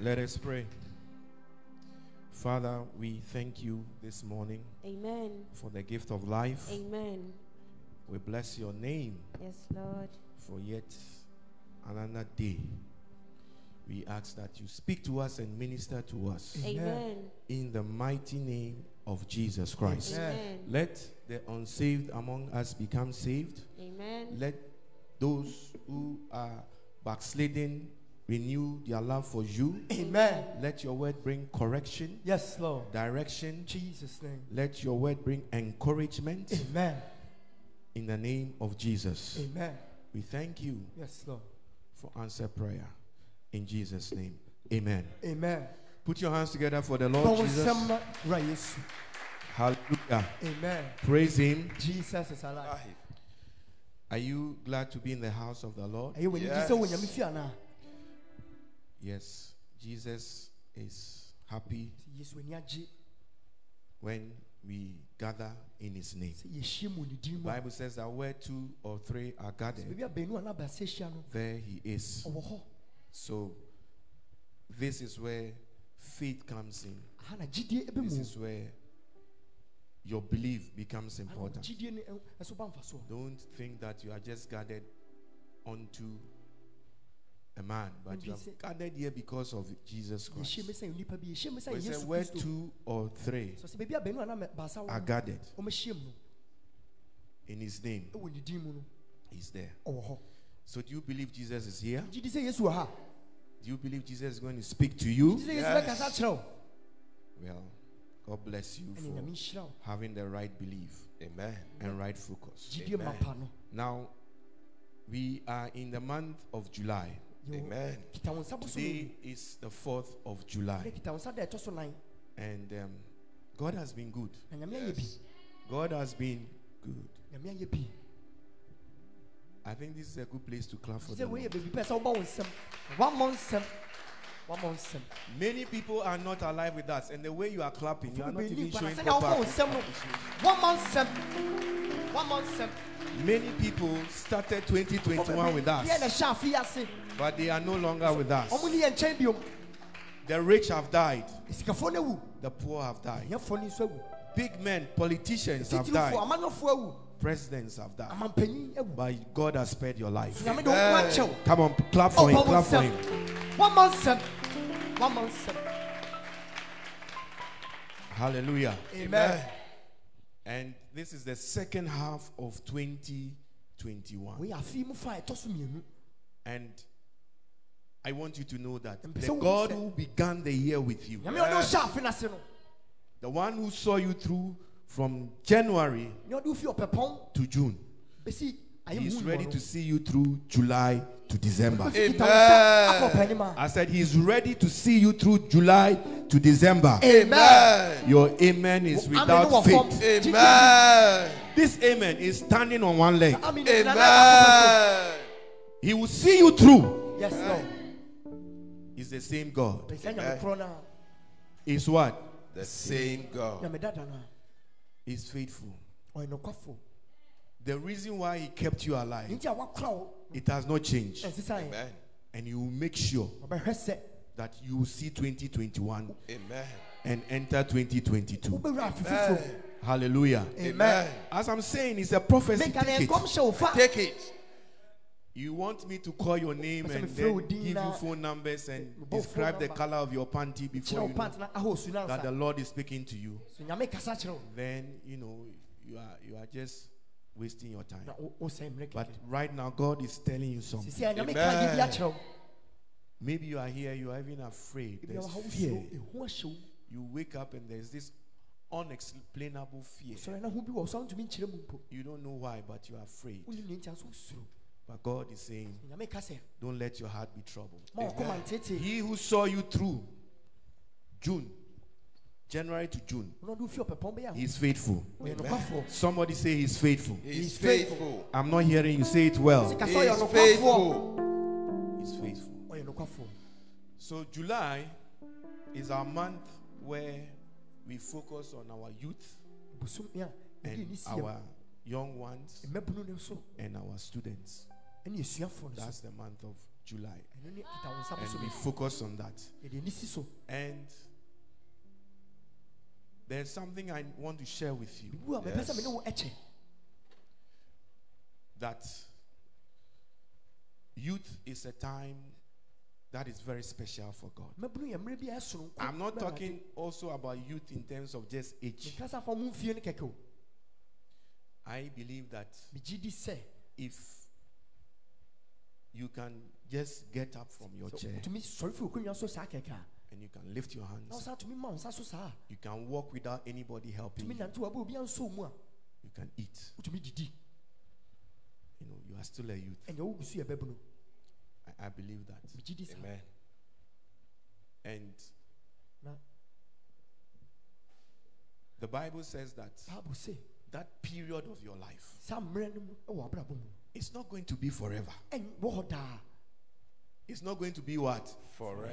Let us pray. Father, we thank you this morning Amen. for the gift of life. Amen. We bless your name Yes, Lord. for yet another day. We ask that you speak to us and minister to us Amen. in the mighty name of Jesus Christ. Amen. Let the unsaved among us become saved. Amen. Let those who are backsliding renew their love for you. Amen. Let your word bring correction, Yes, Lord. direction. Jesus' name. Let your word bring encouragement Amen. in the name of Jesus. Amen. We thank you Yes, Lord. for answer prayer in Jesus' name. Amen. Amen. Put your hands together for the Lord Jesus. Hallelujah. Amen. Praise Him. Jesus is alive. Are you glad to be in the house of the Lord? Ɛyɛ Yes. Jesus is happy Yesu ani agye when we gather in His name. sɛ yɛhyia mu wɔ ne din mu a. Bible says that where two or three are gathered, Baabi a baanu anaa baasa ahyia no, there He is. So, this is where faith comes in. Aha na gyidie ebe This is where your belief becomes important. gyidie no ɛ- eh, ɛso ba mfa soɔ. Don't think that you are just gathered onto a man, but you have gathered here because of Jesus Christ. mu sɛ nnipa bi, yɛhyia mu sɛ So he said, Yesu where two or three So sɛ baabi a baanu anaa mɛ- baasa wɔ are gathered wɔmɛhyia mu no, in His name, ɛwɔ ne din He's there. So, do you believe Jesus is here? Gyidie sɛ Yesu wɔ ha. Do you believe Jesus is going to speak to you? Gyidie sɛ Yesu bɛkasa akyerɛ wo. Well, God bless you for Nyame nhyira wo. having the right belief Amen. and right focus. No. Now, we are in the month of July. Amen. Kita wo nsa bɔ so Today is the 4th of July. ne kita wo nsa da ɛtɔ so nan. And um, God has been good. Na Nyame ayɛ bi. God has been good. Nyame ayɛ bi. I think this is a good place to clap for them. woyɛ baabi pɛ sɛ wobɔ wo nsɛm wammɔ nsɛm wammɔ nsɛm Many people are not alive with us, and the way you are clapping, you are not even showing proper wobɔ wo nsɛm no appreciation. wammɔ nsɛm wammɔ nsɛm Many people started 2021 with us, hyɛ afe ase but they are no longer with us. ɔmo ne yɛ nkyɛn biom The rich have died, sikafoɔ no awu the poor have died. ahɛfoɔ no nso awu Big men, politicians have died, presidents have died. But God has spared your life. nyame de wo ho akyɛw Come on, clap for him, ɔbɔ wo clap for him. Wammɔ nsɛm wammɔ nsɛm Hallelujah. amen. And this is the second half of 2021. woyɛ afe mu fa a ɛtɔ so mmienu And I want you to know that the God who began the year with you, nyame ɔde wo eh, hyɛ afe no ase no. the one who saw you through from January ne ɔde wo fi ɔpɛpɔn to June, He's mu ready to see you through July to December. kita wo nsa akɔ ɔpɛnim said, He's ready to see you through July to December. Amen. Your amen is without faith. Amen. This amen is standing on one leg. Amen. Nana akɔ Amen. He will see you through. yes lord He's the same God. sɛ nyame korɔ no a Is what? The same God. nyame dada no a Is faithful. Ɔyɛ nokwafo The reason why He kept you alive, nti a wakora wo it has not changed. Amen. And you will make sure that you will see 2021 Amen. and enter 2022. wobɛwura afe foforɔ Hallelujah. Amen. As I'm saying, it's a prophecy. Take it. hyɛ wo fa Take it. You want me to call your name and then give you phone numbers and Me bɔ phone describe the color of your panty before you know pant na ahɔ osu no that the Lord is speaking to you. so nyame kasa kyerɛ wo Then you know you are you are just wasting your time. na wo- wosɛe mmerɛ But right now, God is telling you something. sisi a nyame ka Amen. biribi akyerɛ wo Maybe you are here, you are even afraid. There's fear. wosuro ehu ahyɛ You wake up and there's this unexplainable fear. sɔre na ho bi wɔ wo so a wontumi nkyerɛ mu mpo You don't know why, but you are afraid. wonim ne ntia so wosuro But God is saying, nyame ka sɛ don't let your heart be troubled. ma wɔkɔma ntete He who saw you through June, January to June, na ɔde wo fi ɔpɛpɔn bɛyɛ He's faithful. ho ɔyɛ nokwafoɔ Somebody say He's faithful. He's faithful. I'm not hearing you say it well. He's sɛ ɔyɛ nokwafoɔ faithful. He's faithful. So, July is our month where we focus on our youth bosom a ɛde and our young ones mmabunu no so and our students. ɛne asuafoɔ no That's the month of July. ɛno ne kita wo nsa And we focus on that. yɛde ani si so And there's something I want to share with you. Bibu a mepɛ sɛ mene wo ɛkyɛ that youth is a time that is very special for God. mɛbunu yɛ mmerɛ bi a ɛsono nko I'm not talking also about youth in terms of just age. mekasa fa mo mfie no kɛkɛ o. I believe that megye di sɛ if you can just get up from your chair wotumi sɔre fi okonnwa so saa kɛkɛ a and you can lift your na hands, wosan tumi ma wo nsa so saa you can walk without anybody helping you, nante wabɛ obi ansɔ wo mu a you can eat. You know, you are still a youth. ɛnea wogu so yɛ bɛbunu I, I believe that. megye di saa Amen. And the Bible says that that period of your life saa mmerɛ no mu wɔ abrabɔ mu it's not going to be forever. ɛnyɛ hɔ daa It's not going to be what? Forever.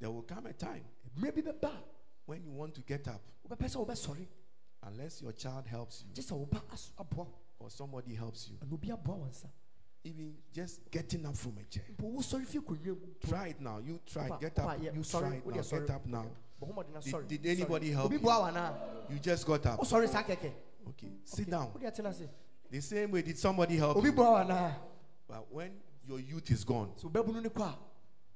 Ɛntena hɔ daa There will come a time bi bɛba a when you want to get up, wobɛpɛ sɛ wobɛsɔre unless your child helps you gye sɛ wo ba aso- or somebody helps you. ɛna obi aboa wo nsa Even just getting up from a chair. mpo wosɔre fi akonnwa mu Try it now. You try. Get up. You try it now. Get up now. bɔ homɔden na Did- did anybody help you? You just got up. kɛkɛ Okay. Sit down. wode atena ase The same way did somebody help you? But when your youth is gone,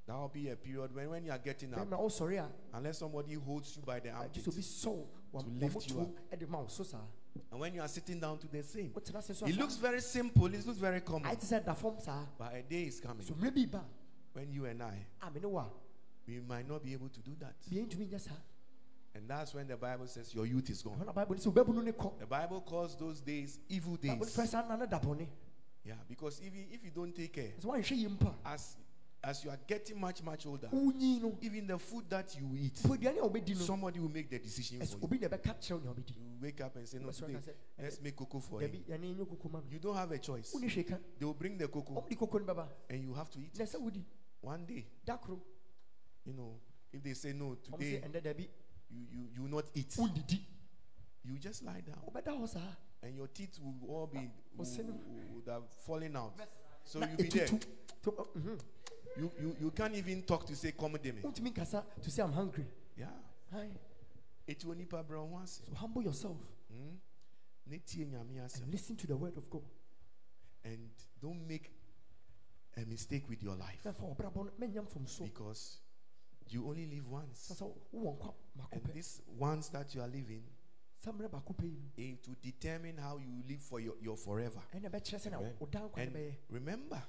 that will be a period when, when you are getting up, bɛma wosɔre a unless somebody holds you by the armpit. sɛ obi sɔ wo To lift you wamotuo de ma wo so saa And when you are sitting down to the same, so it looks very simple. It looks very common. ayɛ te sɛ da fam saa But a day is coming so bi when you and I, mene wo a we might not be able to do that. biɛntumi nyɛ saa And that's when the Bible says your youth is gone. ɛhɔ bible ne sɛ wobɛbunu ne kɔ The Bible calls those days evil days. frɛ saa nna ne da bɔne Yeah, because if you, if you don't take care, sɛ woanhwɛ yi mpa as as you are getting much much older, even the food that you eat, po aduane a wobɛdi no somebody will make the decision for you. obi na ɛbɛka kyerɛ wo nea wobɛdi You wake up and say, No, today, let's make cocoa for you. dabi yɛne nyɛ koko ma no You don't have a choice. wone hwee ka They will bring the cocoa. And you have to eat. It. One day, you know, if they say no, today you, you, you will not eat, you just lie down. And your teeth will all be will, would have fallen out. So you'll be there. To-. You, you, you can't even talk to say, Come with me. to say i'm hungry Yeah. Hi. It's only pa bro once. so humble yourself hmm? Ne tie nyame asɛm. and listen to the word of god And don't make a mistake with your life na fa wɔbrabɔ no mɛnya because you only live once. sa sɛ wowɔ nkwa mako And this once that you are living, sɛ mmerɛ baako pɛ yi no it will determine how you live for your, your forever. ɛna ɛbɛkyerɛ sɛ na Amen. woda nkwa no And remember,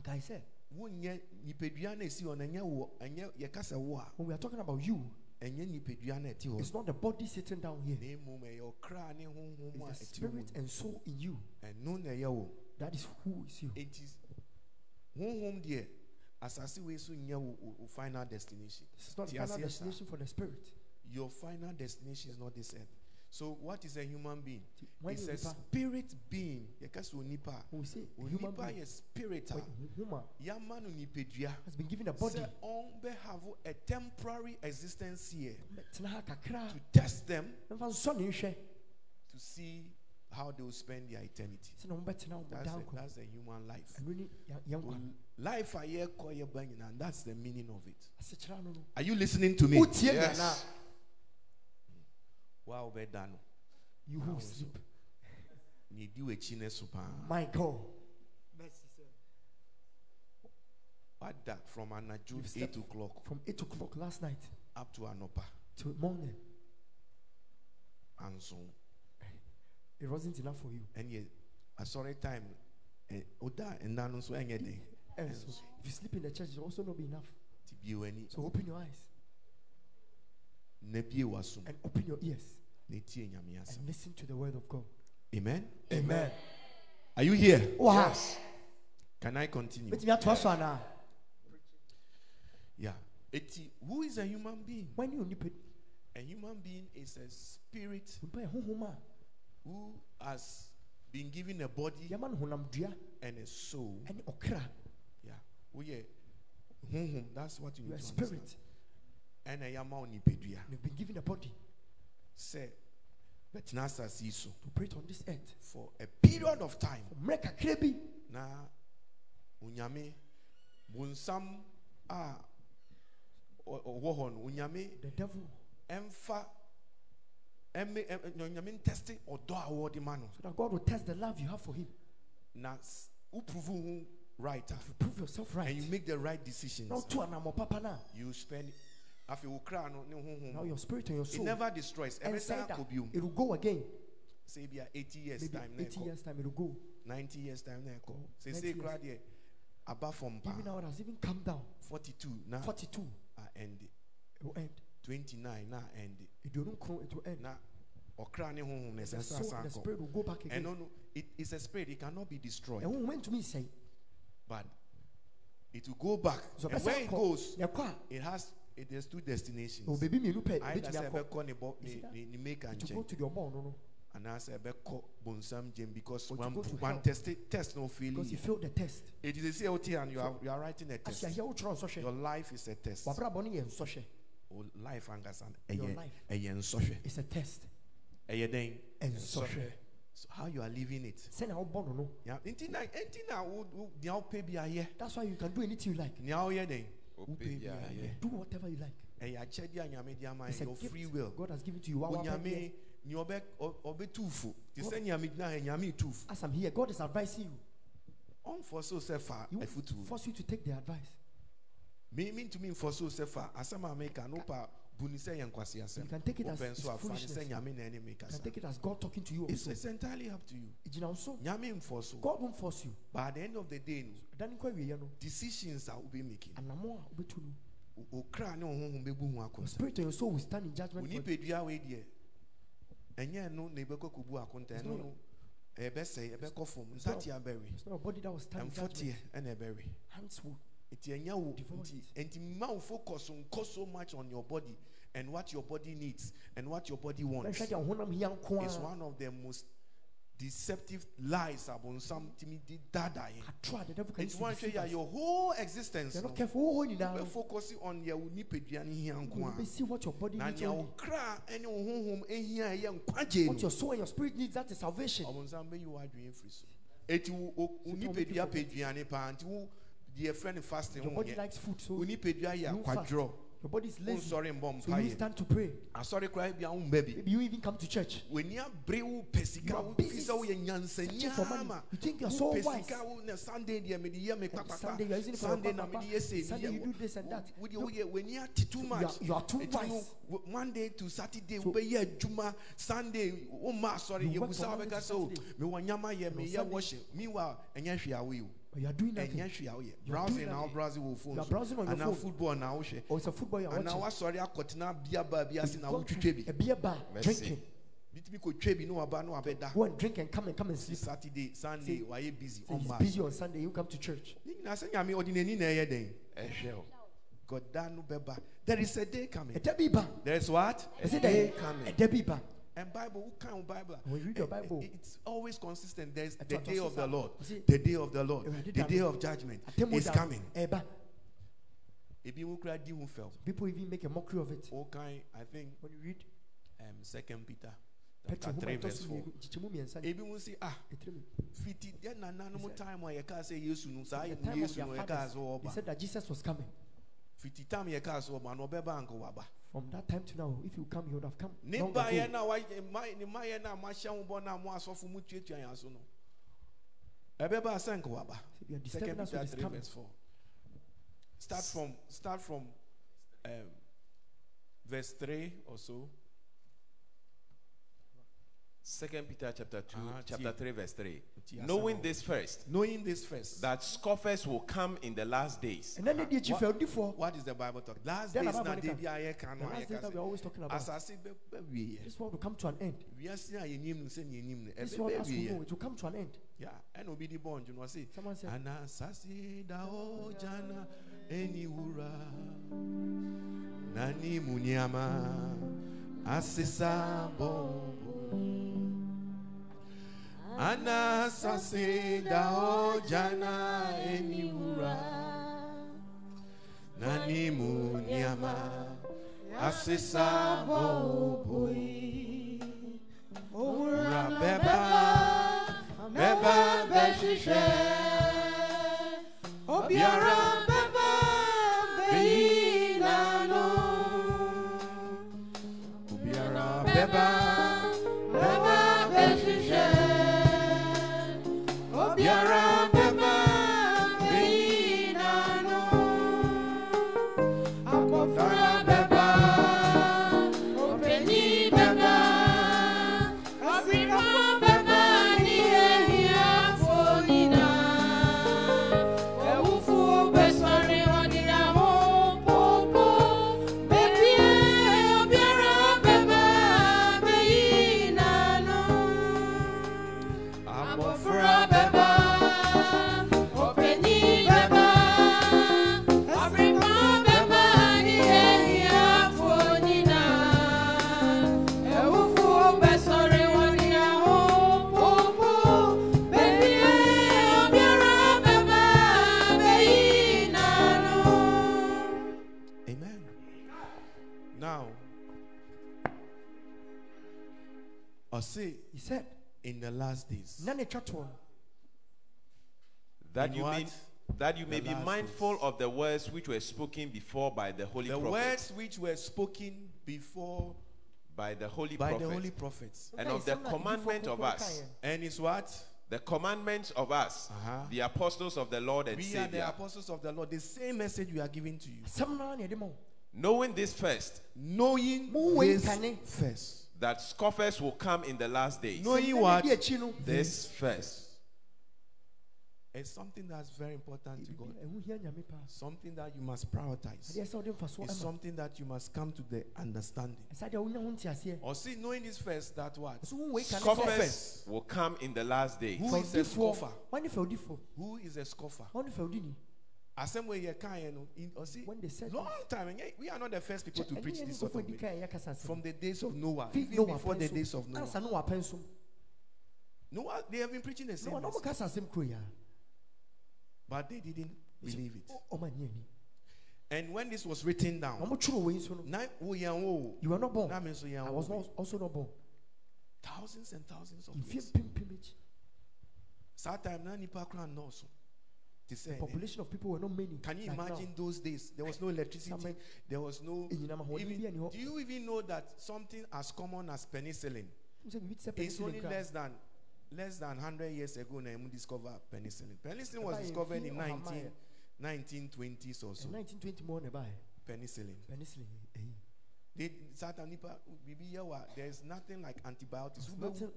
nkae sɛ wonyɛ nipadua na esi hɔ no ɛnyɛ wo ɛnyɛ yɛka sɛ a when we are talking about you ɛnyɛ nipadua na ɛte hɔ. it's not the body sitting down here. Na mmom ɛyɛ ɔkra ne honhom a it's the ɛte wo mu spirit and soul in you. Ɛno na ɛyɛ wo. That is who is you. Enti honhom deɛ asase wei so nyɛ wo wo- final destination. This is not the final destination for the spirit. Your final destination is not this earth so what is a human being? When it's a nipa spirit being. Sɛ onipa. We say onipa being. spirit a or whom yɛama has been given a body. Sɛ ɔmbɛhave a temporary existence here. Tena ha kakra. To test them. Mfa nsɔ ne nhwɛ to see how they will spend their eternity. sɛ na wɔbɛtena wo That's a, that's a human life. ɛno ne yɛ- yɛn nkwa. No Life a yɛkɔ yɛba nyinaa, that's the meaning of it. asekyerɛ no no. Are you listening to me? Yes. Anaa Wow, bɛda no. you who sleep Ne di w'akyi ne so paa. my god Wada from anadwo You've 8 slept. o'clock from 8 o'clock last night up to anɔpa till morning anso. it wasn't enough for you Ɛneɛ asɔre time eh, ɛ- woda nna no nso ɛnyɛ den. and eh, eh, so if you sleep in the church it will also not be enough Nti bie w'ani so open your eyes na bie w'asom and open your ears na tie nyame asɛm. and listen to the word of god Amen. amen Are you here? wow Can I continue? bɛtumi atoa so anaa Yeah. Eti, who is a human being? ne onipa A human being is a spirit nipa yɛ honhom a who has been given a body yɛma no honamdua and a soul. Yeah. Oh yeah. That's what you you need are to spirit understand. And a yama onipedua. and you've been given a body Say, but nasa so to operate on this earth for a period of time. mmerɛ kakra bi Na unyame bonsam a ɔ- ɔwɔ hɔ no onyame The devil, ɛmfa onyame ntɛste ɔdɔ a wɔde ma no so that God will test the love you have for Him. na woprove ho right a If you prove yourself right, and you make the right decisions. Now to an papa you spend afei wo kra no ne Now your spirit and your soul. it never destroys and ɛbɛsan say that akɔ biom it will go again. sɛ bia 80 years Maybe time na 80 years time it will go. 90 years time ɛkɔ mm, 90 sɛsei years. kora deɛ aba fam paa Even now it has even come down. 42 na 42, end it will end. 29 na end It will not it will end. na ɔkra ne honhom na ɛsɛ the asan kɔ spirit will go back again. ɛno no it is a spirit it cannot be destroyed when went to me say, but it will go back so and where it goes it has it has two destinations. Oh baby me look at either it. sɛ will ɛbɛkɔ ne bɔ You see ne ne ne maker go nkyɛn to your mall, no, no, anaasɛ ɛbɛkɔ bonsam gyem because Or to one go to one test test no feeling. because you failed the test. it is a say ot and you are you are writing a As test. you are here, what you're your life is a test. Wabra boni yen soshe. o life ankasa ɛyɛ ɛyɛ nsɔhwɛ It's a test. ɛyɛ dɛn And soshe. so how you are living it? Send out born no. ya nti na nti na wo wo nea wopɛ bi ayɛ That's why you can do anything you like. nea woyɛ dɛn Ope wopɛ bi bia ayɛ ayɛ. Do whatever you like. ɛyɛ akyɛdeɛ a nyame de ama It's yɛ a your gift free will God has given to you. Wa- wa- onyame nea ɔbɛ ɔ- ɔbɛtu fo te God- sɛ nyame gyina ha nyame As I'm here, God is advising you. ɔmfɔ so sɛ fa He will force you to take the advice. me mentumi mfɔ so sɛ fa asɛm a meka no pa bu ne sɛ yɛ You can take it as wopɛ it's nso afa ne sɛ foolishness. nyame na ɛne me You can take it as God talking to you. it's, Also. it's entirely up to you Egyina wo so. nyame mfɔ God won't force you. but at the end of the day no Dan kwa wiye no. decisions a wobɛ making Anamo a obetu no. wo- wo kra ne wo honhom bɛbu ho Your spirit and your soul will stand in judgment for you. nipadua wei deɛ ɛnyɛ no na ɛbɛkɔ kɔbu akonta It's ɛno not- no ɛbɛsɛe ɛbɛkɔ fam It's not- nsate abɛwe It's not a body that will stand in ɛmfɔteɛ judgment. ɛna ɛbɛwe Hands will. nti ɛnyɛ wo Devoid. nti nti mma wo focus nkɔ so much on your body and what your body needs and what your body wants Bɛhwɛ deɛ honam hia nko is one of the most deceptive lies about something dada yɛ Atwa, the devil can nti use to woanhwɛ deceive yɛ a us. your whole existence You're no not careful. Oh, oh, no. bɛ focus on yɛ wo nipadua ne hia nko a may see what your body na needs nea only. Oh. wo kra ne wo honhom ɛhia ɛyɛ nkwagye What your soul and your spirit needs, that is salvation. ɔbonsam bɛyi wo adwene firi so eti you nipadua pɛ aduane paa nti deɛ frɛ no fasting Your ho body yɛ likes food, so wo nipadua yɛ you fast. akwadworɔ Your body is lazy. wonsɔre mbɔ So you mpaeɛ stand to pray. asɔre koraa bi a womba bi Maybe you even come to church. w'ani abere wo pɛ sika You are wo busy fi sɛ woyɛ searching for money. nyansanyama You think you are Wo so pɛ wise. sika wo na sunday deɛ mede yɛ me And Sunday you are using it for your sunday na papa. mede yɛ sɛ Sunday you do this and that. wodeɛ Look, woyɛ w'ani ate too you much are- you are too Nti no, wise. wo- monday to saturday So- wobɛyɛ adwuma sunday woma asɔre You work yɛbusa from Monday wobɛka to sɛ o Saturday. mewɔ nyama yɛ And on meyɛ Sunday- worship meanwhile ɛnyɛ hwee a woyɛ o But you are doing nothing. ɛnyɛ hwee a woyɛ You are browsing na wo nothing. browse phone You are so browsing on your anaa phone. football na wohwɛ Or oh, it's a football you are anaa watching. woasɔre akɔtena bia baa bi ase na You go to wotwitwa bi A beer bar, Mercy. drinking. bitumi kɔtwa bi ne waba ne wabɛda Go and drink and come and come and si sleep. saturday sunday wayɛ busy Say he's busy on Sunday, you come to church. ne nyinaa sɛ nyame ɔde n'ani na ɛyɛ dɛn Ɛhwɛ o. god da no bɛba there is a day coming A Debbie bar. there is what Is it day there? coming. A Debbie bar. And bible who kind of bible? When you read your Eh, eh, Bible, it's always consistent. There's the day of the lord. The day of the lord. The day of judgment is coming. Ɛba. ebi mu kura di People even make a mockery of it. Okay, i think When you read um, second peter chapter 3 verse so 4 mmienu, nkyekyɛmu mmiɛnsa ne ebi mu si ah fiti nananom He said- time a yɛkaa sɛ yesu no saa The yɛ time of yesu no fathers, sɛ They said that Jesus was coming. fiti tam yɛkaa sɛ wɔba no ɔbɛba anka waba From that time to now, if you come, you would have come. ne long baeɛ ago. no a wayɛ- ma- ne mayɛ a mahyɛ ho bɔ no a mo asɔfo mu tuatua yɛn so no. Ɛbɛba sɛ nka waba Said, are second peter 3 verse 4 start from start from um, verse 3 or so Second Peter chapter 2, Ah, chapter tie. 3, verse 3. Tie Knowing asɛm a- this first, knowing this first that scoffers will come in the last days. And then they did What- you for what is the bible talk last Then days about na Monica. de bi a yɛka the last days that we're always talking about. asase bɛwieɛ This world will come to an end. wiase a yɛnim no sɛ yɛnim no This world, as we know, ɛbɛwieɛ it will come to an end. ya ɛna obi di bɔɔl nso no ɔse Someone said, anasase da hɔ gyana ɛni wura na ne mu nneɛma asesa bɔbɔ anasase da hɔ gyana ɛni wura na ne mu nneɛma asesa bɔbɔ wura bɛba bɛba bɛhyehyɛ obiara last days, "None of the That you may what? that you may be mindful days. of the words which were spoken before by the holy the prophets. words which were spoken before by the holy by prophets. the holy prophets, and of the commandment of us. and is what The commandments of us, Uh-huh. the apostles of the Lord and we are the apostles of the Lord. The same message we are giving to you, Some man yɛ de ma wo. Knowing this first, knowing Mo this first, that scoffers will come in the last days. knowing Sɛ what nneɛma di akyi no, This first. It's something that's very important to God. ɛho hia Nyame paa. Something that you must prioritize. Adeɛ sɛ wode mfasoɔ It's something that you must come to the understanding. Ɛsɛ adeɛ a wonya ho nteaseɛ. Or see, knowing this first, that what? Ɛso wo wei kane sɛ- Scoffers will come in the last days. Who is a Fɛwdifoɔ. scoffer? Wɔne fɛwdifoɔ. Who is a scoffer? Wɔne fɛwdini. Asɛm wei yɛ kan yɛ no, in- or see, When they said long time, ɛnyɛ- we are not the first people to eh, preach this sort of a di thing. kan a yɛkasa asɛm. From the days of Noah, even before the days of Noah. Noah they have been preaching the same message, ɔmokasa asɛm kuro but they didn't believe it. Ɔ- ɔma nyɛ. And when this was written down, ɔmotwerɛ wei nso no. na wo yɛn wo, You were not born. na me nso oh, yɛn I oh, was not, also not born. thousands and thousands of years. Saa time na nipa kora nnɔɔso. The population of people were not many. Can you like now. imagine those days? There was no electricity. There was no. Even, bi ani hɔ. do you even know that something as common as penicillin? Wo sɛ biribi te sɛ It's only less than less than 100 years ago na emu discover penicillin. Penicillin was discovered in 19, 1920s or so. In 1920 mu hɔ. Penicillin. Penicillin ɛyi. They Satan bibi yawa. There's nothing like antibiotics. Nothing-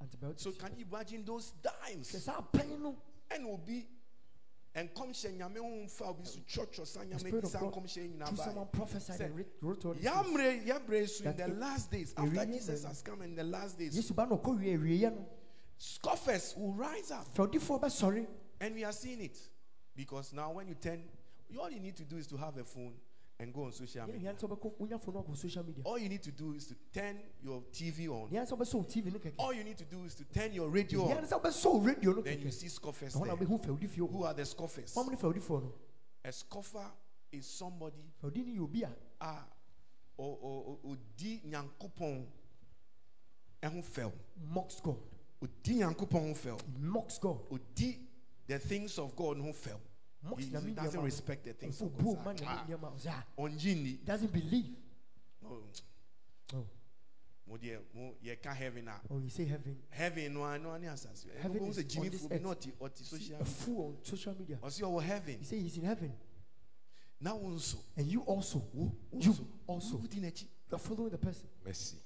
antibiotics. So can you imagine those Hwɛ times? saa pɛn no. And will be and come hyɛ nyame ho mfa obi so church sa nyame of sa God nkɔm hyɛ nyinaa through ba. someone prophesied Sɛ- and wrote all. Yamre yabre so in the last days after Jesus has come in the last days. Yesu ba na ɔkɔ wie awieeɛ no. Scoffers will rise up. Fɛwdifoɔ bɛsɔre. And we are seeing it. Because now when you turn, all you need to do is to have a phone and go on social media. hia sɛ wobɛkɔ- wonya phone no akɔ social media. All you need to do is to turn your TV on. Hia sɛ wobɛsɔ wo TV no kɛkɛ. All you need to do is to turn your radio on. sɛ wobɛsɔ wo radio no Then you see scoffers there. Who are the scoffers? Wɔn ne fɛwdifoɔ no. A scoffer is somebody Fɛwdini yɛ obi a a o- o- o- odi nyankopɔn ɛho fɛw. mocks God. Odi nyankopɔn ho fɛw. Mocks God. Odi the things of God ho fɛw. He doesn't respect the things of God. ma Sir. Nyame Ah, nneɛma. Ɔsɛ, ɔngye nni. Doesn't believe. Oh, Oh, mo deɛ mo yɛka heaven a oh, you say heaven. heaven no ano ane asase Heaven is sɛ on jimmy this earth. ɔte ɔte social a media fool on social media. ɔsi ɔwɔ heaven He say he's in heaven. Now also. And you also. You also. wodi n'akyi You are following the person. Mercy.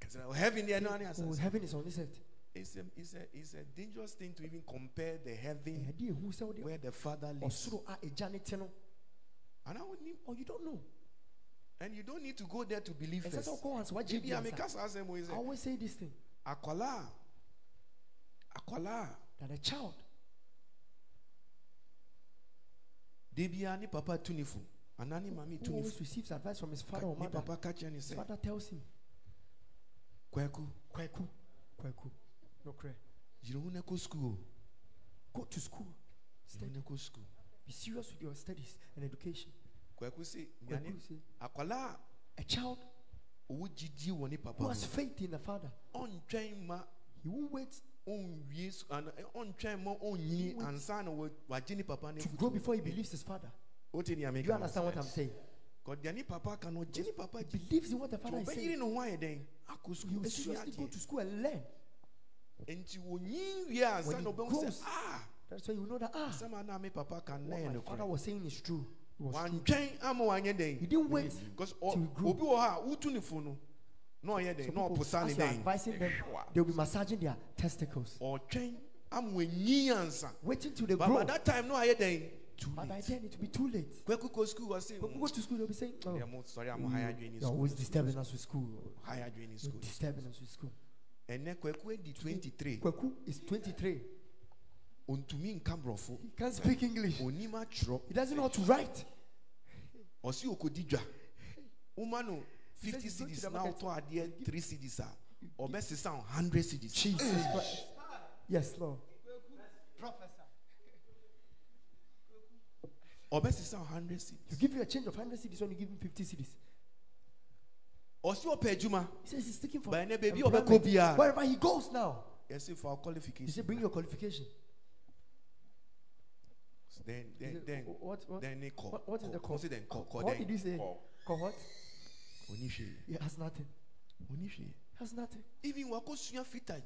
kɛsɛ heaven deɛ no ane Oh, heaven is on this earth. It's a it's a it's a dangerous thing to even compare the heaven eh, Ɛyɛ de ehu sɛ wode where the father lives. ɔsoro a agya ne te and I would need, Oh, you don't know. and you don't need to go there to believe first. sɛ wokɔ hansi wagye ebi bi a ansa. meka saa asɛm wo yi I always say this thing. Akwalaa akwalaa that a child. De bia papa tu ne fo anaa ne maame tu who always receives advice from his father or mother, papa ka kyerɛ ne his father tells him, kwaku Kwaku, Kwaku, no yiri ho na kɔ school Go to school. o ho na kɔ school Be serious with your studies and education. kwaku se nyane say, akwalaa a child owó gyidie wɔ ne papa who has faith in the father, ɔntwɛn ma he won't wait ɔnwie ana- ɛ, ɔntwɛn ma ɔnyini ansa na wa- wagye ne papa no to grow before he believes his father. wote nea Do you meka no understand what I'm saying? Deɛ papa ka no ɔgye ne papa believes in what the father is saying. ne ho ayɛ dɛn akɔ You sukuu will esua seriously go to school and learn. Nti wonyin wie ansa When na he ɔbɛhu sɛ ah That's why you know that ah, asɛm a na me papa ka what my yɛ father nokorɛ was saying is true. It was true. wantwɛn ama wanyɛ He dɛn didn't wait. because till he grew. obi wɔ hɔ a wotu ne fo no na ɔyɛ dɛn na ɔposa ne as you are dɛn advising them, they'll be massaging their testicles, ɔtwɛn ama wanyin ansa waiting till they but grow. by that time no ayɛ dɛn too But by then it will be too late. kwaku kɔ school wɔ se When we go to school, they'll be saying, oh, deɛ mo sɔre a mo high adwene you're school always disturbing us with school. high adwene You're school disturbing us with school. Ɛnɛ kwaku adi 23 Kweku is 23. ɔntumi nka borɔfo He can't speak English. onim atwerɛ He doesn't know how to write. ɔse ɔkɔdi dwa woma no 50 says he's going to cedis the na market. wotɔ adeɛ 3 cedis a ɔbɛsesa 100 cedis Jesus Christ. Yes, Lord. ɔbɛsesa wo 100 cedis You give you a change of 100 cedis when you give him 50 cedis. Ɔse ɔpɛ adwuma He says he's looking for But ɛnɛ baabi a employment. ɔbɛkɔ biara Wherever he goes now, yɛse fa wo he qualification said, bring your qualification. then He then said, then "Wh- what, what, then ne kɔ what, what is the kɔ call? ɔse then kɔ kɔ What did then you say? Call. Cohort? ɔni hwee He has nothing. ɔni hwee He has nothing. even wakɔsua fita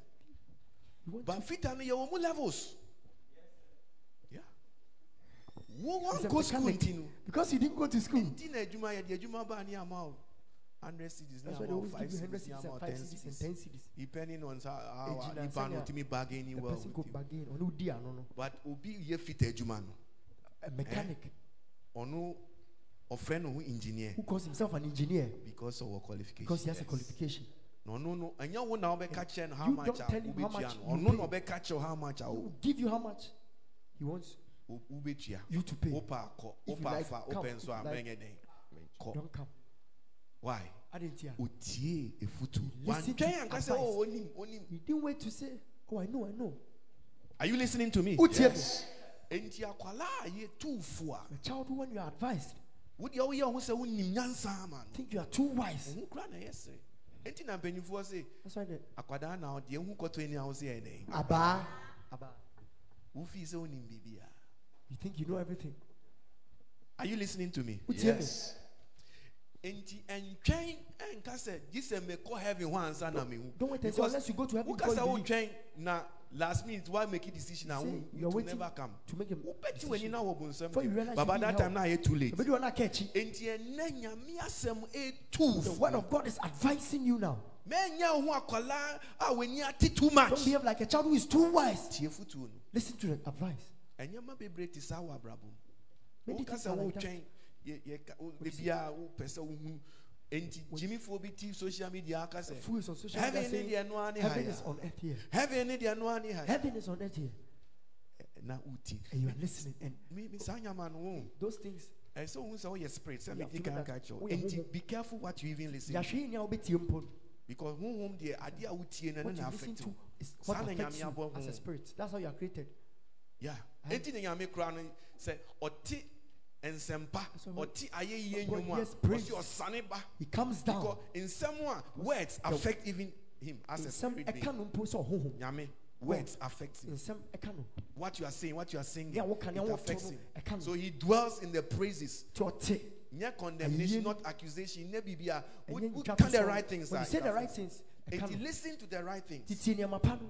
You want but to, fita no yɛwɔ mu levels yeah wo He's a wankɔ school mechanic. nti no because he didn't go to school. nti na adwuma yɛde adwuma baa ne ama wo 100 cedis 100 cedis ne cedis ama wo and 5 10 cedis and cedis 10 cedis. depending on how nipa no tumi bargain well with you bargain. Ɔno di ano no. but obi yɛ fita adwuma no A mechanic eh? ɔno ɔfrɛ no ho engineer who calls himself an engineer because of our qualification because he has a qualification. no ɔno no ɛnyɛ wo na wobɛka kyerɛ no how You much don't a tell him how wobɛtua much no you ɔno pay. na ɔbɛka kyerɛ wo how much wo- will give you how much he wants wo- wobɛtua ah. you to pay. wopɛ akɔ If you wopɛ like, afa come. wopɛ nso If a you ah, like, mɛnyɛ dɛn kɔ Don't come. Why I didn't hear. otie efutu Listen to wantwɛn anka sɛ advice. oh onim onim He didn't wait to say, Oh, I know, I know. are you listening to me Utie me. enti akwala a yɛ tuufo a The child who, when you are advised, wodeɛ woyɛ ho sɛ wonim nyansa ama no think you are too wise. ɔho kora na ɛyɛ sere enti na mpanyimfoɔ se That's why the akwadaa na ɔdeɛ hu kɔtɔ ani a wo sɛ ɛdɛn Abba. Abba. wofii sɛ wonim biribia You think you know everything. are you listening to me Utie me. Enti ɛntwɛn ɛnka sɛ gye sɛ mekɔ heaven hɔ ansa na mehu Don't wait and say, Because unless you go to heaven woka before sɛ you believe. wotwɛn na last minute why make a decision a Say, wo you're it will waiting never come to make a wobɛti decision. w'ani na wɔ bonsɛm Before you realize but you by need that help. time na ayɛ too late But you are not catchy. enti ɛnɛ nyame asɛm ɛtu The word of God is advising you now. mɛnya wo ho akwalaa a w'ani ate too much Don't behave like a child who is too wise. tie fotuo no Listen to the advice. ɛnyɛma bebree te saa wɔ abrabɔ mu Many woka things sɛ are like that. wotwɛn yɛ- wo- wopɛ sɛ wohu enti gyimifoɔ bi ti social media aka sɛ is on social media heaven ne deɛ no ne ha is on earth here. heaven ne deɛ no ne ha Heaven is on earth here. Eh, na woti And you are listening. And me me saa nyama no wo those things, ɛsɛ wohu sɛ woyɛ spirit sɛ You have medi to know kan ka wo. enti honhom. be careful what you even listen to Yahweh ni a wobɛtie mpo no. because honhom deɛ adeɛ a wotie no What ne you na affect wo Saa what na affects Nyame you abɔ as a spirit. That's how you are created. yeah enti ne nyame koraa no sɛ ɔte nsɛmpa That's why when- ɔte ayɛyie nnwom a ɔse ɔsane ba. He comes down. because nsɛm a words affect even him as a spirit being. no mpo sɛ ɔhohom. nyame words affect him. Nsɛm ɛka no. what you are saying what you are singing Nea woka, nea it affects him. so he dwells in the praises. Nyɛ condemnation not accusation. Nyɛ biribi a wo Ɛnyɛ wo ntwa ka so the right things When you say the right things, no. listen to the right things. Titie nneɛma pa no.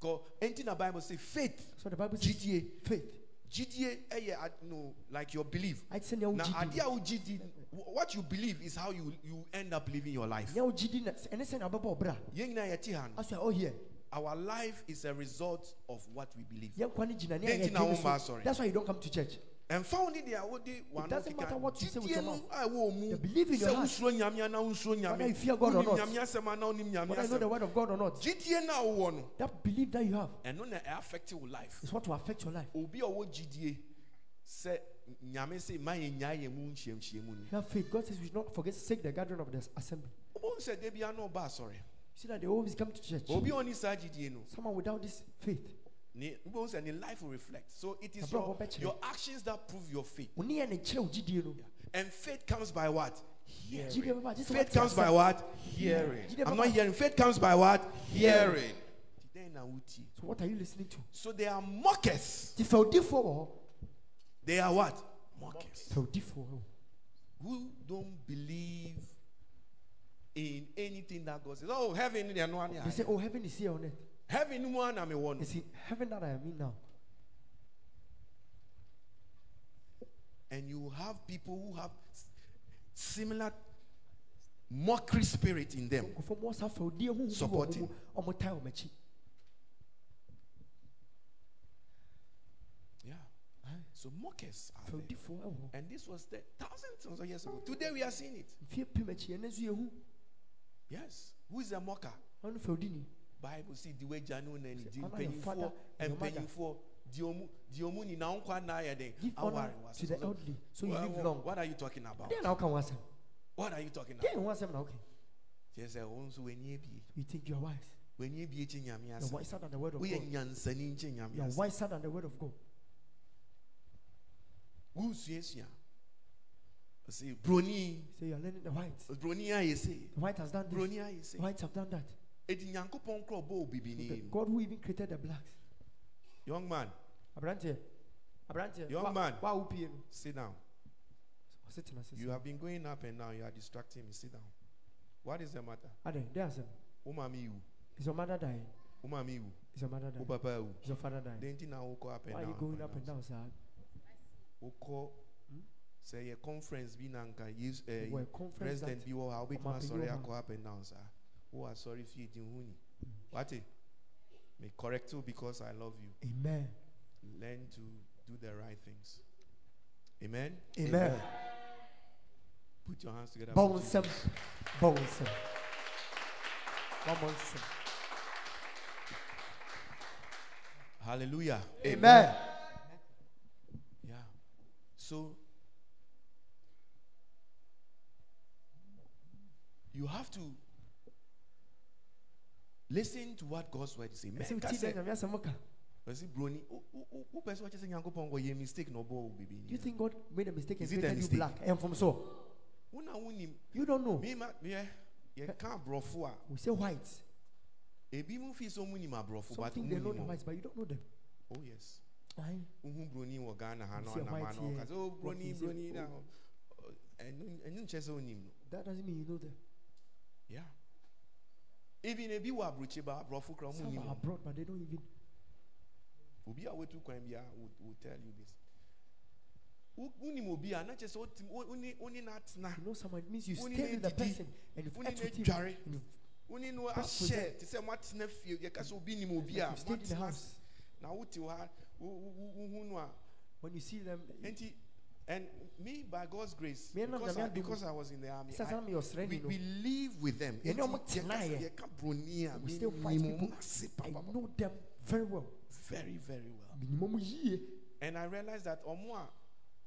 because enti na bible say faith So the Bible says, faith. Gyidie ɛyɛ ad- no like your belief Ayɛ te sɛ nea na wogye adeɛ di. a what you believe is how you you end up living your life Nea wogye di na ɛne sɛ nea wobɛbɔ ɔbra. yɛn nyinaa yɛte ha no oh, As we are all here. our life is a result of what we believe Yɛn nkwa ne gyina ne Dɛn a nti na yɛdwe womba no so. asɔre? That's why you don't come to church. Ɛmfa wo ne deɛ wode doesn't matter what you say with your mouth. a ɛwɔ mu The belief in your heart. wosuro nyame ana Whether you fear God or not. nyame asɛm ana wonim nyame Whether you know the word of God or not. gyidie no a wowɔ no That belief that you have na ɛaffect wo life is what will affect your life. obi a ɔwɔ gyidie sɛ nyame sɛ ma yɛnyaa yɛ mu nhyiamhyiamu no You have faith. God says we should not forget to take the gathering of the assembly. wobɛhu sɛ da bia na ɔba asɔre See that they always come to church. obi a ɔne saa gyidie no Someone without this faith. Wobɛhu sɛ life will reflect so it is your, your actions that prove your faith Wo ne yɛ ne kyerɛ wo gyidie no. and faith comes by what hearing bɛba, gye sɛ faith comes by what Hearing. I'm not hearing faith comes by what Hearing. then na wotie So what are you listening to? so they are mockers Ti fɛwdifoɔ wɔ hɔ. they are what mockers Fɛwdifoɔ wɔ hɔ. who don't believe in anything that God says. Oh, heaven, they are no one They say, Oh, heaven is here on earth. Heaven, one, I'm a one. It's in heaven that I am in now. And you have people who have similar mockery spirit in them. Nkurɔfoɔ mu ɔsa fɛ odi ehu hu bi wɔ Supporting. ɔmo mu, ɔmo taa ɔmo akyi. Yeah. So mockers are there. odifoɔ ɛwɔ hɔ. And this was there thousands of years ago. Today we are seeing it. Mfie pim akyi ɛno nso yɛ hu. Yes. Who is a mocker? Ɔno fɛ odi ni. Bible see the way Janu and the honor your mpanyinfoɔ and mpanyinfoɔ di omu di omu ni na nkwa na ayɛ den. Give Aware to the elderly so you live what- long. What are you talking about? Deɛ na ɔka asɛm? What are you talking about? na ho asɛm na ɔka? Kyerɛ sɛ wɔn nso ebie. You think you are wise. W'ani ebie kye nyame ase. wiser than the word of Woyɛ God. nyansani nkye nyame You are wiser than the word of God. Wosuasua. Ɔsi broni So you are learning the white broni ayɛ se. The white has done this. Broni ayɛ se. The whites have done that. Edi nyankopɔn korɔ bɔ The obibini. God who even created the blacks. Young man, Aberanteɛ. Aberanteɛ. Young wa- man. Wa wo pie no. sit down. Ɔsɛ tena ase. You have been going up and down. You are distracting me. Sit down. What is the matter? Ade, deɛ asɛm. Wo maame. Is your mother dying? Wo maame. Is your mother dying? papa iwu. Is your father dying? Den ti na wokɔ up and Why are you going up and down, sir? Wokɔ sɛ yɛ conference bi na nka yesu ɛɛ Wɔ a conference president bi wɔ ha wobɛtumi ɔma panyin asɔre wɔ akɔ up and down saa. Wo asɔre fie di hu ni. Wate? Me correct you because I love you. Amen. Learn to do the right things. Amen. Amen. Put your hands together. Bɔ for wo Jesus. nsɛm. Bɔ wo nsɛm. Bɔ. Hallelujah. Amen. Yeah. So you have to listen to what God's word is saying. Ɛsɛ Mɛka wotie deɛ to what God's word wɔkyɛ sɛ Nyankopɔn kɔyɛ mistake na ɔbɔ baby you think God made a mistake and Is it a created you black? Eh, and from so, wo na wonim you don't know. me ma yɛ yɛka aborɔfo a We say whites. ebi mu fi sɛ ɔmu nim aborɔfo but they know the whites, but you don't know them. oh yes Aye. wohu broni wɔ Ghana ha You na see a ɔnam white ha na ɔka here, sɛ what broni you say, broni oh. na ɛno ɛno nkyɛ sɛ onim That doesn't mean you know them. Yeah. Even ebi wɔ aburokyi ba aborɔfo kora ɔmo Some nim are abroad, but they don't even. obi a wetu kwan bi a will tell you this. Wonim obi? A na kyerɛ sɛ wone wone na. Atena You know someone, it means you stay with the person and you've ate with him. and you've- wone no ahyɛ te sɛ moatena fie yɛka sɛ obi nim obi a like you stayed in the house. na wote hɔ ha wo- wo- wo- no a When you see them, nti and me by God's grace because I, because I was in the army I- na your strength, we, you we live with them Yɛne Nti ɔmo yɛka tena sɛ yɛ. yɛka broni a We still menim people. ɔmo I know them very well. very very well. And I realized that ọmọ a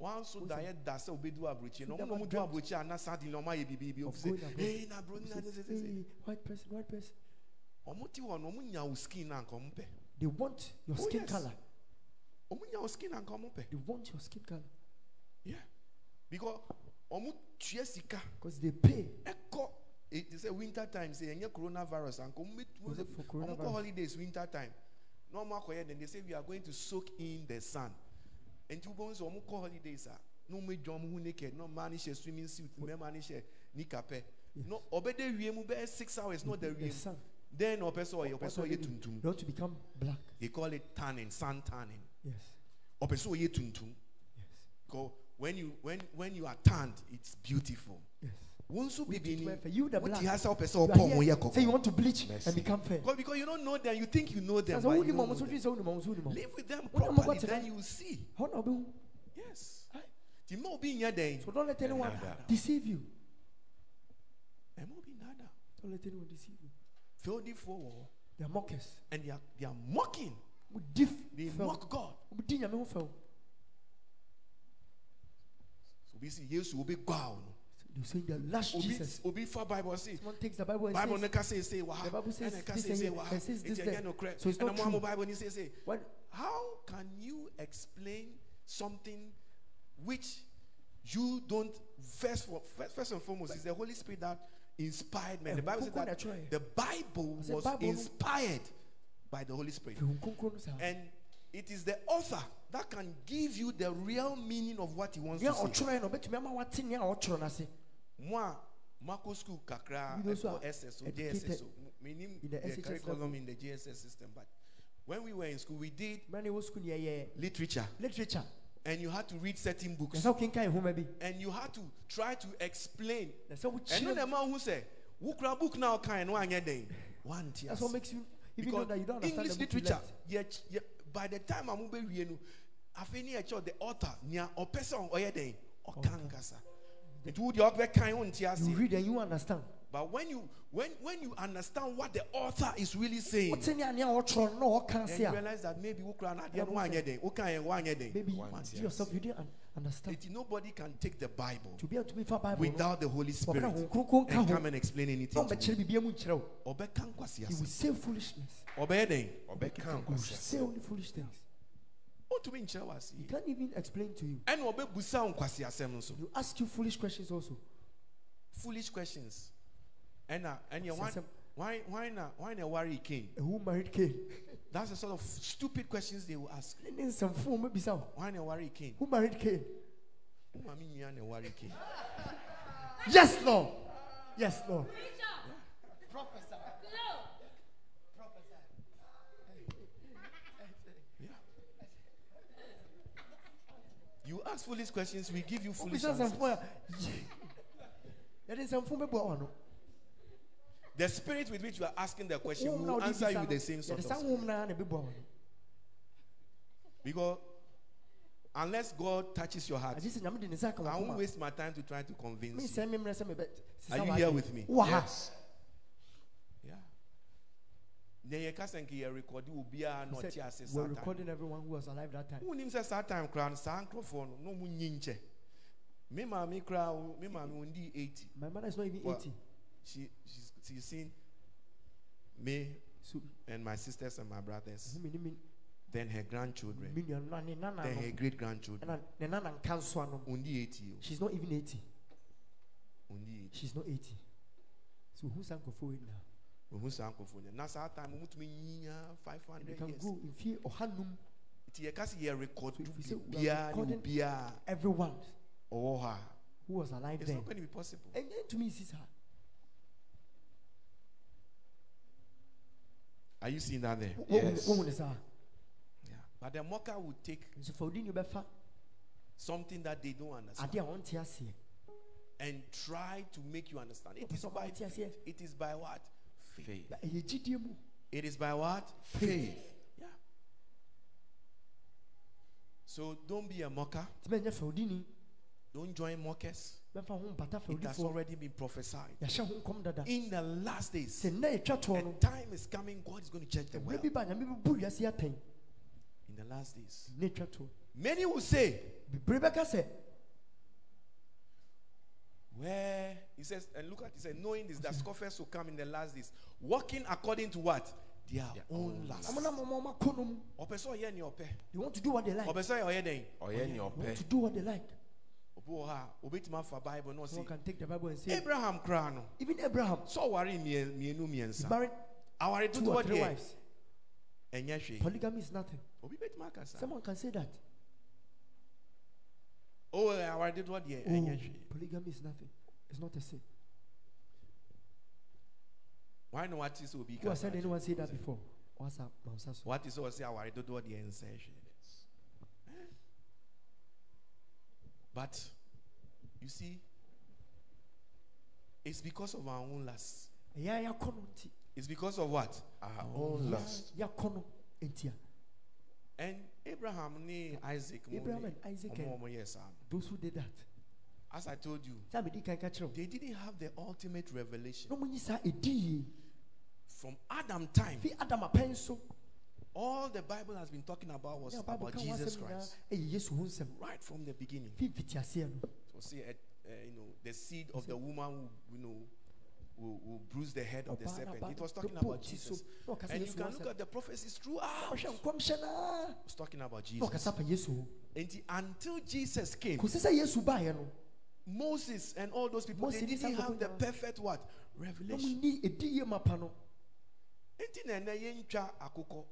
wọn Who's da yẹ da sẹ obedu aburokyi na ọmọ na never du aburokyi a na sadi na ọmọ ayẹ bibi bi of ọmọ going sẹ abroad. ee na broni na sẹ sẹ white person, white person. ọmọ ti hɔ no ọmọ nya o skin na nka pɛ They want your Oh, skin yes. color. ọmọ nya o skin na nka pɛ They want your skin color yeah because tua sika because they pay. ɛkɔ it is a winter time sɛ ɛnyɛ coronavirus for bɛ ọmọ kɔ coronavirus? holidays winter time na ọmọ akɔ yɛ then they say we are going to soak in the sun nti wọ́n sọ ọmọ kɔ holidays a na ọmọ edwa ọmọ ho naked na ani hyɛ swimming suit mmarima ani hyɛ nika pɛ Yes. no ɔbɛda wie mu bɛyɛ six hours na ɔda The wie mu then ɔpɛ sɛ ɔyɛ That's sɛ ɔyɛ they tuntum They want to become black. they call it tanning sun tanning Yes. ɔpɛ sɛ ɔyɛ tuntum Yes. Because when you when when you are tanned it's beautiful Yes. wɔn nso We bibi teach ni well for you, the black. ti ha sɛ You ɔpɔ are here, Say you want to bleach Mercy. and become fair. because because you don't know them you think you know them Sasa but you don't know so them. say who ni mama so who ni mama. live with them Who na mo properly then you will see How na yes Aye. ti ma obi nyɛ So don't let anyone Nada. deceive you. ɛma obi nada Don't let anyone deceive you. fɛodifoɔ wɔ hɔ They are mockers. and they are they are mocking they mock God Mo di nyame ho fɛw. obi si yesu obi gba no They say they lash obi Jesus. obi fa bible si Someone takes the Bible and bible says, ne say say wɔ The Bible says this say and say ha and says this nti no So it's not mo a mo true. bible say say What? how can you explain something which you don't first for first, first and foremost is the holy spirit that inspired man the bible says that the bible was Bible inspired by the holy spirit Fi Honhom Kronkron no saa. and it is the author that can give you the real meaning of what he wants nea to say. no ɔbɛtumi ama wate nea ɔtwerɛ no ase Mo a Marco school kakra, We those who ɛkɔ are SSO, JSSO. Meaning in the the curriculum in the JSS system. But when we were in school, we did wɔ sukuu ne literature, literature and you had to read certain books, yɛ sɛ wokenkan nhoma bi and you had to try to explain. And then the man who said, "Wukra book now kind no anya den." One tears. that's what makes you even though Because that you don't understand English you literature, yeah, yeah, by the time I'm ube wienu, afei ni ɛkyɛ the author nia ɔpɛ sɛ ɔyɛ den ɔka nkasa. Nti wo deɛ ɔbɛ kan wo ase. you read and you understand. But when you when when you understand what the author is really saying, wote nea nea ɔtwerɛ no na ɔka then ase you a realize that maybe wokra na Yeah, adeɛ no wanyɛ den woka yɛ wanyɛ den maybe One you yourself you didn't understand. Nti nobody can take the bible to be able to be fa bible without the holy spirit ho kronkron ka and come and explain anything to ɔmbɛkyerɛ you. biribia mu nkyerɛ wo ɔbɛka nkwasi he will say foolishness ɔbɛyɛ den Ɔbɛka he will say only foolish things ɔntumi nkyerɛ wo ase he can't even explain to you. Ɛna ɔbɛbusa wo nkwasi asɛm no so he will ask you foolish questions also. Foolish questions. Ɛna uh, ɛneɛ why Asɛm. why why na why na worry king a who married Cain. That's the sort of stupid questions they will ask. Ne ne nsɛmfo a wɔmɛbisa wo why na worry king who married Cain? Wo maame nua na worry king yes lord. Yes lord. You ask foolish questions we give you foolish answers nsɛmfo a yɛde nsɛmfo bɛboa wa no The spirit with which you are asking the question Honhom na will wode answer you no, the same sort yɛde of saa thing. honhom naa na ɛbɛboa wa no Because unless God touches your heart, agye sɛ nyame de ne nsa aka I won't wakoma waste my time to try to convince you. mesɛe me mmerɛ sɛ mebɛ Are you here with me? wowɔ ha Yes. Yeah. Then you can't say you record you be a He said, we're recording everyone who was alive that time Who names say Satan crown sa microphone no mu nyinche. Me ma me crown me ma me undi 80. my mother is not even Well, 80 She she's, she's seen me so and my sisters and my brothers. who me me Then her grandchildren. me nua ne nana Then no her great grandchildren. ɛna ne nana nka nso ano Undi 80. she's not even 80 Undi 80. she's not 80 so who san nkɔfo wei na Ohu saa nkurɔfoɔ no. Na saa time mutumi nyinya 500 can years. go mfie ɔhanum Nti yɛka sɛ yɛ record So if we say we are biara ne recording- obiara everyone ɔwɔ hɔ a who was alive it's then not going to be possible. ɛnyɛ ntumi nsi saa Are you seeing that there? Yes. saa Yeah. But the mocker will take nso fa wodi ne bɛfa something that they don't understand adeɛ a ɔnte aseɛ and try to make you understand. It is by it is by what? Faith. na ɛyɛ gyidie mu It is by what? Faith. Yeah. So don't be a mocker. nti mɛnyɛ fa wodi ni Don't join mockers. mɛmfa ho mpata fa It has already been prophesied. yɛhyɛ ho nkɔm dada In the last days, sɛ nnɛ yɛtwa toɔ a time is coming, God is going to judge the world. bi ba nyame bɛbu wiase atɛn In the last days. ne twa toɔ Many will say, bebree bɛka sɛ Where he says, and look at he said, knowing this, that scoffers will come in the last days, walking according to what? Their, own lust. ɔmona mama ɔma kɔ no mu Ɔpɛ sɛ ɔyɛ nea ɔpɛ. they want to do what they like Ɔpɛ sɛ ɔyɛ dɛn. Ɔyɛ nea they want to do what they like Obi wɔ hɔ a obetumi afa Bible na someone can take the bible and say Abraham koraa even abraham sɛ ɔware mmie- mmienu he mmiɛnsa. married two or three wives polygamy is nothing Obi betumi aka saa. someone can say that Oh, aware dodoɔ deɛ oh, ɛnyɛ hwee. polygamy is nothing it's not a sin Why no what is obi who has said anyone kyerɛ? say that before what's up Mamsa so What is ɔsi aware dodoɔ deɛ nsɛ hwee. But you see, it's because of our own lust. ɛyɛ a yɛakɔ no nti It's because of what? Our own lust. yɛakɔ no nti a And Abraham ne Isaac Abraham and Isaac ɔmo and- ɔmo yɛ saa no. those who did that As I told you, sɛ medi kan ka kyerɛ wo they didn't have the ultimate revelation. na ɔmonyi saa ɛdi yie From Adam time, adam all the Bible has been talking about was about Jesus Christ. ɛyɛ yesu ho nsɛm Right from the beginning. fi mfitiaseɛ no So see, uh, uh, you know, the seed of the woman who, you know, will, will bruise the head of the serpent. It was talking about Jesus. And you can look at the prophecies throughout. It ɔhwɛ was talking about Jesus. ɔkasa fa yesu ho Until, Jesus came, kòsi sɛ yesu baayɛ no Moses and all those people, they didn't have the perfect what? Revelation. ɔmonyi ɛdi yie mapa no Enti na ɛnɛ yɛntwa akokɔ.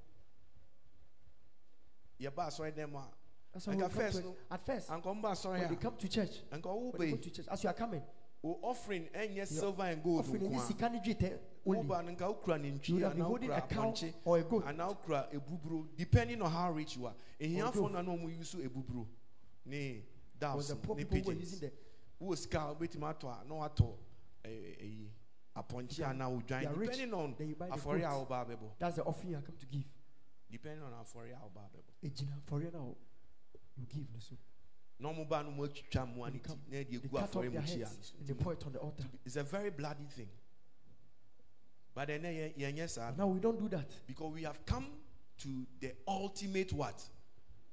Yɛba asɔre dɛm a That's why Like we at first. At first, anka ɔmo ba when they come to church, a anka ɔwo when they go to church, as you are coming, o offering eh, ɛnyɛ silver and gold offering any nko a sikani jite wo only. ba no nka wokura You nantwie would have been anaa holding a cow apɔnkye a anaa wokura ebuburo depending on how rich you are ehiafo dove. na na ɔmo use ebuburo ne the poor ne people who were using pigeons the wo sika a wobɛtumi atɔ a na watɔ ɛyi apɔnkye You anaa odwan depending on then you buy the afɔre a ɔba abɛbɔ That's the offering i come to give. depending on afɔre a ɔba abɛbɔ Ejina for you now. You give no so. Na ɔmo ba no mo atwitwa mmoa They no ti come- na ɛde They egu cut off their heads and they pour it on the altar. it's a very bloody thing. But then eh, yɛnyɛ saa Now we don't do that. because we have come to the ultimate what?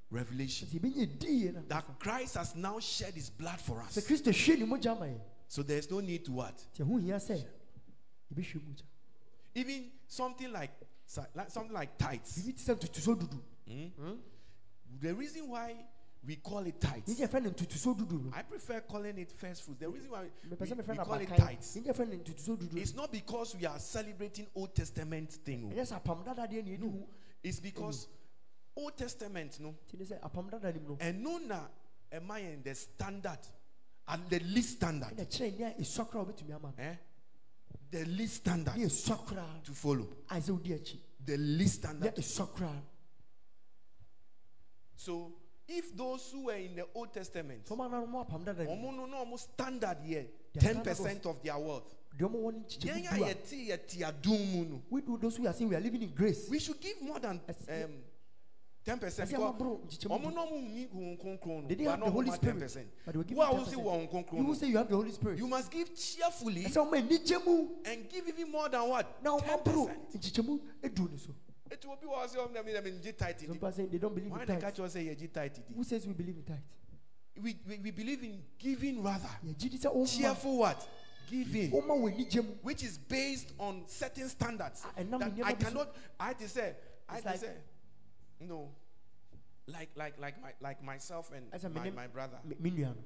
Revelation. Sɛ yɛbɛnya die na that Christ has now shed his blood for us. kristo hwie ne mogya ma yɛ So there's no need to what? nti ɛho hia sɛ yɛbɛhwie mogya Even something like, like something like tithes. biribi te sɛ ntotoso hmm? hmm? The reason why we call it tithes, yɛnti yɛfrɛ no ntotoso dudu no. I prefer calling it first fruits. The reason why we, sɛ we call it tithes yɛnti yɛfrɛ no ntotoso dudu it's not because we are celebrating Old Testament thing. ɛnyɛ sɛ apam dadadeɛ ne ɛni It's because Old Testament, no, nti ne sɛ apam dada nim no. And no na am I in the standard, at the least standard, ɛna kyerɛ ne a ɛsua koraa wobɛtumi ama. No eh? The least standard ne ɛsua koraa to follow. a sɛ wodi akyi The least standard. So if those who were in the Old Testament, fɔma no mo apam dada nim ọmọ no no ọmọ standard here, ten percent of their wealth. deɛ ɔmo wɔ ne Yẹn nkyekyɛ a du a yɛte yɛte adum mu no, we do those who are saying we are living in grace. We should give more than um, ten percent. Because ọmọ náà mu ní ohun kronkron no, they didn't have náà the Holy ten Spirit. percent. but they were giving Who are 10%. say wọ ohun you kronkron no, say you have the Holy Spirit. You must give cheerfully ɛsɛ ɔmo anigye mu and give even more than what? Ten percent. Nkyekyɛ mu edu ne so It will be what say ọmọ mi na tight some people saying they don't believe Why in they tithe catch us say tight who says we believe in tithe We we we believe in giving rather. sɛ ɔma Cheerful what? Giving. ɔma wɔ anigye mu which is based on certain standards Ah, that I cannot. I had to say, I had to like- say, no, like like like my like myself and As my, minim- my brother. me me nua no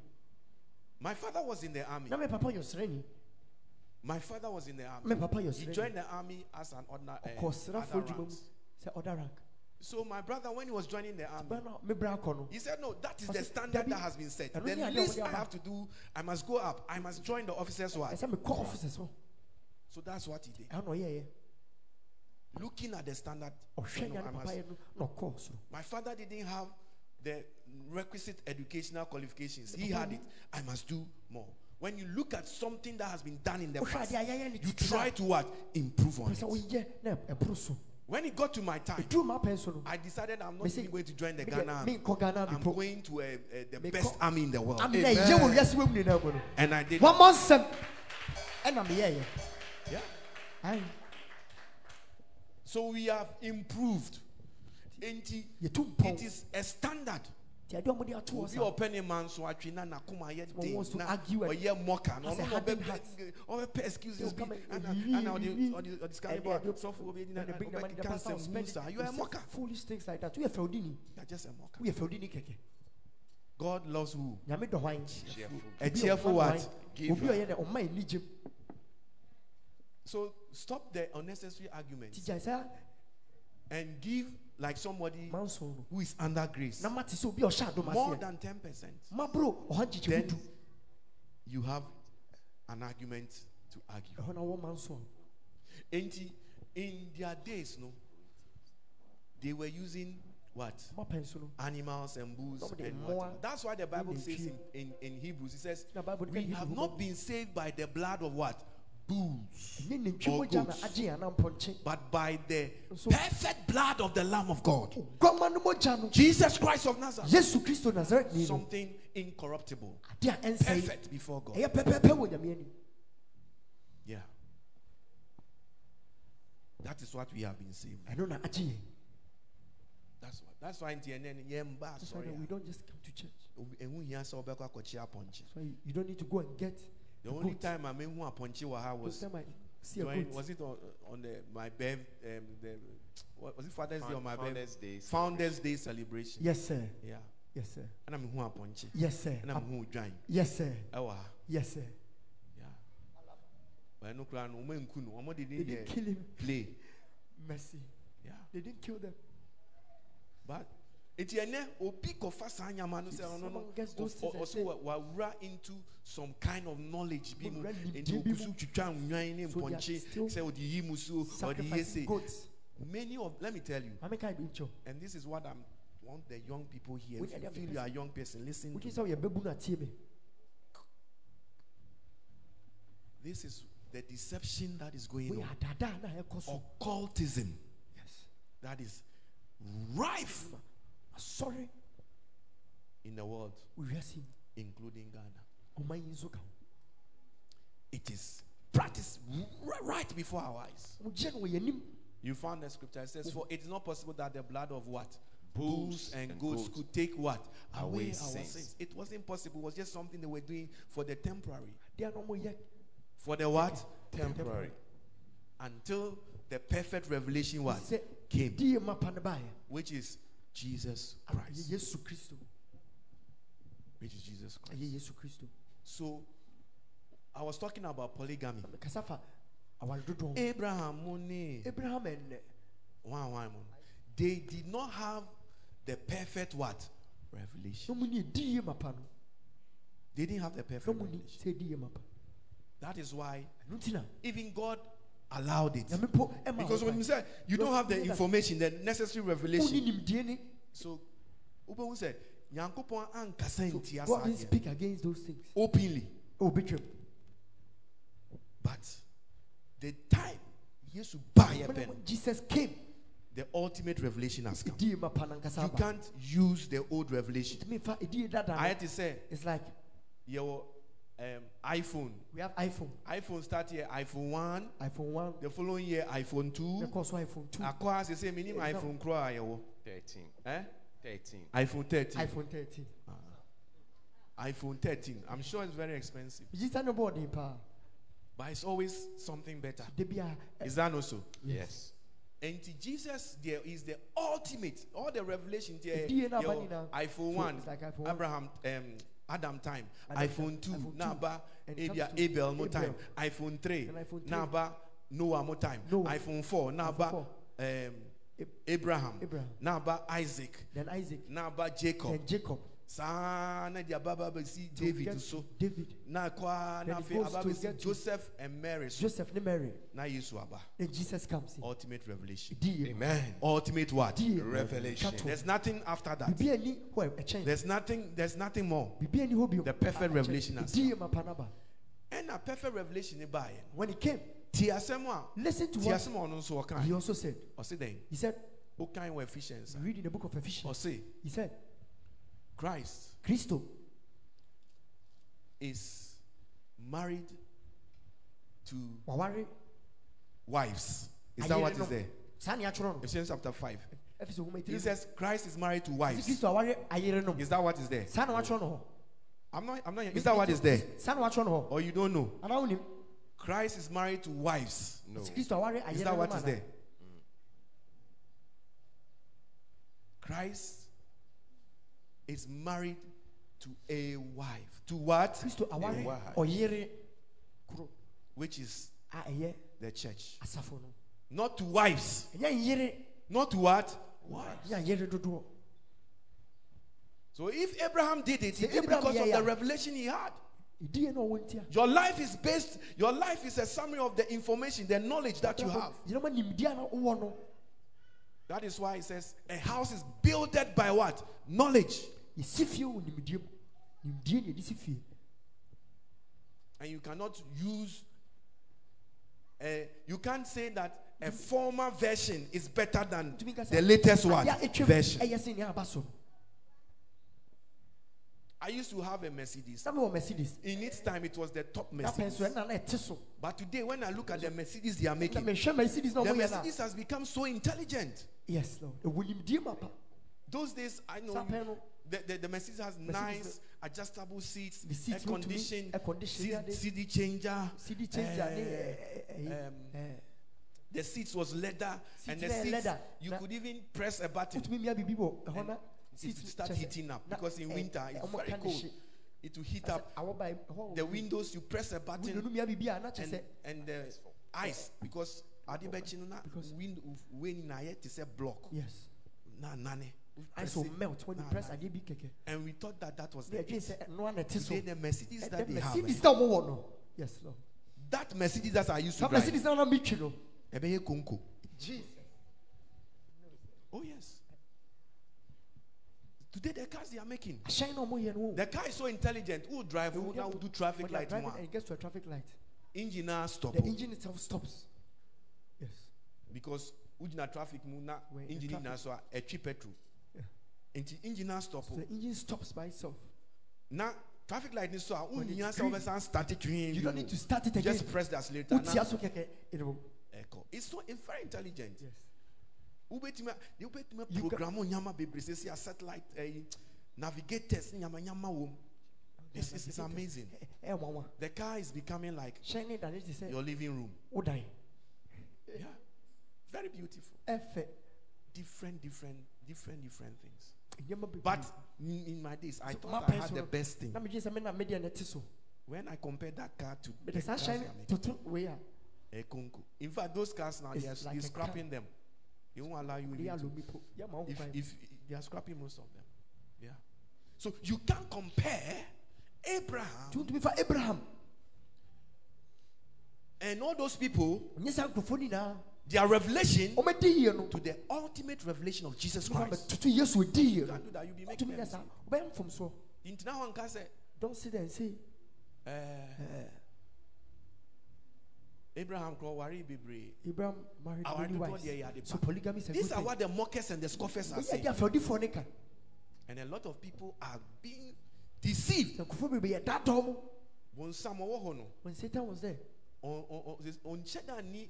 My father was in the army. na me papa yɛ ɔsrɛni My father was in the army. me papa He joined the army as an ordinary. Uh, ɔkɔsrafoɔ other adwuma mu ranks. sɛ ɔda rank so my brother, when he was joining the army, bɛn na me bra akɔ no he said, "No, that is the standard that has been set. The least I have to do, I must go up. I must join the officers' wife." ɛsɛ me kɔ ɔfisɛ so So that's what he did. ɛha na ɔyɛɛyɛ Looking at the standard, you know, must no na ɔkɔɔ My father didn't have the requisite educational qualifications. He had it. I must do more. When you look at something that has been done in the past, adeɛ ayɛyɛ ne you try to what? Improve on it. Woyɛ na ɛboro so When it got to my time, ɛduru ma apɛn so no I decided I'm not even going to join the Ghana army. I'm going to uh, uh, the best army in the world. amena ɛyɛ wɔ wiase wɔ mu nyinaa mu no And I did. wɔmmɔ nsɛm ɛna Yeah. Aye. So we have improved. Ain't it? yɛtu mpɔn It is a standard. Nti adeɛ a ɔmode ato obi sa ɔpɛ man so atwe na n'akoma ayɛ wants to den na argue and- ɔyɛ mɔka na As a ɔno na hardened ɔbɛ heart. ɔbɛpɛ excuses They'll bi come and- ana and- ana ɔde ɔde ɔde sika and- bɔ and- sɔfo obi na When they bring the money, the ɔbɛka pastor will nsɛm musa you are a mocker Foolish things like that. Woyɛ fɛwdini. you are just a mocker Woyɛ fɛwdini kɛkɛ. God loves who Nyame dɔ hwan? a Obi a cheerful ɔma what hwan? giver Obi a ɔyɛ dɛ ɔma ani gyem. so stop the unnecessary Nti arguments gyae sɛ and give like somebody who is under grace Na mate sɛ obi a ɔhyɛ adom more than ten percent Mabro ɔha nkyekye then you have an argument to argue wɔ manson. In their days, no, they were using what? Mapɛn so no. Animals and bulls and what? That's why the Bible says in, in, in Hebrews, it says, we have not been saved by the blood of what? Bulls or goats, agye yɛn anampɔnkye. but by the perfect blood of the Lamb of God. Guama no mogya no. Jesus Christ of Nazareth. Yesu Kristo Nazaretni no. Something incorruptible, Adeɛ a ɛnsɛe. perfect before God. Ɛyɛ pɛpɛɛpɛ wɔ Nyame anim. Yeah. That is what we have been saved. by. Ɛno na agye yɛn. That's why. That's why in the end, yeah, That's why sorry. we don't just come to church. Ehu hia sɛ ɔbɛkɔ akɔkye apɔnkye. So you, you don't need to go and get The only goat. time I mean who apɔnkye wɔ ha First was time I see a during, goat. was it on, on the my birth um, the what was it Father's Day or my birth Founders Day. Founders Day celebration. Yes, sir. Yeah. Yes, sir. Ɛna me hu apɔnkye. Yes, sir. Ɛna me hu dwan Yes, sir. ɛwɔ ha. Yes, sir. Yeah. But no kura no ɔmo nku no ɔmo de They didn't kill him. play. Mercy. Yeah. They didn't kill them. But Eti ene obi kɔfa saa nyama no sɛ ɔno no. Someone gets those ɔf- things and ɔso wawura into some kind of knowledge bi mu. Nti okusu twitwa nnwan ne So they are mpɔnkye sɛ ɔde yi mu so ɔde yɛ sacrificing se goats. many of let me tell you. Maame ka ebi nkyɛw. and this is what I'm want the young people here. If you feel you are a young person listen to Wogye sɛ ɔyɛ bɛbu no atie me. this is the deception that is going on. adaadaa na ɛkɔ so. occultism. Yes. that is rife Asɔre in the world including Ghana Ɔman yi nso ka ho. it is practiced right before our eyes Wogye no wɔ yɛn anim. You found the scripture. It says, For it is not possible that the blood of what? Bulls Bulls and, and goats goats could take what? away our sins. sins. It wasn't possible. It was just something they were doing for the temporary. Deɛ na ɔmo yɛ For the what? Temporary. Until the perfect revelation what? sɛ Came. die ma pa ne baayɛ. Which is Jesus ah, Ɛyɛ Christ. Yesu Kristo. Which is Jesus Christ. Ah, Yesu Kristo. So I was talking about polygamy. Kasa fa aware. Abraham money. Abraham ɛnnɛ. Eh, one, one, one. They did not have the perfect what? Revelation. Na ɔmo ni die ma pa no. They didn't have the perfect revelation. sɛ die ma pa. That is why Ɛno nti na even God allowed it. nyame po ɛma Because when you say you don't have the information, the necessary revelation. So, Ubehu said, Nyankopɔn ankasa So nti God didn't speak against those things. openly. Oh, betwam. But the time Yesu baayɛ When pɛ no, Jesus came, the ultimate revelation has come. die ma pa nankasa You can't use the old revelation. Tumi fa die dada I had to say, It's like your um, iPhone. we have iPhone, iPhone start here, iPhone 1. iPhone one, The following year, iPhone 2. the course iPhone two, Akɔ ase sɛ menim Yeah, iPhone koraa a 13. Eh? 13. iPhone 13. iPhone thirteen. iPhone 13. I'm sure it's very expensive, Register no board in pa. but it's always something better. De bia. Is that not so? Yes. And to Jesus, there is the ultimate, all the revelation there. The DNA your bani now. iPhone So 1, it's like iPhone one. Abraham, um, Adam time, Adam iPhone time, 2, iPhone two. Naba, And it Abia, comes to Abel, more time, iPhone 3, iPhone three. Naba, Noah, more time, Noah. iPhone 4, Naba, four. um, Abraham, Abraham. Naba, Isaac, Then Isaac, Naba, Jacob. then Jacob. Saa na de aba ba david get so David, na kɔa na it afei goes aba to bɛsi get to- joseph and mary so Joseph ne Mary. na yesu aba Then Jesus comes in. ultimate revelation Die. Amen. ultimate what Die. Revelation. There's nothing after that Bibi ani hɔ ɛkyɛn. there's nothing there's nothing more Bibi ani hɔ bio. The perfect revelation has Die ma pa perfect revelation ne baeɛ When he came, tie asɛm listen to tie what asɛm a ɔno he also said. ɔse dɛn He said, wokan wɔ ephesians a read in the book of Ephesians. ɔse He said, christ Christo is married to waware wives. Is that what is there? Saa ne atwerɛ ephesians chapter 5 ɛfi sɛ homa he says christ is married to wives. Kristo aware ayere nom is that what is there? Saa na watwerɛ no I'm not, I'm not, hɔ is that what is there? saa na watwerɛ no hɔ Or you don't know? Christ is married to wives. No. ɛti kristo aware ayere Is that what is there? Mm. Christ is married to a wife. To what? kristo aware wife. ɔyere koro Which is the church. asafo no Not to wives. Not to what? Wives. ɛnyɛ ayere dodoɔ So if Abraham did it, he did Abraham, because of the revelation he had. die na ɔwɔ ntia Your life is based, your life is a summary of the information, the knowledge that you have. gyinama nimdeɛ a na wowɔ no That is why it says a house is builded by what? Knowledge. Yɛsi fie wɔ nimdeɛ mu nimdeɛ ne yɛde si fie And you cannot use, uh, you can't say that a former version is better than Tumi ka sɛ, the latest one adeɛ a ɛtwam version. ɛyɛ sɛ nea aba so no I used to have a Mercedes. mercedes In its time, it was the top Mercedes. so ɛna na ɛte so But today, when I look at the Mercedes they are making, the Mercedes has become so intelligent. yes lord ɛwɔ nimdeɛ mu apa Those days, I know saa pɛn no the, the, the Mercedes has nice adjustable seats, The seats air condition, air condition, C- CD changer. cd changer eh, ɛ- ɛyi, eh, eh, um, ɛ, The seats was leather, Seat and the seats leather. you Na- could even press a button. wotumi mia biribi wɔ ɛhɔ And it start heating up na because in winter it's very cold. It will heat up. awɔ ba ɛhɔ wɔ The windows you press a button no mia biribi a na kyɛ and and the ice because na Because- wind wei nyinaa yɛ te sɛ block yes na nane Ice will melt when you Nah, press nah. ade bi kɛkɛ. And we thought that that was the ɛdwene it. sɛ ɛno ara na ɛte so. Today, the Mercedes that Ɛdɛ they have, Mercedes na no. Yes, Lord. that Mercedes that I used to Saa drive, Mercedes na na mi twi no. Jesus. Oh yes. Today the cars they are making. Ahyɛn na ɔmo yɛ no. The car is so intelligent. Who drive? Who now do traffic When they are light? driving One. and it gets to a traffic light, Engine now stop. the engine itself stops. Yes. because ujina traffic mu na When in engine na so a ɛtwi petrol. Nti engine na stop. So the engine stops by itself. Na traffic light ni so a When unya it's sɛ green, ɔbɛsan start it twin. You don't need to start it again. just press the accelerator. Utia Na so kɛkɛ. It will. ɛkɔ. It's so it's very intelligent. Yes. Wobɛtumi de wobɛtumi You ca- program nyama bebree sɛ a satellite ɛyi navigators nyama nyama wɔm. It's, it's, it's amazing. Ɛ nwanwa. The car is becoming like ti sɛ your living room. o. Yeah. Very beautiful. Different, different, different, different things. But in, my days, I So, thought I had the best thing. Na mi gye sɛ mi na media na ti so. When I compared that car to the cars sunshine they are making, a. a In fact, those cars now, they are like scrapping them. They won't allow you They are to- lomi po. Yeah, ma o if, if they are scrapping most of them. Yeah. So you can't compare Abraham Tuntun fa Abraham. and all those people, Nye saa nkurɔfoɔ nyinaa. their revelation Wɔn di yie to the ultimate revelation of Jesus Christ. tutu Yesu edi yie You can't do that. You'll be making nyɛ them. saa. Ɔbɛyɛ mfomsoɔ. Into now one can say, Don't sit there and say. uh, Abraham worry bebre. Abraham married Our many wives. there, yeah, they So polygamy is a These are what the mockers and the scoffers are saying. adi afɛdifoɔ ne ka. And a lot of people are being deceived. Na nkurɔfoɔ bebree yɛ. When some wɔ hɔ no, When Satan was there, on- on- on- says, ɔnhyɛ da ni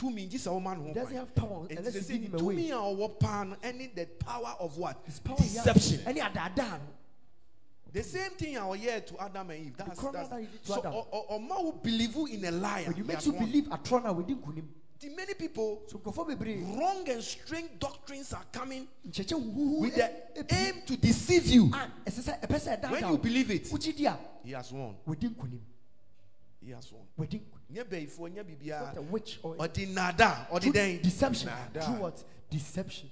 tumi gye sɛ ɔma no he ho doesn't have power Nti unless you give him away. tumi a no ɛne the power of what? His power Deception. Any adada no. The same thing I ɔyɛ to Adam and Eve. That's, that's that so Adam. ɔ- ɔ- ɔma wo believe in a liar. When you make you believe a na wɔdi nkunim. The many people So wrong and strange doctrines are coming with the aim to deceive you. Ah, ɛsɛ sɛ ɛpɛ sɛ ɛdada When you believe it, a he has won. He has won. Wɔdi bɛyifoɔ, nye a biribiara. witch or Ɔde nada, ɔde through dɛn? deception. Nada. Through what? Deception.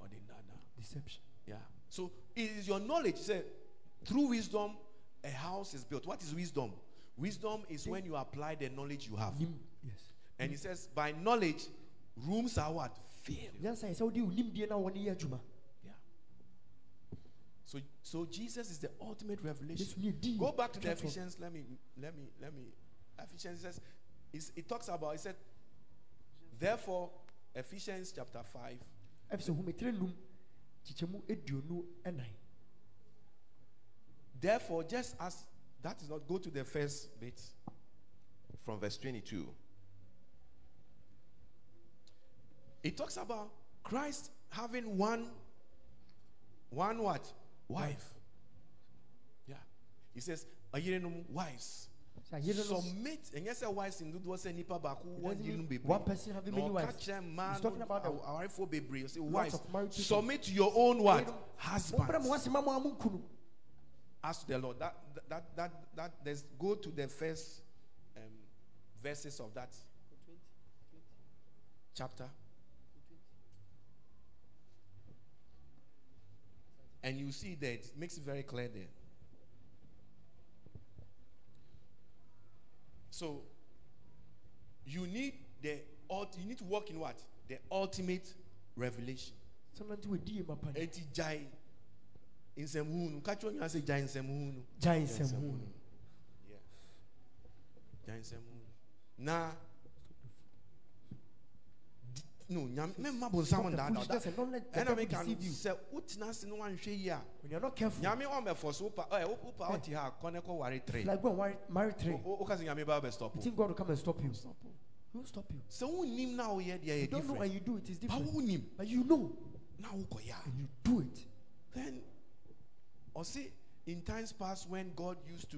Ɔde nada. Deception. Yeah. So it is your knowledge. Say, through wisdom, a house is built. What is wisdom? Wisdom is when you apply the knowledge you have. Yes. And he says, by knowledge, rooms are what? Filled. Nyansa yɛ sɛ wodi wo nimdeɛ na wɔne yɛ adwuma. Yeah. So, so Jesus is the ultimate revelation. Yesu ne di Go back to the. Ephesians. Let me, let me, let me. Ephesians says, it's, it talks about. It said, therefore, Ephesians chapter five. Ɛfisɛ hometire num kyekyɛmu aduonu ɛnan. Therefore, just as that is not go to the first bit. From verse 22. It talks about Christ having one, one what? Wife. Yeah. He says, "Ayerenom wives." Sɛ ayere no Submit. And yes, wives in do say nipa baako It one doesn't yere no mean bebree. one person having Na many ɔka wives. kyerɛ mmaa He's talking no, about the- aw- awarefo bebree. Say Lots wives, of married people. submit your own what? Mobrɛ Husband. ase ma mo a mo nkunu. Ask the Lord. That that that that. Let's go to the first um, verses of that chapter. And you see that it makes it very clear there. So you need the ult- you need to work in what? The ultimate revelation. Sɛ nante wɔdi yie ma pa ne. Eti jai nsɛmhu no. Kacho nyina sɛ jai nsɛmhu no. Gyae nsɛm ho no. Yeah. Jai nsɛmhu no. Na di- no, nyam mɛmma bonsam Stop the ndaa foolishness and don't let the ɛna devil meka no you. sɛ wotena ase no wanhwɛ yi a When you're not careful, nyame ɔmmɛfɔ so wopa ɛ, wo- wopa wote ha a, kɔ ne kɔ ware tre like go and marry, marry three. Wo- wo- woka sɛ nyame ba bɛstɔpo You think God will come and stop you? He will stop you. sɛ wonnim na woyɛ deɛ You yɛ don't know different and you do it is ba different. wonim But you know na wokɔyɛ a and you do it. Then, or see, in times past when God used to,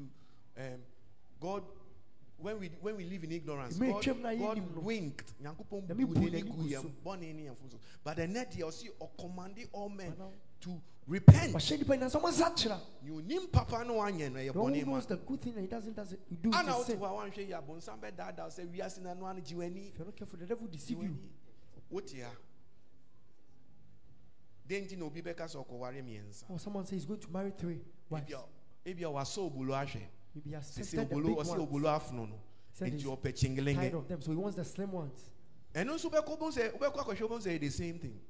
um, God, when we when we live in ignorance, God, twam na yɛ God winked. Nyankopɔn Nyame bu bu n'ani n'ani gu gu yɛn so. bɔne ne yɛn mfomso. But the net deɛ ɔsi ɔcommande all men to repent. Wahyɛ nipa nyinaa sɛ ɔmo nsa kyerɛ. You nim papa no one who knows the good thing and he doesn't does it. You do it Ana is wote sin. hɔ a wanhwɛ yi a bonsam bɛdaadaa wo sɛ wiase na no ano gye w'ani. If you're not careful, the devil deceive you. w'ani. Wote ha. den nti na obi bɛka sɛ ɔkɔware mmiɛnsa Or someone says he's going to marry three wives. Ebia ebia wasɔ obolo Maybe he has the big ones. obolo afono no Said he's tired of them, so he wants the slim ones. And nso bɛkɔ bɔ sɛ wobɛkɔ akɔhwɛ bɔ sɛ the same thing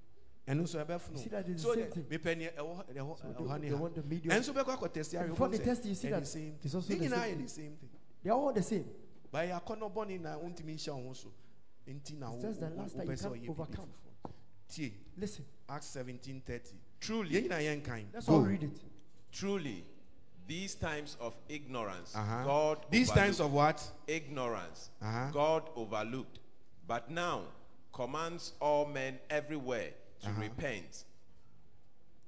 ɛno nso ɛbɛfono You see that it's so the same thing. mepɛ neɛ ɛwɔ ɛwɔ So they, ne they want the medium. ɛnso bɛkɔ akɔtɛsi ahwɛ Before bɔ they test you, you see that the same it's thing also ne the nyinaa same thing. the same thing They're all the same. bɛyɛ akɔnɔ bɔne na wontumi nhyɛ wo ho so nti na It's wo- just the last wo- that you can't overcome. foforɔ. Listen, acts 1730 Truly, nyinaa let's all read it. truly, these times of ignorance, Uh-huh. God these times of what ignorance, Uh-huh. God overlooked, but now commands all men everywhere to Uh-huh. repent.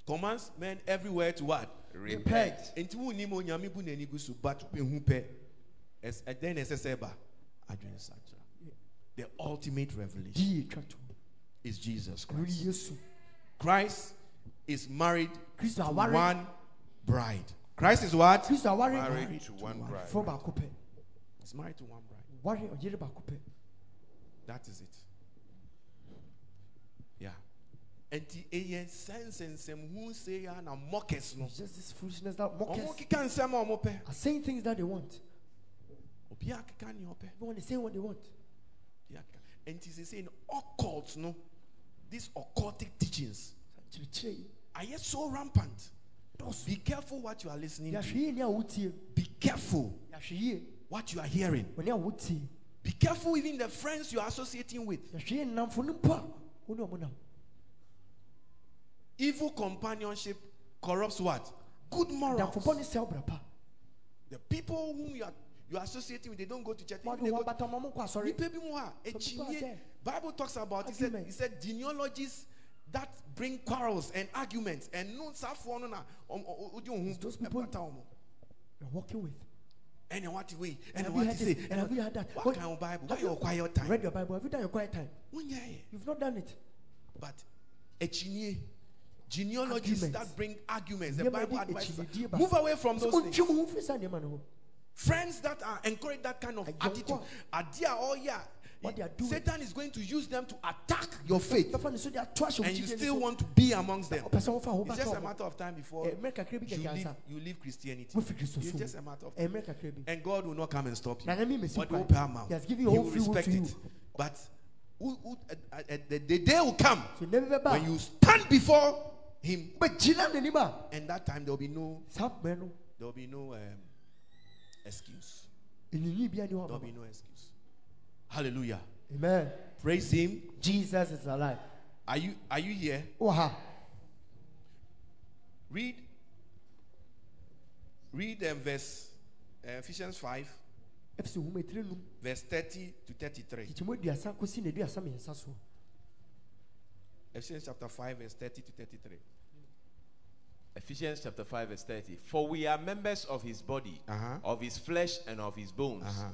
commands men everywhere to what Repent. nti wonnim onyame bu n'ani gu so but wobɛhu pɛ ɛdɛn na ɛsɛ sɛ ɛba adwensakra the ultimate revelation Die twa to. is jesus christ christ is married Christ to one bride christ is what Christ aware. Married to one bride. For baako pɛ. he's married to one bride Ware ɔyere baako pɛ. that is it yeah nti ɛyɛ sɛ nsɛnsɛmhu se ya na mockers no It's just this foolishness that ɔmo mockers keka nsɛm a ɔmo pɛ are saying things that they want. obiara keka nea ɔpɛ Everyone is saying what they want. Yeah. And it is saying occult, no, these occultic teachings are yet so rampant. Be careful what you are listening to. yie ne a wotie. Be careful what you are hearing. wɔ ne a wotie. Be careful even the friends you are associating with. Yɛahwɛ yie nnamfo no mpo a wo ne ɔmo nam. Evil companionship corrupts what? Good morals. Damfo bɔ ne sɛ ɔbra pa. The people whom you are you are associating with, they don't go to church. Even they go abata ɔmo ɔmo nkɔ asɔre. Nipa bi mu a, Some people are ekyinye- there. Bible talks about it said, it said genealogies that bring quarrels and arguments and no ho um, those people-. You're walking with. ɛna wate wei And ɛna have you wate heard se this? And have you heard that? what What- kind of bible you your quiet time Read your Bible. Have you done your quiet time? You've not done it. but ekyinie genealogies Arguments. that bring arguments the bible de advises move away from those things ontwe mo ho mfiri saa nneɛma no ho. friends that are encourage that kind of attitude adeɛ a ɔyɛ oh What they are doing. satan is going to use them to attack your faith. Bɛfa ne so de ato ahyɛ wo and you still want to be amongst them. Ɔpɛ sɛ wofa wo it's just a matter of time before Eh, kakra bi you leave you leave christianity. It's just a matter of Eh, bi. and God will not come and stop you. Na nyame mmesi But mouth, He has given He you will respect it. But who, who, uh, uh, the, the day will come So nneɛma bi bɛba when you stand before Him, wobɛgyina n'anim a, and that time there will be no saa mmerɛ no, there will be no um, excuse. ɛnyinyi bi ani hɔ There will be no excuse. Hallelujah. Amen. Praise Him. Jesus is alive. Are you are you here? Wɔ ha. Read. Read um, verse uh, Ephesians five, Efeso nwoma etiri num, verse thirty to thirty-three. kyekyɛmu aduasa kɔsi na aduasa mmiɛnsa so. Ephesians chapter five, verse thirty to thirty-three. Ephesians chapter 5, verse 30. For we are members of his body, Uh-huh. of his flesh, and of his bones. Uh-huh.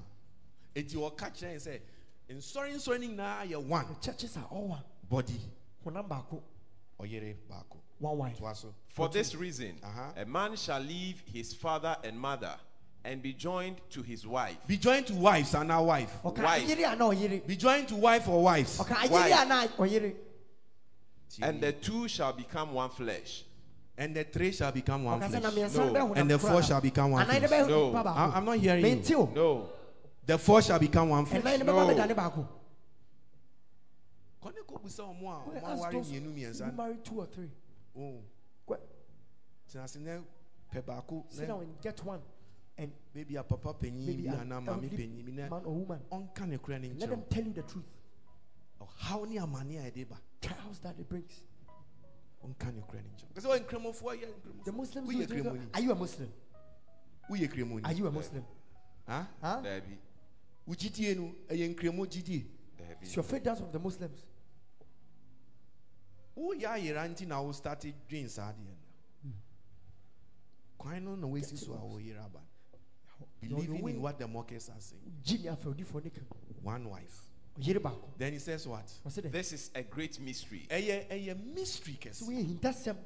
Enti wɔka kyerɛ yɛn sɛ nsɔre nsɔre ne nyinaa yɛ one The churches are all one. body Honam baako, ɔyere baako one wife. toa so For this reason, Uh-huh. a man shall leave his father and mother and be joined to his wife. be joined to wives and our wife Ɔka Wife. ayere ana ɔyere. be joined to wife or wives Ɔka ayere Wife. And the two shall become one flesh. and the three shall become one Ɔka sɛ na flesh No. no bɛyɛ honam And the four shall become one flesh. No. I, I'm not hearing you Mente. No. The four shall become one flesh Ɛnan no No. bɛba bɛda ne baako. kɔne kɔbusa ɔmo a Go ɔmo ask aware those who mmiɛnsa marry two or three. Oh, Go- tena ase ne pɛ baako Sit down and get one. And maybe a papa panyin maybe bi an anaa maame elderly panyin bi ne man or woman. ɔnka ne kura ne Let them tell you the truth. Oh, ɔhaw ne amane a yɛde ba Trials that it brings. ɔnka ne kura ne nkyɛn kɛsɛ ɔyɛ nkramofoɔ yɛ The Muslims do drink. Are you a Muslim? woyɛ kramoni Are you a Muslim? Huh? Huh? Debbie. wo gyidie no ɛyɛ nkramo gyidie Debbie. Your faith that of the Muslims? woyɛ ayera nti na wo starte dwen saa deɛ no kwan no na woasi so a woyera aba You're on your believing in what the mockers are saying Gini afɛ odiifoɔ ne ka. one wife Ɔyere baako. then he says what This is a great mystery. ɛyɛ ɛyɛ mystery Sɛ kɛse woyɛ hintasɛm.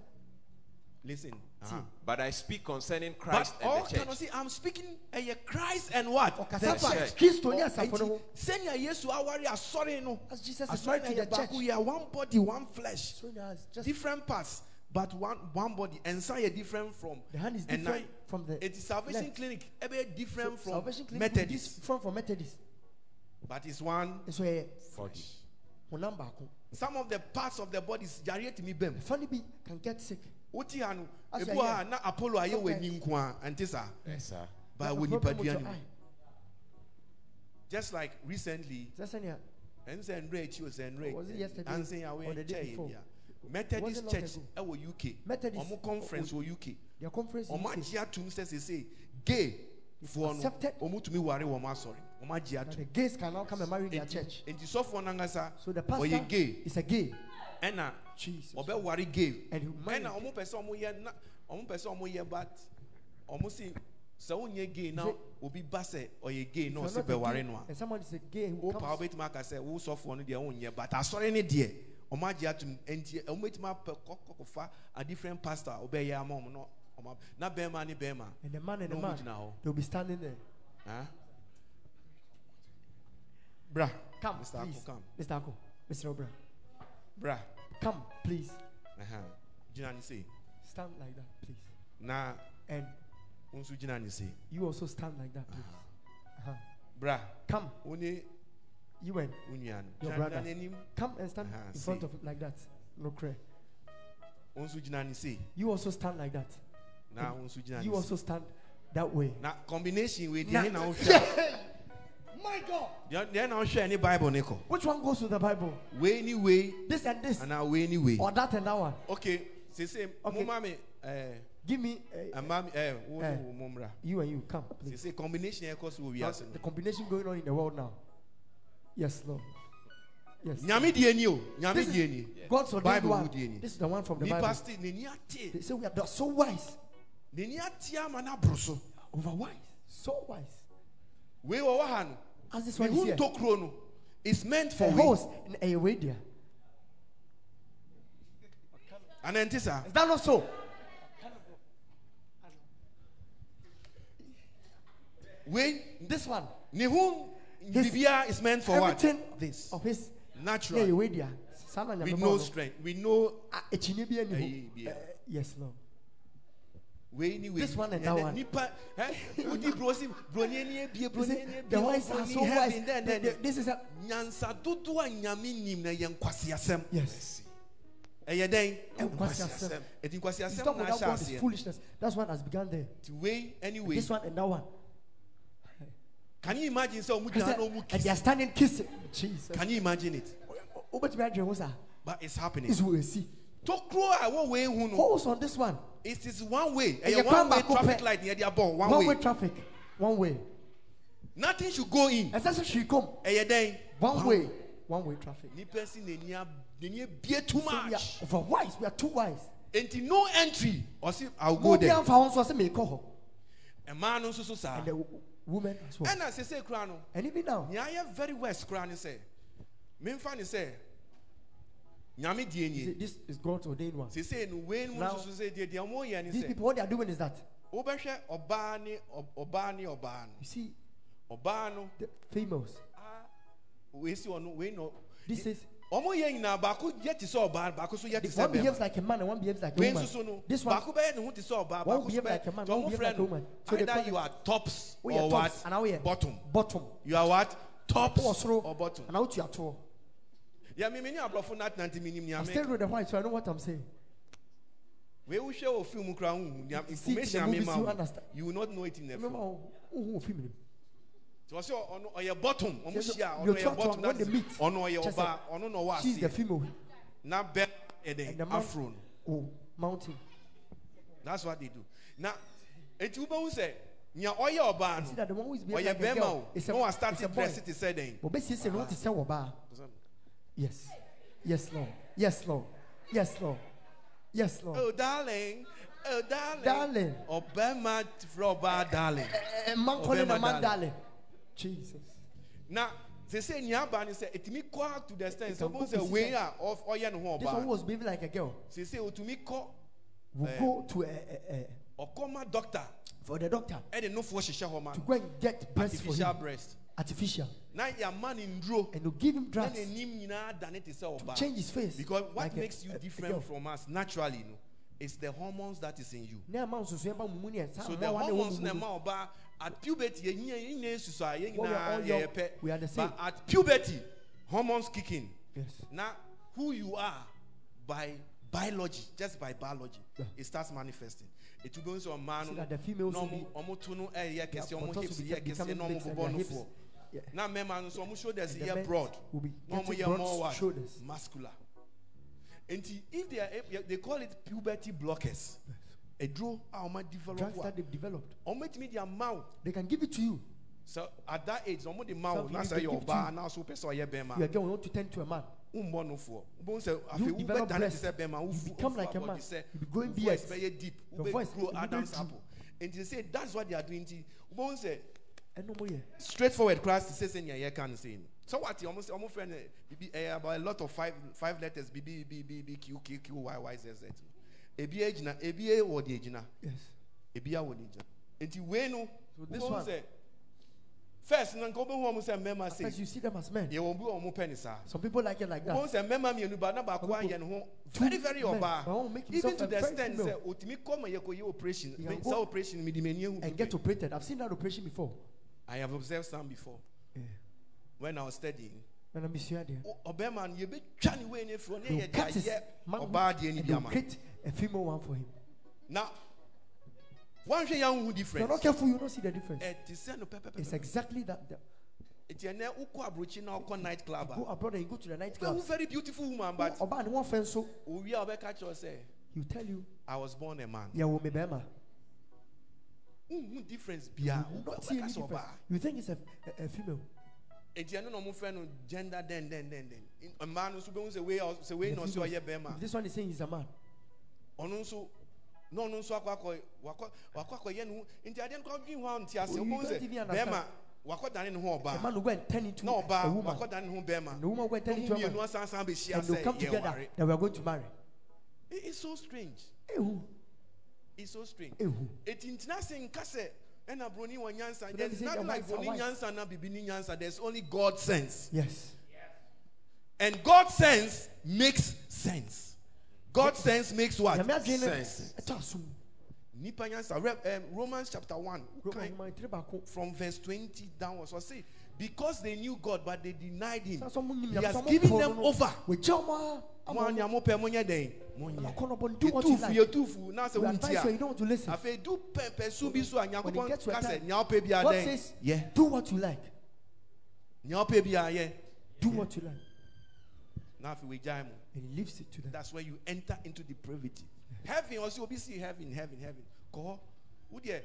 Listen. Uh-huh. But I speak concerning Christ all and the cannot church. see. I'm speaking a Christ and what? ɔkasa The fa church. kristo ne Oh, asafo no enti, ho sɛnea yesu aware no as jesus is asɔre married na to the church baako yɛ one body one flesh so now it's just different parts but one one body nsa yɛ different from the hand is ɛnan. different from the it is salvation leg. clinic ɛbɛ different So, from salvation clinic methodist different from for methodist but it's one nso yɛ Body. some of the parts of the body is yareɛ tumi bɛm ɛfa no can get sick woti ha no ebu ha na apollo ayɛ wɔ Okay. ani nko a ɛnte saa eh, Yes, sir. ba Like a wɔ nipadua no mu. just like recently sɛ sɛnea ɛn sɛ nnura akyi o sɛ nnura Was it yesterday? ansen a or wɔyɛ the yɛ bia methodist church ago. ɛwɔ uk Methodist- ɔmo conference oh, wɔ uk their conference in ɔmo UK, agye atum sɛ sese gay foɔ no accepted. ɔmo tumi ware wɔn asɔre ɔmo agye that atum the gays can now come and marry their church. nti sɔfoɔ nankasa so the pastor ɔyɛ gay. is a gay ɛna ɔbɛware gay ɛna ɔmo pɛ sɛ ɔmo yɛ na ɔmo pɛ sɛ ɔmo yɛ but ɔmo si sɛ wonyɛ gay na obi ba sɛ ɔyɛ gay na a bɛware no a wo pa wobɛtumi aka sɛ wo sɔfoɔ no deɛ wonyɛ but asɔre ne deɛ ɔmo agye atom nti ɔmo bɛtumi apɛ kɔkɔfa a different pastor a ɔbɛyɛ ama ɔmo no ɔmo na bɛrima ne bɛrima na ɔmo gyina hɔ they'll be standing there. Ah? bra. Come Mr. Ako, please. come. Mr ako mr obra bra come please. Ɛhɛn. gyina ne se. Stand like that please. Na and gyina ne se. you also stand like that please. Uh-huh. bra come. Wo you and nua no Your brother. come and stand Uh-huh, in front of like that. No wo nso gyina ne se. You also stand like that. Na wo nso you also stand that way. Na combination with Na- deɛ ne na wohwɛ my god. Deɛ na wohwɛ ne bible kɔ which one goes with the bible? Way wei this and this. Anaa wei ni wei or that and that one. Okay sese Okay. mo ma mi ɛɛ give me uh, ɛɛ wo Eh. wo you and you come please. Sese combination Of course, Now, wiase the combination going on in the world now. Yes lord. Yes. Nyame die ni o nyame This is- die ni god's ordained bible one. wo die ni this is the one from the bible. still n'ani ate they say we are they're so wise. N'ani ate ama n'aboro so over wise. So wise. Wɔ ha no as this one is here. is meant for a horse in a radio. Ana nti saa is that not so? Wei this one. Ne ho bibia is meant for what? everything this. Of his natural. Yeah a radio sana with no strength. With no ekyini bi ani Ayi, ho bia. Eh, yes lord This one and that one. nipa eh? ɛ wodi brosi? Broni ani ebie you broni see ani ebie the wise are so wise. then then. they- this is a nyansa nim na nkwasiasɛm. Yes. Ɛyɛ dɛn? Nkwasiasɛm. ɛti you nkwasiasɛm talk na about ahyɛ God foolishness. That's what has begun there. Ti wei anyway. This one and that one. Can you imagine sɛ ɔmo He gyina said, na ɔmo and they are standing kissing. Jesus. Can you imagine it? Wobɛtumi adwene ho saa but it's happening. Is wɔ esi tokuro a ɛwɔ wei hu no holes on this one? It is one way. Ɛyɛ ɛyɛ one kwan way baako traffic pɛ. light yɛ de abɔ one one way. way traffic one way. Nothing should go in. Ɛsɛ sɛ hwii kom ɛyɛ dɛn one way one way traffic. Nipa si n'ani ab- n'ani ebie too so we are much. over wise we are too wise. Nti no entry ɔsi i will mo go bi there. anfa ho nso ɔsɛ meekɔ hɔ ɛmaa no nso so saa and the wo- woman as well. Ɛna sese kura no and even now. Nea ayɛ very west kura ne sɛ memfa ne sɛ nyame die nie. this is God's ordained one. Sese no wei no mu Now, nso so sɛ deɛ deɛ ɔmo yɛ ne these sɛ people what they are doing is that wobɛhwɛ ɔbaa ne ɔ- ɔbaa ne ɔbaa you see no ɔbaa no. the females. Ah, wei si ɔno wei no this is ɔmo yɛ nyinaa baako yɛ te sɛ ɔbaa baako so yɛ te sɛ one behaves bɛrima like a man and one behaves like a wei woman nso so no this one baako bɛyɛ ne ho te sɛ ɔbaa One baako so behave bɛyɛ like a man, nti one behave like a woman. So they either call you are tops. or tops. what? And now woyɛ bottom. Bottom. You are what? Tops soro. or bottom. And now to atoɔ yɛ mi mi ni aborɔfo nat nante mi nim I'm nyame still with the white so I know what I'm saying. Wei wohwɛ wɔ film kura ho hu nea You see it in the information a mi movies, ma you wo understand. you will not know it in the remember film. who who film nim tí wọ́n sọ ɔno ɔyɛ bottom ɔmo Yes, hyia you ɔno talk ɔyɛ to bottom when that they is meet. ɔno ɔyɛ Just ɔbaa ɔno na ɔwɔ she's the aseɛ female. Na bɛ and the ɛdɛ man afro no. oh mountain. That's what they do. Na eti wobɛhu sɛ nea ɔyɛ you ɔbaa see no. that the one who is behaving ɔyɛ like a bɛrima girl o is na a, wa is start a boy. dress te sɛ dɛn obesiesie no wote sɛ wɔ baa yes. Yes lord. Yes lord. Yes lord. Yes lord. Oh darling. Oh darling. Darling. fira ɔbaa darling. A man calling a man darling. jesus. Na sese nea aba ne sɛ etumi kɔ out to the extent It sɛ can ɔmo go sɛ physical. a ɔf- ɔyɛ ne ho this one was behaving like a girl. Sese otumi kɔ will Eh. go to a, a, a, ɔkɔma doctor. for the doctor. Ɛde nofoɔ hyehyɛ hɔ ma to go and get breast for artificial breast. Artificial. Na yɛama ne nduro And to give him na drugs. n'anim nyinaa dane te sɛ ɔbaa Change his face. because what like a- makes you a- a different girl. from us naturally no is the hormones that is in you Na ɛma nsusuɛ ba mu mu ne ɛsa so mmoa the wa ne wɔ hormones mu na mu no. ɛma ɔbaa at puberty yɛnyina yɛnyina susu a yɛn When we are all nyinaa young, yɛyɛ pɛ we are the same. but at puberty hormones kicking Yes. now who you are by biology just by biology Yeah. it starts manifesting it will go into a man See that the females will be- ɔmo to no ɛyɛ Their kɛse ɔmo buttocks hips will be yɛ kept kɛse becoming na ɔmo big and bobɔ their no hips- foɔ Yeah. na mmarima no nso ɔmo shoulders And the yɛ men broad will be na ɔmo getting yɛ broad more what shoulders. muscular nti if they are ab- they call it puberty blockers eduro a ɔmo develop Drugs a that they've developed. ɔmo etimi di ama o They can give it to you. so at that age ɔmo de ma o Some na people sɛ they yɛ give to ɔbaa you. na so pɛ sɛ ɔyɛ bɛrima You are going want to tend to a man. wommɔ no foɔ wobɛhu sɛ You afei develop wobɛdane te breast. sɛ bɛrima You wofu- become wofu like a abɔde man. sɛ You be growing wo voice beards. bɛyɛ deep Your voice wobɛgrow will be adam's very apple nti they say that's what they are doing nti wobɛhu sɛ ɛno mo yɛ. Straightforward class te sɛ sɛ nea yɛka no sei no so what ɔmo sɛ ɔmo frɛ no bibi ɛyɛ about a lot of five five letters bibi bibi bibi q q q y y z z ebi egyina ebi wɔ de egyina Yes. ebi awɔ de egyina nti wei no So this wobɛhu one- sɛ first no nka wobɛhu ɔmo sɛ mmarima First, sei you see them as men. yɛwɔ bi wɔ ɔmo pɛ ne saa Some people like it like wọ́n that. sɛ mmarima mmienu ba na baako Some ayɛ people- ne ho Two very very men, ɔbaa but one make even himself to a the very extent female. sɛ otumi kɔ ma yɛ kɔ yɛ operation He can sɛ go operation mi di mi ni ehu And get operated. I've seen that operation before. I have observed some before Yeah. when I was studying And I'm there. O- ɔbɛrima no yɛbɛ twa ne wei ne furo ne They will yɛ de cut his ayɛ man ɔbaa deɛ ni and bi they'll ama create a female one for him. na wɔn hwɛ yɛn ho If you're difference not careful, you don't see the difference. ɛ ti sɛ no It's pɛpɛpɛpɛ exactly that. that. eti ɛnɛ wokɔ aburokyi na ɔkɔ night club Go a abroad and you go to the nightclub. wɛhu very beautiful woman but Oba and one friend so owi a ɔbɛka kyerɛ sɛ he'll tell you, I was born a man yeah, well, me bema. who difference You bia will not see any difference. You think it's a, a, a female. eti ɛno na ɔmo fɛ no gender den den den den mmaa no nso bɛhu sɛ wei a- sɛ wei na ɔsɛ ɔyɛ bɛrima this one is saying he's a man. ɔno nso na ɔno nso akɔ akɔ wakɔ wakɔ akɔyɛ ne ho nti adeɛ no kɔ dwi ho a nti ase ɔmo sɛ bɛrima wakɔ dane ne ho A ɔbaa man will go and turn into na a ɔbaa wakɔ dane ne ho bɛrima And the woman will go and turn ɔmo into a mmienu man. asansan bɛhyia And they'll sɛ come together that we are going to marry. It- it's so strange Ehu. It's so strange Ehu. eti ntina se nka sɛ ɛna broni wɔ nyansa there's nothing like broni nyansa na bibi nyansa there's only God sense Yes. and God sense makes sense God sense makes what Nyame adwene no, Sense. ɛtɔ asom. nipa nyansa Re- um, Romans chapter one Roma kind- nhoma tiri baako. from verse 20 downwards. I say, because they knew God, but they denied Him. Saa sɛ ɔmo nim He has given them over. wɔgya ɔmo Mo ɔmo- anya mo pɛ mo nyɛ den. Mo ɔmo nyɛ. akɔ no, but do what you like. yɛtufu na sɛ We wo advise you, you ntia. don't want to listen. Afei du pɛ pɛ su bi so a When it Nyankopɔn gets to a ka sɛ time, nea wopɛ biara God dɛn. says, Yɛ. do what you like. Nea wopɛ biara. Do what you like. Afei wegyae mo. And he leaves it to them. That's where you enter into depravity. Heaven also see heaven heaven heaven. Kɔ. Wo deɛ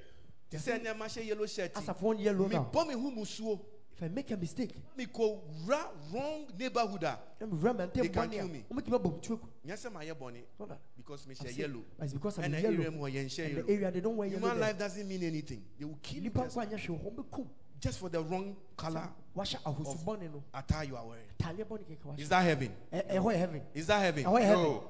te hyɛ yellow shirt. As of one yellow now, Mebɔ me ho musuo. If I make a mistake, Mekɔ wura wrong neighborhood ah. a. let me run and They can kill me. I'm making a tuku. Nyɛ sɛ mayɛ bɔne. Not that. because me share yellow. It's because I'm And area yellow. mu hɔ yɛn share And the area they don't wear yellow. Human there. life doesn't mean anything. They will kill you just, nkwa anyɛ hwee wɔ hɔ bɛkum. just for the wrong color no. attire you are wearing. Taaleɛ bɔne kɛkɛ eh, eh, Is that heaven? Ɛhɔ yɛ heaven. Is that heaven? Heaven. No.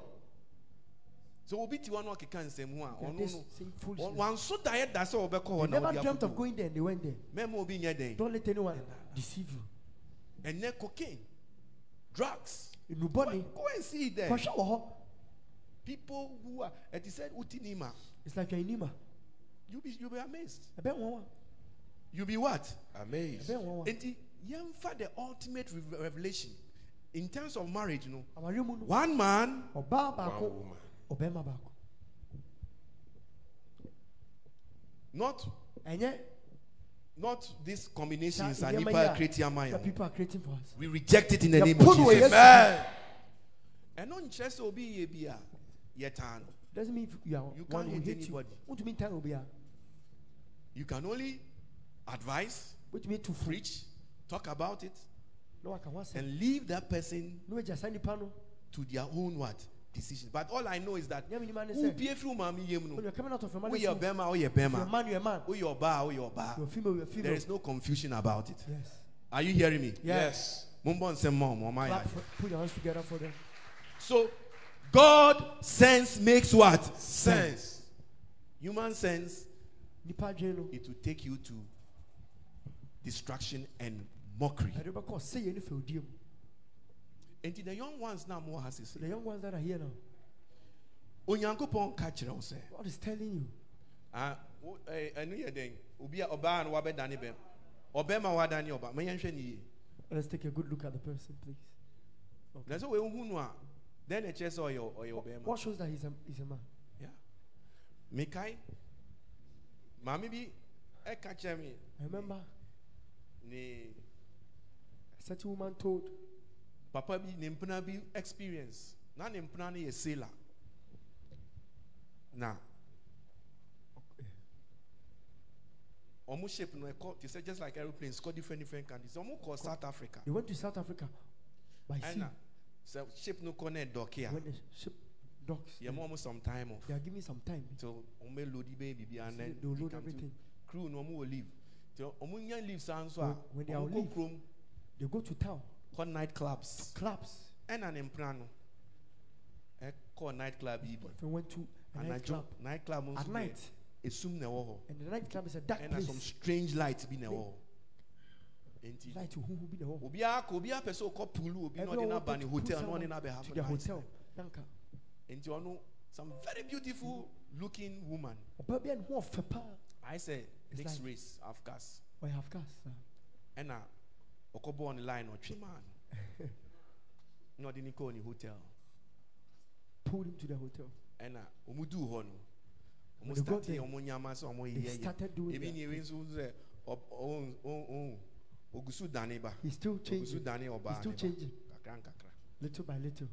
So obi ti wɔn ɔkeka nsɛm ho a They are ɔno no same wɔn so da yɛ da sɛ ɔbɛkɔ hɔ na never dreamt of going there and they went there. Mɛma obi nyɛ den. Don't let anyone deceive you. Ɛnɛ cocaine, drugs. Nnubɔne. Go and see there. Kɔhwɛ wɔ hɔ. People who are ɛti sɛ uti ni ma. It's like you're in Nima. You be you be amazed. Ɛbɛn wɔn wa. You be what? Amazed. Ɛbɛn wɔn wa. Eti yɛnfa the ultimate revelation in terms of marriage no. Awaare mu no. One man Ɔbaa One woman. Ɔbɛrima baako. not Ɛnyɛ not these saa combinations a nneɛma nipa yi a that people are creating for us. we reject it in the Yɛ name of Jesus Amen. ɛno nkyerɛ sɛ obi yɛ bi a yɛtaa no Doesn't mean you are You can't who hate hate you. anybody. What do you mean time will be? you can only advise What do you mean to preach talk about it No, I can want say. and leave that person No, just send the panel. to their own what decision but all I know is that Yeah, minimum wo say. bie firi wo maame yam When you're coming out of your mother's woyɛ womb, ɔbɛrima woyɛ you're a man, you're a man. woyɛ ɔbaa woyɛ You're ɔbaa a female, you're female. there is no confusion about it Yes. are you hearing me Yes. mombɔ nsɛm ma ɔmo ɔmo Clap for, put your hands together for them. So God sense makes what? Sense. Human sense, nipa adwene no it will take you to destruction and mockery. And the young ones now more has so the young ones that are here now Onyankopɔn ka kyerɛ wo sɛ God is telling you. Ah, eh, ɛno yɛ dɛn obi a ɔbaa no wabɛdane bɛm ɔbɛma wadane ɔba? Ma yɛnhwɛ ne yie. Let's take a good look at the person please. Na sɛ wɔhu no a dɛn na ɛkyerɛ sɛ ɔyɛ ɔyɛ ɔbɛma what shows that he's a, he's a man? Yeah. mekae. Maame bi ɛka kyerɛ me. Remember ne a certain woman told papa bi ne mpena bi experience. Na ne mpena no yɛ sailor. Na. Ɔmo ship no ɛkɔ te sɛ just like aeroplanes kɔ different different countries. Ɔmo kɔ south africa. They went to South Africa by sea? Ɛna sɛ ship no kɔ na ɛdɔke a when the ship docks. Yɛma ɔmo some time off. They are giving some time. Till ɔmo bɛloadi bɛyɛ biribi and then they load everything. crew no ɔmo wɔ leave. Till ɔmo nya leave saa nso a When- when they are ɔmo kɔ kurom they go to town kɔ night clubs. Clubs ɛna ne mpena no ɛkɔ night club yi bi if we went to a night club night club nso at night. Esum na ɛwɔ hɔ and the night club is a dark ɛna some place. strange light bi na ɛwɔ hɔ nti light who who be the home obiara kɔ obiara pɛ sɛ ɔkɔ pool obi na ɔde n'aba wanted ne hotel na ɔde someone n'aba have to a their nice hotel. Nanka nti ɔno some very beautiful looking woman. Ɔbaa bi a ho ɔfɛ paa I say like- race of course ɔyɛ half caste ah. ɛna bɔɔ ne line ɔtwe maa no na ɔde ne kɔɔ ne hotel. Pulled him to the hotel. Ɛna ɔmo duu hɔ no When ɔmo they got start there, ɔmo nyama sɛ ɔmo they yɛ yɛ started doing ebi ni ebi nso sɛ ɔn ɔn ogusu dane ba. Ogusu he's ɔbaa still ne ba changing. Kakra nkakra little by little.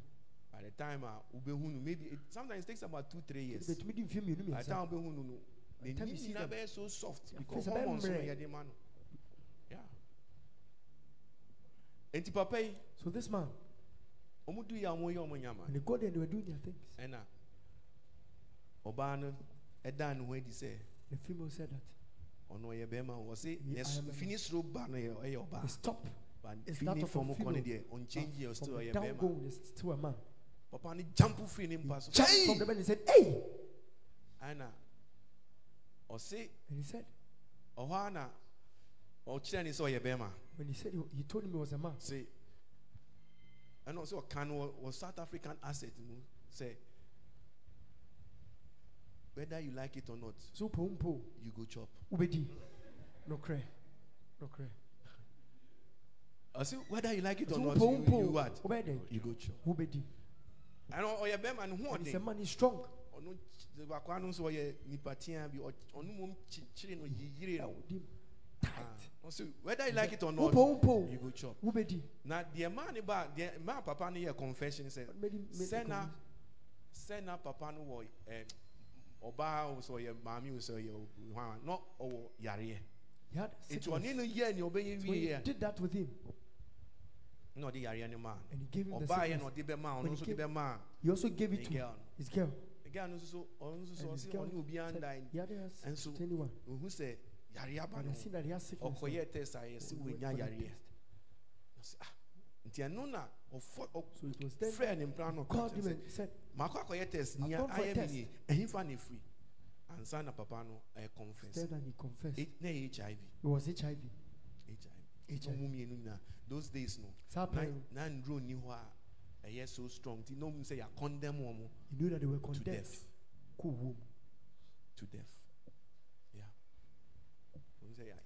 By the time uh, wobɛhu no maybe it sometimes it takes about two three years. Bɛtumi di mfie mmienu by the time wobɛhu no no. By the time you see bɛyɛ so soft. because hormones no mmerɛ. yɛde ma no yeah enti papa yi so this man ɔmo du yi a ɔmo yɛ nyama when they got there they were doing their things. Ɛna ɔbaa no ɛda ne ho adi sɛ the female said that ɔno ɔyɛ bɛrima o ɔse Yeah, I am fini soro ba no yɛ ɔyɛ ɔbaa stop. But it's that of a female. ɔnkyɛngye yɛ from still ɔyɛ down bɛrima going is still a man. Papa no jump firi ne mpa so Jumped from the bed and said hey! Ɛna ɔse uh, and he said ɔhɔ a na ɔkyerɛ ne sɛ ɔyɛ bɛrima when he said he, he told him he was a man. Say ɛna ɔsɛ ɔka no wɔ- wɔ south african asset mu sɛ whether you like it or not so po mpo. you go chop. Wobɛdi nokorɛ nokorɛ ɔsɛ whether you like it or so not you, you what? Dɛn you go chop. Wobɛdi ɛna oh, ɔyɛ bɛrima ne ho and he's a man he's strong. Ɔno kyi- baako ano nso ɔyɛ nipa tea bi ɔno mmom kyikyiri no yiyire. No tight ah. ɔsɛ whether you like it or not you go chop. Wobɛdi na deɛ maa ne ba deɛ maa papa no yɛ confession sɛ sɛna sɛna papa no wɔ ɛ eh, ɔbaa o sɛ ɔyɛ maame o sɛ ɔyɛ hwan na ɔwɔ yareɛ he had nti sickness. ɔne no yɛ nea ɔbɛyɛ So when wie he did that with him. Na ɔde yareɛ no maa and he gave him no the ɔbaa yɛ sickness. na ɔde bɛ maa he nso de came- bɛ maa he also gave it to his girl. Ne girl no nso so ɔno oh, nso so and his ɔse oh, girl ɔne obiara said ndan he hadn't had And so- sex to anyone ohu sɛ yareɛ aba no I see that he has sickness now. ɔkɔyɛ test a yɛsi So he went wɔnya yareɛ test. Ɔse, "Ah, nti ɛno na ɔfɔ so it was then ɔfrɛ ne mpra no ɔka called kyerɛ him sɛ, and said maakɔ akɔyɛ test I've nia gone for a ayɛ test. mi nie ɛhefa ansa na papa no ɛyɛ confess. That he confessed. Eh, na ɛyɛ hiv it was HIV hiv mmienu nyinaa those days no na nduro ni hɔ a ɛyɛ so strong. Ti na ɔmo sɛ yɛ condemn wɔn he knew that they were to condemned. death. To death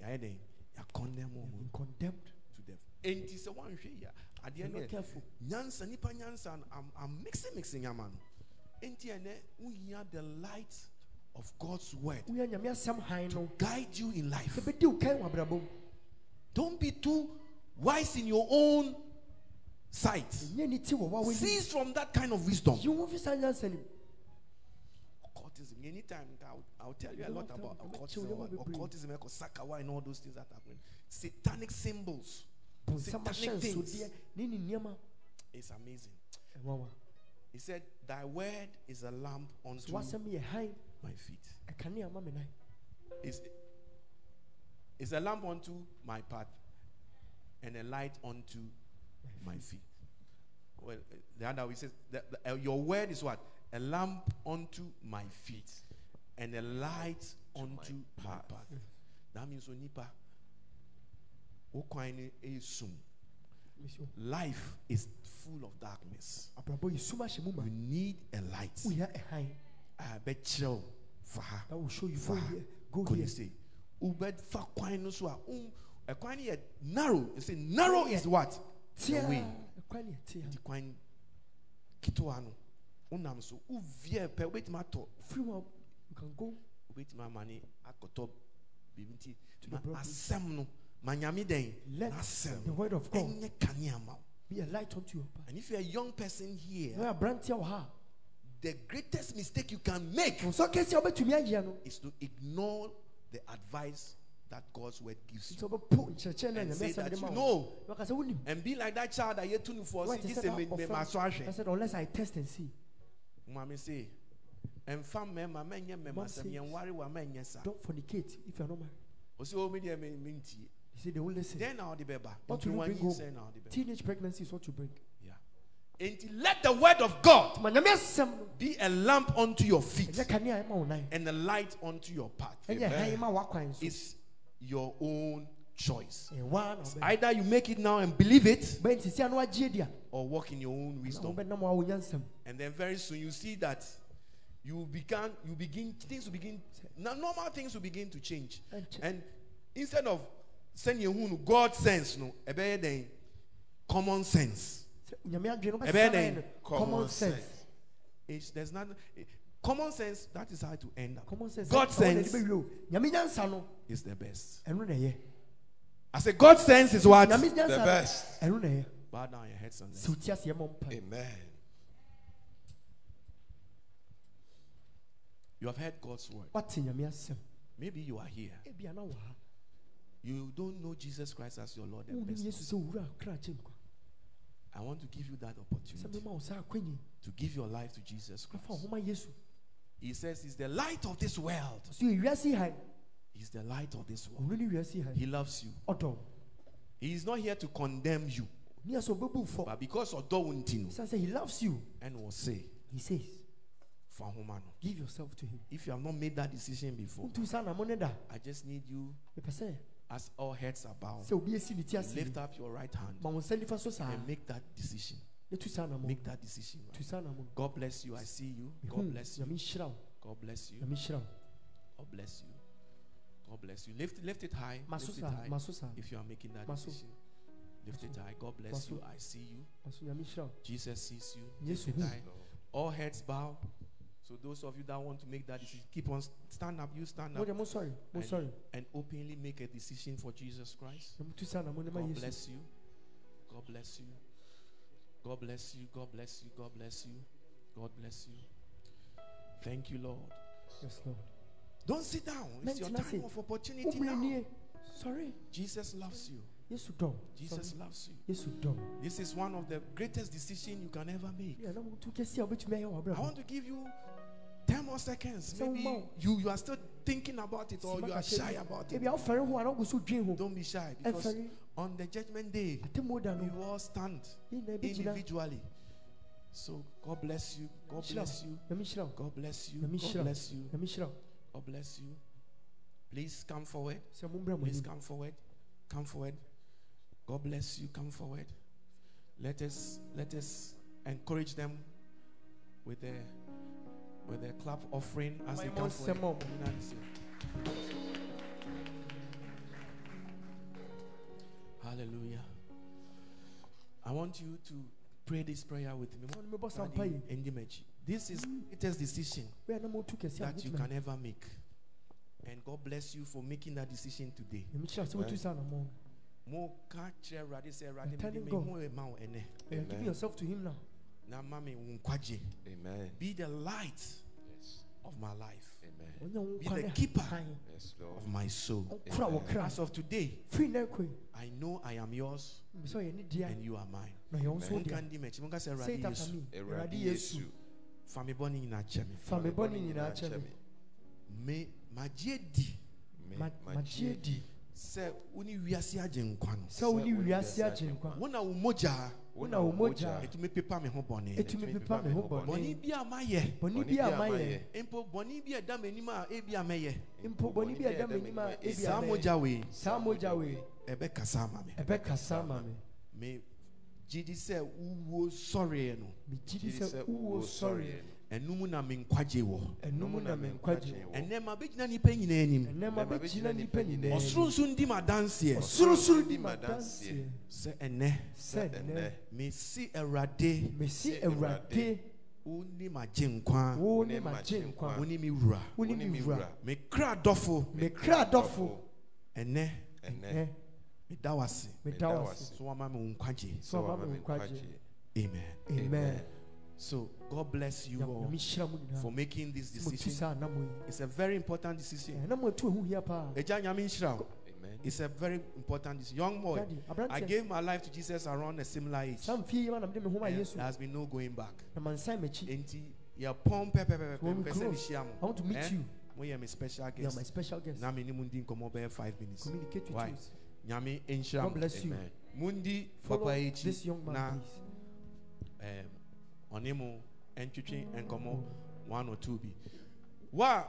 ɔmo sɛ yɛ yɛ dɛn yɛ condemn they have wɔn been condemned to death enti sɛ wɔn ahwɛ yi a adeɛ no careful nyansa nipa nyansa no am am mixing mixing nyama no enti ɛnɛ wohia the light of God's word woyɛ nyame asɛm han no guide you in life. sɛ wo kan wɔ abrabɔ mu Don't be too wise in your own sight. ɛnyɛ ni ti wɔ wa w'anim Cease from that kind of wisdom. yi wo fi saa nyansa nim Occultism. Anytime I'll, I'll tell you a lot about occultism, occultism, Sakawa, and all those things that happen. Satanic symbols. Satanic things. nsodeɛ ne ne It's amazing. He said, Thy word is a lamp unto my feet. ɛkanea ma me nan It's, it's a lamp unto my path and a light unto my feet. well, uh, the other way says, that, uh, Your word is what? A lamp unto my feet and a light unto my path. That means onipa. wokwan no ɛyɛ sum. Life is full of darkness. abrabɔ yi sum ahyɛ mu ma You need a light. a bɛkyerɛw fa that will show you fa go here kɔ ne here kwan no so a ɛkwan no yɛ narrow ɛsɛ narrow is what the tia way ɛtia nti kwan ketewa no wonam so woviɛ pɛ wobɛtumi atɔ free one you can go. Wobɛtumi ama ne akɔtɔ biribi nti To the broad asɛm no ma nyame dɛn let n'asɛm the word of God ɛnyɛ kanea ma. wo be a light unto your path. And if you're a young person here na aberanteɛ wɔ ha the greatest mistake you can make nso kɛseɛ wobɛtumi ayɛ no. is to ignore the advice that God's word gives you. nti wobɛpo nkyerɛkyerɛ no a And say that you know. Na waka sɛ wonim and be like that child that you tune for Wait, see he this said me that me offense. maso I said unless I test and see mommy say mmarima mɛnyɛ mmarima Mom sɛm says- yɛnware wa mɛnyɛ saa don't fornicate if you are not married ɔsɛ o mi deɛ oh, me mentie he said they won't listen. Then na ɔde bɛba What will you bring home? sɛ na ɔde bɛba teenage pregnancy is what you bring. Yeah. And let the word of God be a lamp unto your feet ɛnyɛ kanea ɛma wo nan and a light unto your path. Ɛnyɛ han ma wakwan so it's your own choice wobɛ either you make it now and believe it bɛyɛ nsisia no agye di a or walk in your own wisdom wobɛnam a wonya nsɛm And then very soon you see that you begin, you begin, things will begin, normal things will begin to change. And instead of saying you God sense, no, a better common sense. Sɛ nyame adwene no Ɛbɛyɛ wobɛsesa dɛn? no Common common sense sense. It's, there's not, eh, common sense, that is how to end up. common sense God sense bɛwie o. nyame nyansa no is the best. Ɛno na ɛyɛ I say God sense is what? nyame nyansa The no best. ɛno na ɛyɛ Bow down your heads on sɛ this. wotia seɛ ma mpa Amen. You have heard God's word. wate nyame asɛm Maybe you are here. ebia na wɔ ha You don't know Jesus Christ as your Lord and wonim Master. yesu sɛ wura kra gye nkwa I want to give you that opportunity mema wo saa akwanyi to give your life to Jesus Christ. wo homa yesu He says he's the light of this world. He's the light of this world. ɔno ne wiase han He loves you. He is not here to condemn you, ne yɛ sɛ ɔbɛbu fɔ but because of sɛ he loves you and will say, he says give yourself to him If you have not made that decision before, wontu saa na mo ne da I just need you, as all heads are bowed, sɛ obi asi ne lift up your right hand ma wo nsa nifa so saa and make that decision. ne tu saa na mo Make that decision. right. saa na mo God bless you. I see you. God hmm. bless you. nyame nhyira wo God bless you. nyame nhyira wo God bless you. God bless you. Lift, lift it high. ma so Lift it high. ma so If you are making that Maso. decision, lift it high. God bless Maso. you. I see you. ma so nyame nhyira wo Jesus sees you. Yes, Lift it high. All heads bow. So those of you that want to make that decision, keep on stand up. You stand mo up deɛ mo sɔre mo and, sɔre and openly make a decision for Jesus Christ. na mo tu saa na mo ne ma God bless you. God bless you. God bless you. God bless you. God bless you. God bless you. Thank you, Lord. yes lord Don't sit down. It's your time of opportunity now. sɔre Jesus loves you. yesu dɔ. Jesus loves you. yesu dɔ. This is one of the greatest decisions you can ever make. Yeah, na mo tu kɛseɛ a wobɛtumi ayɛ wɔ I want to give you 10 more seconds. Maybe you, you are still thinking about it or you are shy about it. ebia wofɛre ho a na wogu so dwen ho Don't be shy because on the judgment day, we all stand yɛn nyinaa bɛgyina individually. So God bless you. God bless you. nyame nhyira wo God bless you. God bless you. Nyame nhyira wo God bless you. Please come forward. sɛ mommra mo Please come forward. Come forward. God bless you. Come forward. Let us let us encourage them with the with the clap offering as they come forward. Hallelujah. I want you to pray this prayer with me. Ɔne mebɔ saa Daddy, mpaeɛ Endi Mechi. This is the greatest decision bɛɛ na motu kɛseɛ a that you can ever make. And God bless you for making that decision today. nyame nhyira sɛ wotu saa na mo Mo ka kyerɛ Awurade sɛ Awurade You're mede me telling ho ɛma wo ɛnɛ. You're giving yourself to him now Na ma me wo nkwagye. Amen. Be the light Yes. of my life. Amen. Be the keeper. Yes, Lord. Of my soul. ɔnkora wɔ kra As of today, firi na akoi I know I am yours sɛ ɔyɛ ne dea and you are mine. na ɔyɛ wo nso Monka dea ndi m'akyi. Monka sɛ say it after me Awurade awurade yesu Yesu. Fa me bɔne nyinaa kyɛ me. fa me bɔne nyinaa kyɛ me Me magye di Me- Ma- magye di sɛ wo ne wiase agye nkwa no. sɛ wo ne wiase agye nkwa Wo na wo mogya Wo Wona wo mogya ɛtumi pepa me ho bɔne ɛtumi pepa me ho bɔne bɔne bi a mayɛ bɔne bi a mayɛ mpo bɔne bi a ɛda m'anim a ebi a mɛyɛ mpo bɔne bi a ɛda m'anim a ebi a saa mɛyɛ. mogya wei saa mogya wei ɛbɛkasa ama me. Ɛbɛkasa ama me. Me gye di sɛ wowuo sɔreɛ no megye di Gyidi sɛ wowɔ sɔreɛ ɛnum na me nkwagye wɔ ɛnom na me nkwagye wɔ ɛnɛ ma bɛgyina nnipa nyinaa anim. Ɛnɛma bɛgyina nnipa nyinaa ɔsoro nso ndi ma danseɛ sorosoro di Di ma madanseɛ. Sɛ ɛnɛ sɛ nnɛ mesi awurade. Mesi awurade. Wo ne magye nkwa. Wo ne magye nkwa. wo ne me wura. Wo ne me wura. me kra dɔfo. Mekra dɔfo. Ɛnɛ ɛ meda wo ase meda wo ase so wama me wo nkwagye sɛ ɔma me nkwagye amen. Amen. So god bless you all nyame hyira mu for making this decision. saa anamo yi it's a very important decision. Ɛna moatu ɛho agya nyame nhyira wo Amen. it's a very important decision. Young boy i gave my life to jesus around a similar age. Saa mfie yi ma na mede me ho ma and there has been no going back. So I want to meet Eh? you. Moyɛ me special you are my special guest. Na me ne mu ndi nkɔmmɔ bɛyɛ 5 minutes. Communicate with Why? you nyame nhyira God bless you. Amen. mundi follow papa this young man na please. um, ɔne mo ntwitwe nkɔmmɔ one or two bi wa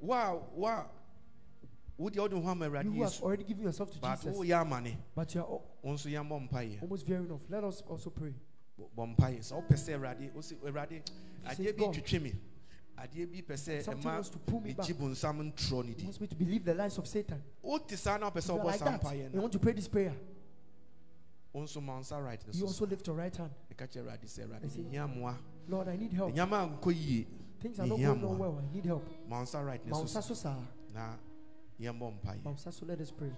wa wa wode wode ho ama awurade you who have yesu already given yourself to but Jesus. woyɛ amane but you are al- wo nso yɛmmɔ mpaeɛ almost veering off. Let us also pray. Bɔ mpaeɛ sɛ wopɛ sɛ awurade wo sɛ awurade adeɛ bi God, me adeɛ bi pɛ sɛ ɛma wants to pull me back. megye bonsam ntorɔ ne di wants me to believe the lies of Satan. Wote saa na wopɛ sɛ you wobɔ like saa that mpaeɛ you no want to pray this prayer. Wo nso ma wo nsa right you so also lift your right hand. Ɛka kyerɛ awurade sɛ awurade I say, Lord I need help. Ɛnyama a nkɔ yie things are not going on well I need help. Ma right ma no wo so nsa so. saa. Na yɛmmɔ ma mpaeɛ wo nsa so let us pray.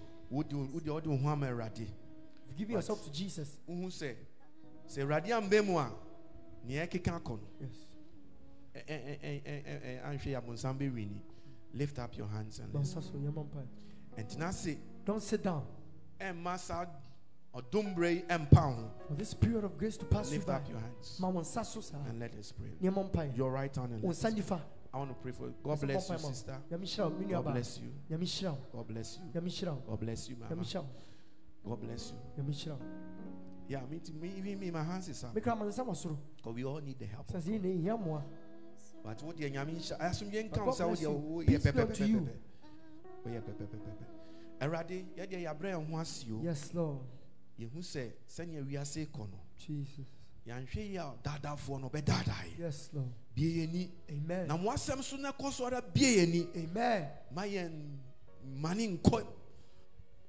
Give yourself to Jesus. wohu sɛ sɛ awurade ambɛ mu a nea ɛkeka akɔ no yes lift up your hands and ma wo let's nsa so yɛ mɔ mpae don't sit down ɛmma saa ɔdombrɛ yi ɛmpa wo ho for this period of grace to pass you lift by your hands ma wo nsa so saa and let us pray yɛ mɔ mpae your right hand and let us nifa I want to pray for you. God bless you, sister. nyame hyira wo God bless you. nyame hyira wo God bless you. God bless you, mama. God bless you. nyame hyira wo Yeah, me, me even me, my hands is up. mekra ma nsa wɔ soro Because we all need the help. But what the nyame nhyɛ asomdwe But nka wo God sɛ bless wodeɛ you. wo yɛ Peace be unto you. pɛpɛpɛpɛpɛ. Woyɛ pɛpɛpɛpɛpɛ. Awurade, yɛdeɛ yɛabrɛ yɛn ho ase o. yes lord Yɛhu sɛ sɛnea wiase kɔ no, jesus yɛanhwɛ yi a daadaafoɔ no ɔbɛdaadaa yɛ. yes lord Bie yɛni. amen Na mo asɛm so na ɛkɔ so ara bie yɛni. amen Ma yɛn mane nkɔ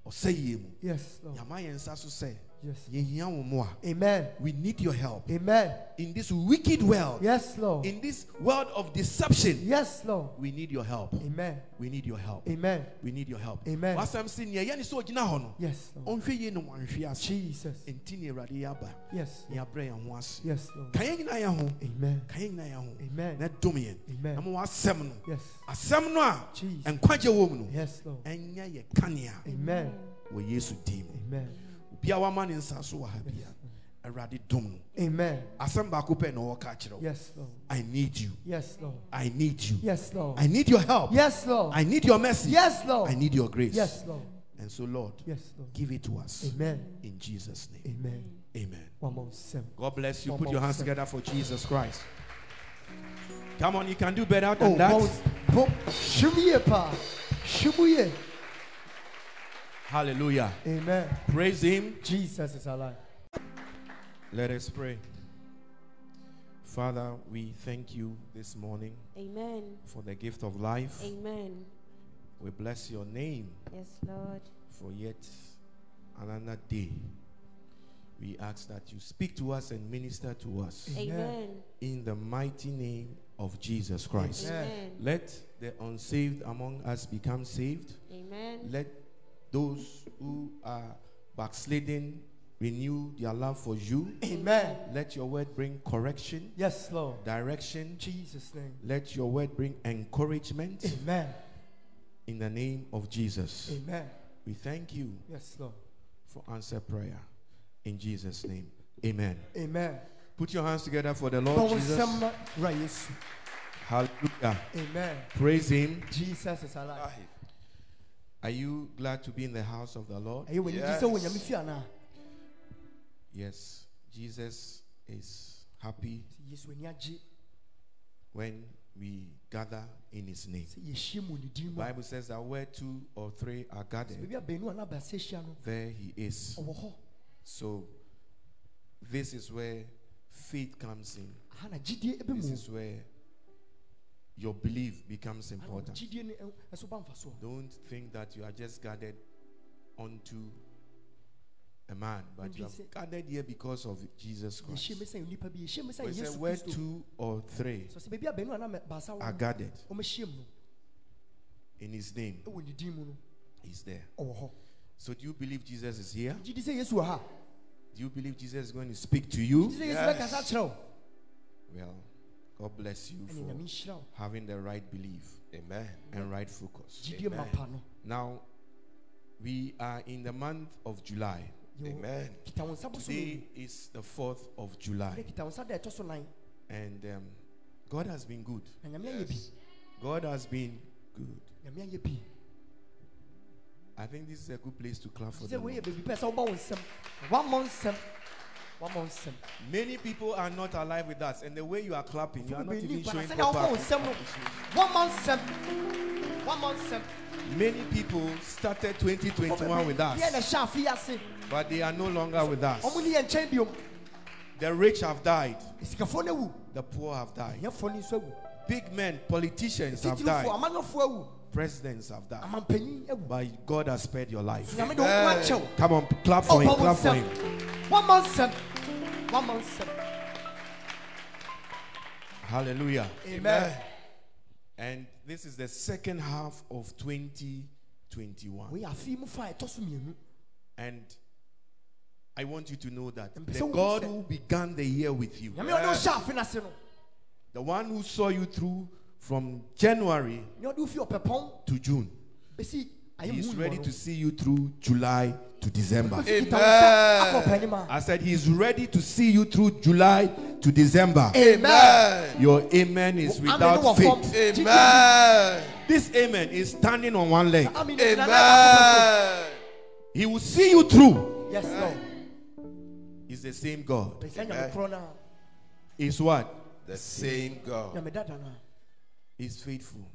ɔsɛyie mu. yes lord Yɛama yɛn nsa so sɛ yes yɛhia wo mmoa. amen We need your help amen in this wicked world, yes lord in this world of deception. yes lord We need your help. amen We need your help. amen We need your help. Amen. Wasɛm si nea yɛne sɛ ogyina hɔ no, yes lord ɔnhwɛ yie na wanhwɛ ase. jesus Enti ne Awurade yɛ aba. yes Na Lord. yɛabrɛ yɛn ho ase. yes lord Ka yɛn nyinaa yɛn ho. amen Ka yɛn nyinaa yɛn ho. amen Na dom yɛn. Na amen ma w'asɛm no, yes asɛm no a jesus nkwagye wɔ mu no, yes lord ɛnyɛ yɛ kanea amen wɔ Yesu din mu. amen Obiara wama ne nsa so wɔ ha bia. Awurade dom no. amen Asɛm baako pɛ na ɔwɔ ka kyerɛ yes lord I need you. yes lord I need you. yes lord I need your help. yes lord I need your mercy. yes lord I need your grace. yes lord And so, Lord, yes lord give it to us amen in Jesus' name. amen Amen. one more seven God bless you. One Put your hands together for Jesus Christ. Come on, you can do better than oh that. bones Hallelujah. amen Praise Him. jesus is alive Let us pray. Father, we thank you this morning Amen. for the gift of life. Amen. We bless your name Yes, Lord. for yet another day. We ask that you speak to us and minister to us Amen. Amen. in the mighty name of Jesus Christ. Amen. Amen. Let the unsaved among us become saved. Amen. Let those who are backsliding renew their love for you. amen Let your word bring correction, yes lord direction. jesus name Let your word bring encouragement amen in the name of Jesus. amen We thank you yes lord for answer prayer in Jesus' name. Amen. amen Put your hands together for the Lord Jesus. sama ra yesu Hallelujah. amen Praise Him. jesus is alive Are you glad to be in the house of the Lord? ɛyɛ w'ani gye sɛ wɔ nyame fie anaa Yes. Jesus is happy sɛ yesu ani agye when we gather in his name. sɛ yɛhyia mu wɔ ne din mu a Bible says that where two or three are gathered, baabi a baanu a n'abɛase ahyia no there he is. So this is where faith comes in. aha na gyidie ebe This is where your belief becomes important. gyidie no ɛ- ɛso ba mfa so Don't think that you are just gathered onto a man, but you have gathered here because of Jesus Christ. mu sɛ nnipa bi yɛhyia mu sɛ But it said where two or three so sɛ baabi a baanu a na baasa are gathered no ɔmɛhyia mu no in his name, ɛwɔ ne din mu no he's there. So do you believe Jesus is here? gyidi sɛ yesu wɔ ha Do you believe Jesus is going to speak to you? gyidi sɛ yesu bɛkasa kyerɛ wo Well, God bless you for nyame nhyira wo having the right belief Amen. and right focus. Amen. Now, we are in the month of July. Amen. kita wo nsa boso Today is the 4th of July. ne kita wo nsa da ɛtɔ so nan And um, God has been good. na nyame ayɛ bi God has been good. nyame ayɛ bi I think this is a good place to clap for sɛ them. woyɛ baabi pɛ sɛ wobɔ wo nsɛm wammɔ nsɛm wammɔ nsɛm Many people are not alive with us, and the way you are clapping, you are not Wobɛni even pa na showing sɛdeɛ wobɔ wo proper. nsɛm no wammɔ nsɛm Many people started 2021 with us, hyɛ afe ase but they are no longer with us. ɔmo ne yɛ nkyɛn biom The rich have died, sikafoɔ no awu the poor have died. ɛnyɛfoɔ no nso awu Big men, politicians have titirifoɔ died, amanyɔfoɔ awu presidents have died. amanpanyin awu But God has spared your life. nyame de wo ho akyɛw Come on, clap for him, ɔbɔ wo clap for nsɛm him. wammɔ nsɛm wammɔ nsɛm Hallelujah. amen. And this is the second half of 2021. woyɛ afe mu fa a ɛtɔ so mmienu And I want you to know that the God who began the year with you, nyame ɔde wo hyɛ afe no ase no the one who saw you through from January ne ɔde wo fi ɔpɛpɔn to June, bɛsi ayɛ He is ready to see you through July to December. kita wo nsa akɔ ɔpɛnim said, He's ready to see you through July to December. Amen. Your amen is without faith. Amen. This amen is standing on one leg. Amen. Gyina na akɔ Amen. He will see you through. yes lord He's the same God. bɛsɛ nyame Is what? The same a God. nyame dada no Is faithful.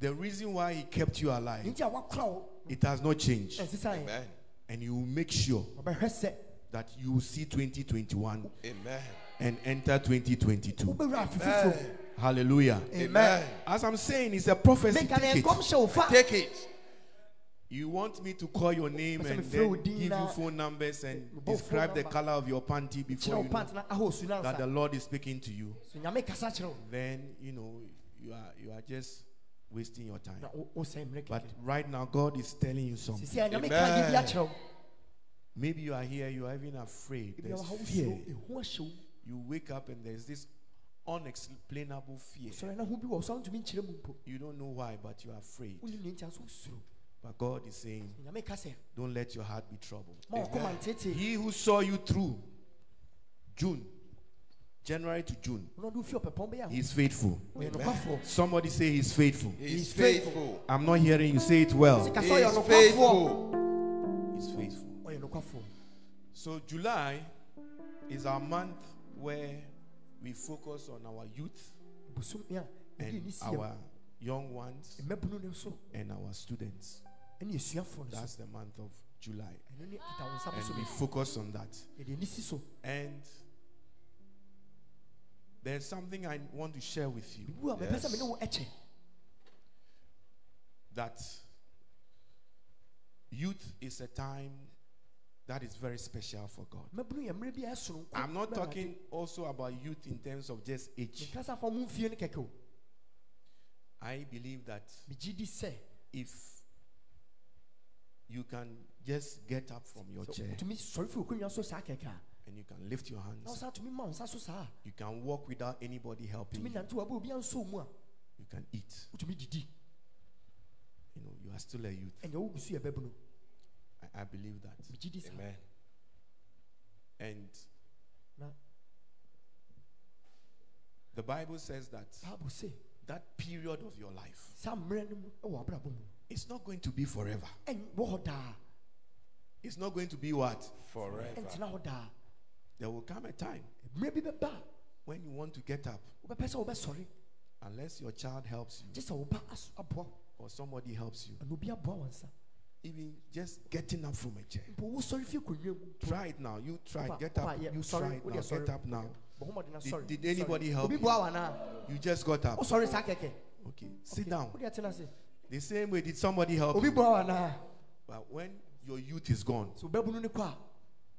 A ɔyɛ nokwafo The reason why He kept you alive, nti a wakora wo it has not changed. Amen. And you will make sure that you will see 2021 Amen. and enter 2022. wobɛwura afe foforɔ Hallelujah. Amen. As I'm saying, it's a prophecy. meka Take it. hyɛ wo fa Take it. You want me to call your name and then give you phone numbers and describe the color of your panty before you know pant na ahɔ osu that the Lord is speaking to you. so nyame kasa kyerɛ wo Then you know you are you are just wasting your time. na wo- wosɛe mmerɛ But right now, God is telling you something. sisi a nyame ka Amen. yɛ bi akyerɛ wo Maybe you are here, you are even afraid. ebi There's wɔ ha wo fear. suro ehu ahyɛ You wake up and there's this unexplainable fear. sɔre na ho bi wɔ wo so a wontumi nkyerɛ mu mpo You don't know why, but you are afraid. wonim ne nti a so wosuro But God is saying, nyame ka sɛ don't let your heart be troubled. ma wɔkɔma ntete He who saw you through June, January to June, na ɔde wo fi ɔpɛpɔn bɛyɛ a He's faithful. ɔyɛ nokwafoɔ Somebody say He's faithful. He's He's faithful. I'm not hearing you say it well. He's sɛ ɔyɛ faithful. He's faithful. So July is our month where we focus on our youth bosom a yɛde and our young ones mmabunu no so and our students. ɛne asuafoɔ no so That's the month of July. ɛno ne kita wo nsa And we focus on that. yɛde ani si so And there's something I want to share with you. Bibu a mepɛ sɛ Yes. mene wo ɛkyɛ that youth is a time that is very special for God. mmabunu yɛ mmerɛ bi a ɛsono nkɔ I'm not talking also about youth in terms of just age. menkasa fa mo mfie no kɛkɛ o I believe that megye di sɛ if you can just get up from your chair wotumi sɔre fi okonnwa so saa kɛkɛ a and you can lift your hands, wosan tumi ma wo nsa so you can walk without anybody helping you, nante wabɛ obi ansɔ wo mu a you can eat. You know, you are still a youth. ɛnyɛ wogu so yɛ bɛbunu I, I believe that. megye di saa Amen. And the Bible says that that period of your life saa mmerɛ no mu wɔ abrabɔ mu it's not going to be forever. ɛnyɛ wɔ hɔ daa it's not going to be what? Forever. Ɛntena hɔ daa There will come a time bi bɛba a when you want to get up, wobɛsɔre unless your child helps you gye sɛ wo ba as- or somebody helps you. ɛna obi aboa wo nsa Even just getting up from a chair. mpo wosɔre fie konwa mu Try it now. You try. Get up. You try it now. Get up now. bɔ homɔden na Did- did anybody help you? boa wo anaa You just got up. saa kɛkɛ Okay. Sit down. wode atena ase The same way, did somebody help you? boa wo anaa But when your youth is gone,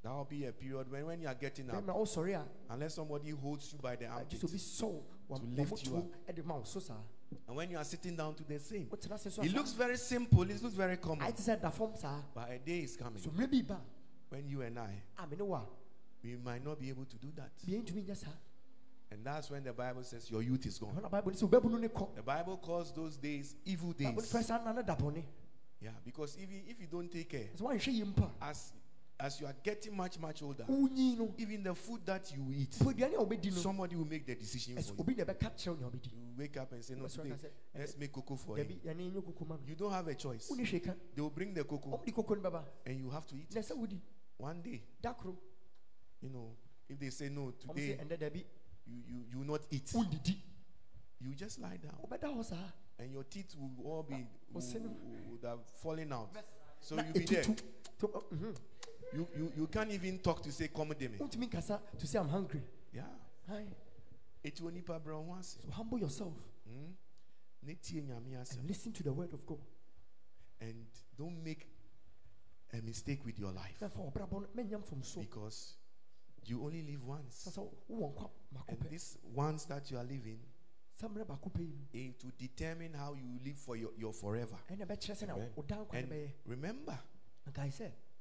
that will be a period when, when you are getting up, bɛma wosɔre a unless somebody holds you by the armpit. sɛ obi sɔ To lift you wamotuo de ma wo so And when you are sitting down to the same, wotena ase so it looks very simple, it looks very common. ayɛ te sɛ da fam saa But a day is coming. So bi when you and I, mene wo a we might not be able to do that. biɛntumi nyɛ saa And that's when the Bible says your youth is gone. ɛhɔ na bible ne sɛ wobabunu ne kɔ The Bible calls those days evil days. frɛ saa nna no da bɔne Yeah, because even if you don't take care, sɛ woanhwɛ yi mpa as as you are getting much, much older, even the food that you eat, po aduane a wobɛdi no? somebody will make the decision for you. obi na ɛbɛka kyerɛ wo nea wobɛdi You wake up and say, No, today, let's make cocoa for you. dabi yɛne ɛnyɛ koko ma no You don't have a choice. They will bring the cocoa. Ɔmde koko no bɛba and you have to eat it. One day, you know, if they say no, today you, you, you will not eat, you just lie down. And your teeth will all be, will, Ɔsɛ no. will- would have fallen out. So you'll be there. Ɛtutu To- ɔ-. You, you, you can't even talk to say, Come with me. wontumi nkasa to say i'm hungry Yeah. Hi. It's only pa bro once. so humble yourself? Hmm? Ne tie nyame asɛm. and listen to the word of god And don't make a mistake with your life na fa ɔbrabɔ no mɛnyɛ mfomso because you only live once. na sɛ wowɔ nkwa mako And this once that you are living, sɛ mmerɛ baako pɛ yi no it will determine how you live for your, your forever. ɛna ɛbɛkyerɛ sɛ na Amen. woda nkwa no And remember,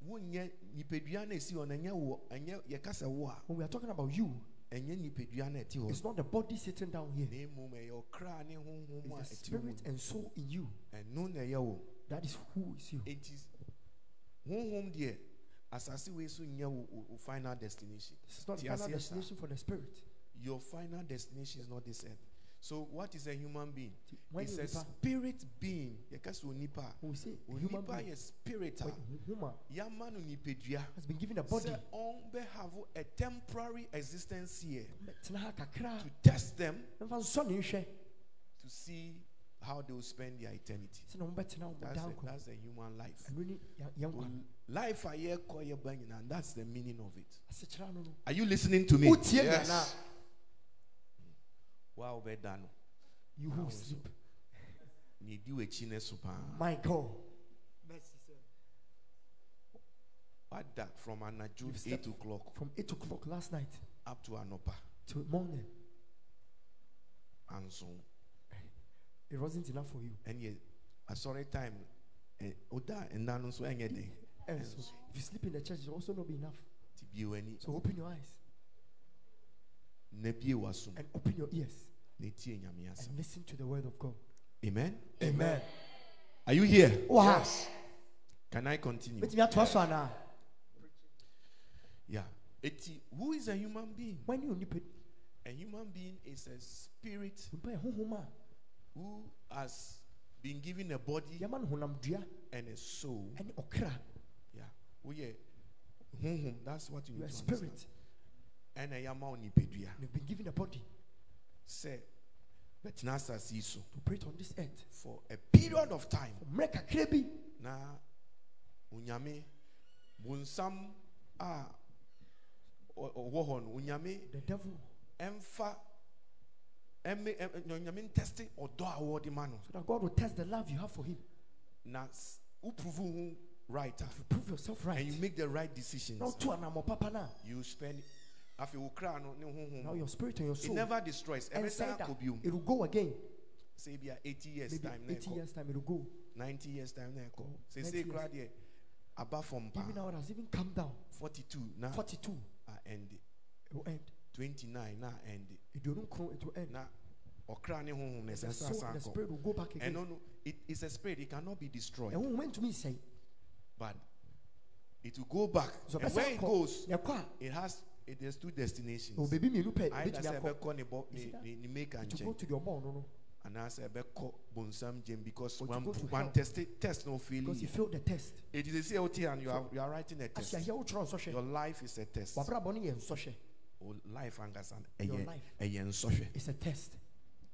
nkae sɛ wonyɛ nipadua na esi hɔ no ɛnyɛ wo ɛnyɛ yɛka sɛ wo a when we are talking about you ɛnyɛ nipadua na ɛte hɔ. it's not the body sitting down here. Na mmom ɛyɛ ɔkra ne honhom a it's the ɛte wo mu spirit and soul in you. Ɛno na ɛyɛ wo. That is who is you. Enti honhom deɛ asase wei so wo, wo final destination. This is not the final destination for the spirit. Your final destination is not this earth so what is a human being? When it's a nipa spirit being. Yɛka sɛ onipa a when we say a onipa being. yɛ spirit a. When human yɛama no nipadua has been given a body. Sɛ ɔmbɛhave a temporary existence here. Tena ha kakra. To test them. Mfa nsɔ ne nhwɛ to see how they will spend their eternity. sɛ na mobɛtena wo That's a, that's a human life. ɛno ne yɛ- yɛ nkwa no Life a yɛkɔ yɛba nyinaa, that's the meaning of it. asekyerɛ no no. Are you listening to me? Yes. Anaa Wow, bɛda no. you who sleep Ne di w'akyi ne so paa. my god mercy sir Wada from anadwo You've 8 o'clock from 8 o'clock last night up to anɔpa till morning anso. it wasn't enough for you Ɛneɛ asɔre time eh, time. nna no nso ɛnyɛ den. and so if you sleep in the church it will also not be enough Nti bie w'ani so open your eyes na bie w'asom and open your ears na tie nyame asɛm. and listen to the word of god Amen. amen Are you here? wɔ ha Can I continue? bɛtumi atoa so anaa Yeah. Eti, who is a human being? wɔne onipa A human being is a spirit onipa yɛ honhom a who has been given a body yɛma no honamdua and a soul. Yeah. Oh yeah. That's what you you need are to spirit understand. And a yama onipadua. you've been given a body Say, but asase yi so to operate on this earth. for a period of time. mmerɛ kakra bi Na unyame bunsam a ɔwɔ hɔ no the devil. ɛmfa ɛmɛ ɛmɛ onyame ntɛste ɔdɔ a wɔde ma no so that god will test the love you have for him. Na s- woprove ho right a if you prove yourself right. And you make the right decisions. Na woto anammɔ papa no a you spend afei wo kra no ne now your spirit and your soul. it never destroys. and ɛbɛsan said that akɔ biom it will go again. Sɛ bia 80 years maybe time 80 years time it will go. 90 years time na oh, ɛkɔ 90 sɛsei kora deɛ aba fam even now it has even come down. 42 na. 42 end. It will end. 29 na end. It will end. Na ɔkra ne honhom na the ɛsɛ sɛ and asan the spirit will go back again. Ɛno no it is a spirit it cannot be destroyed. Ɛho nwoma ntumi nsɛe but it will go back. So and where it goes na ɛkɔ a it has Eh, it has two destinations ɛwɔ baabi mmienu pɛ either ɛbɛtumi sɛ akɔ ɛbɛkɔ ne bɔ ne that- ne ne maker to go to the ɔbɔn no no anaasɛ ɛbɛkɔ bonsam gyem because Or one, go to one test test no fail Because you you failed the test. it is a say out and you are you are writing a As test you are here, wotwerɛ nsɔhwɛ. your life is a test Wabrabɔ no yɛ nsɔhwɛ. O oh, life ankasa eh, Your ɛyɛ nsɔhwɛ It's a test.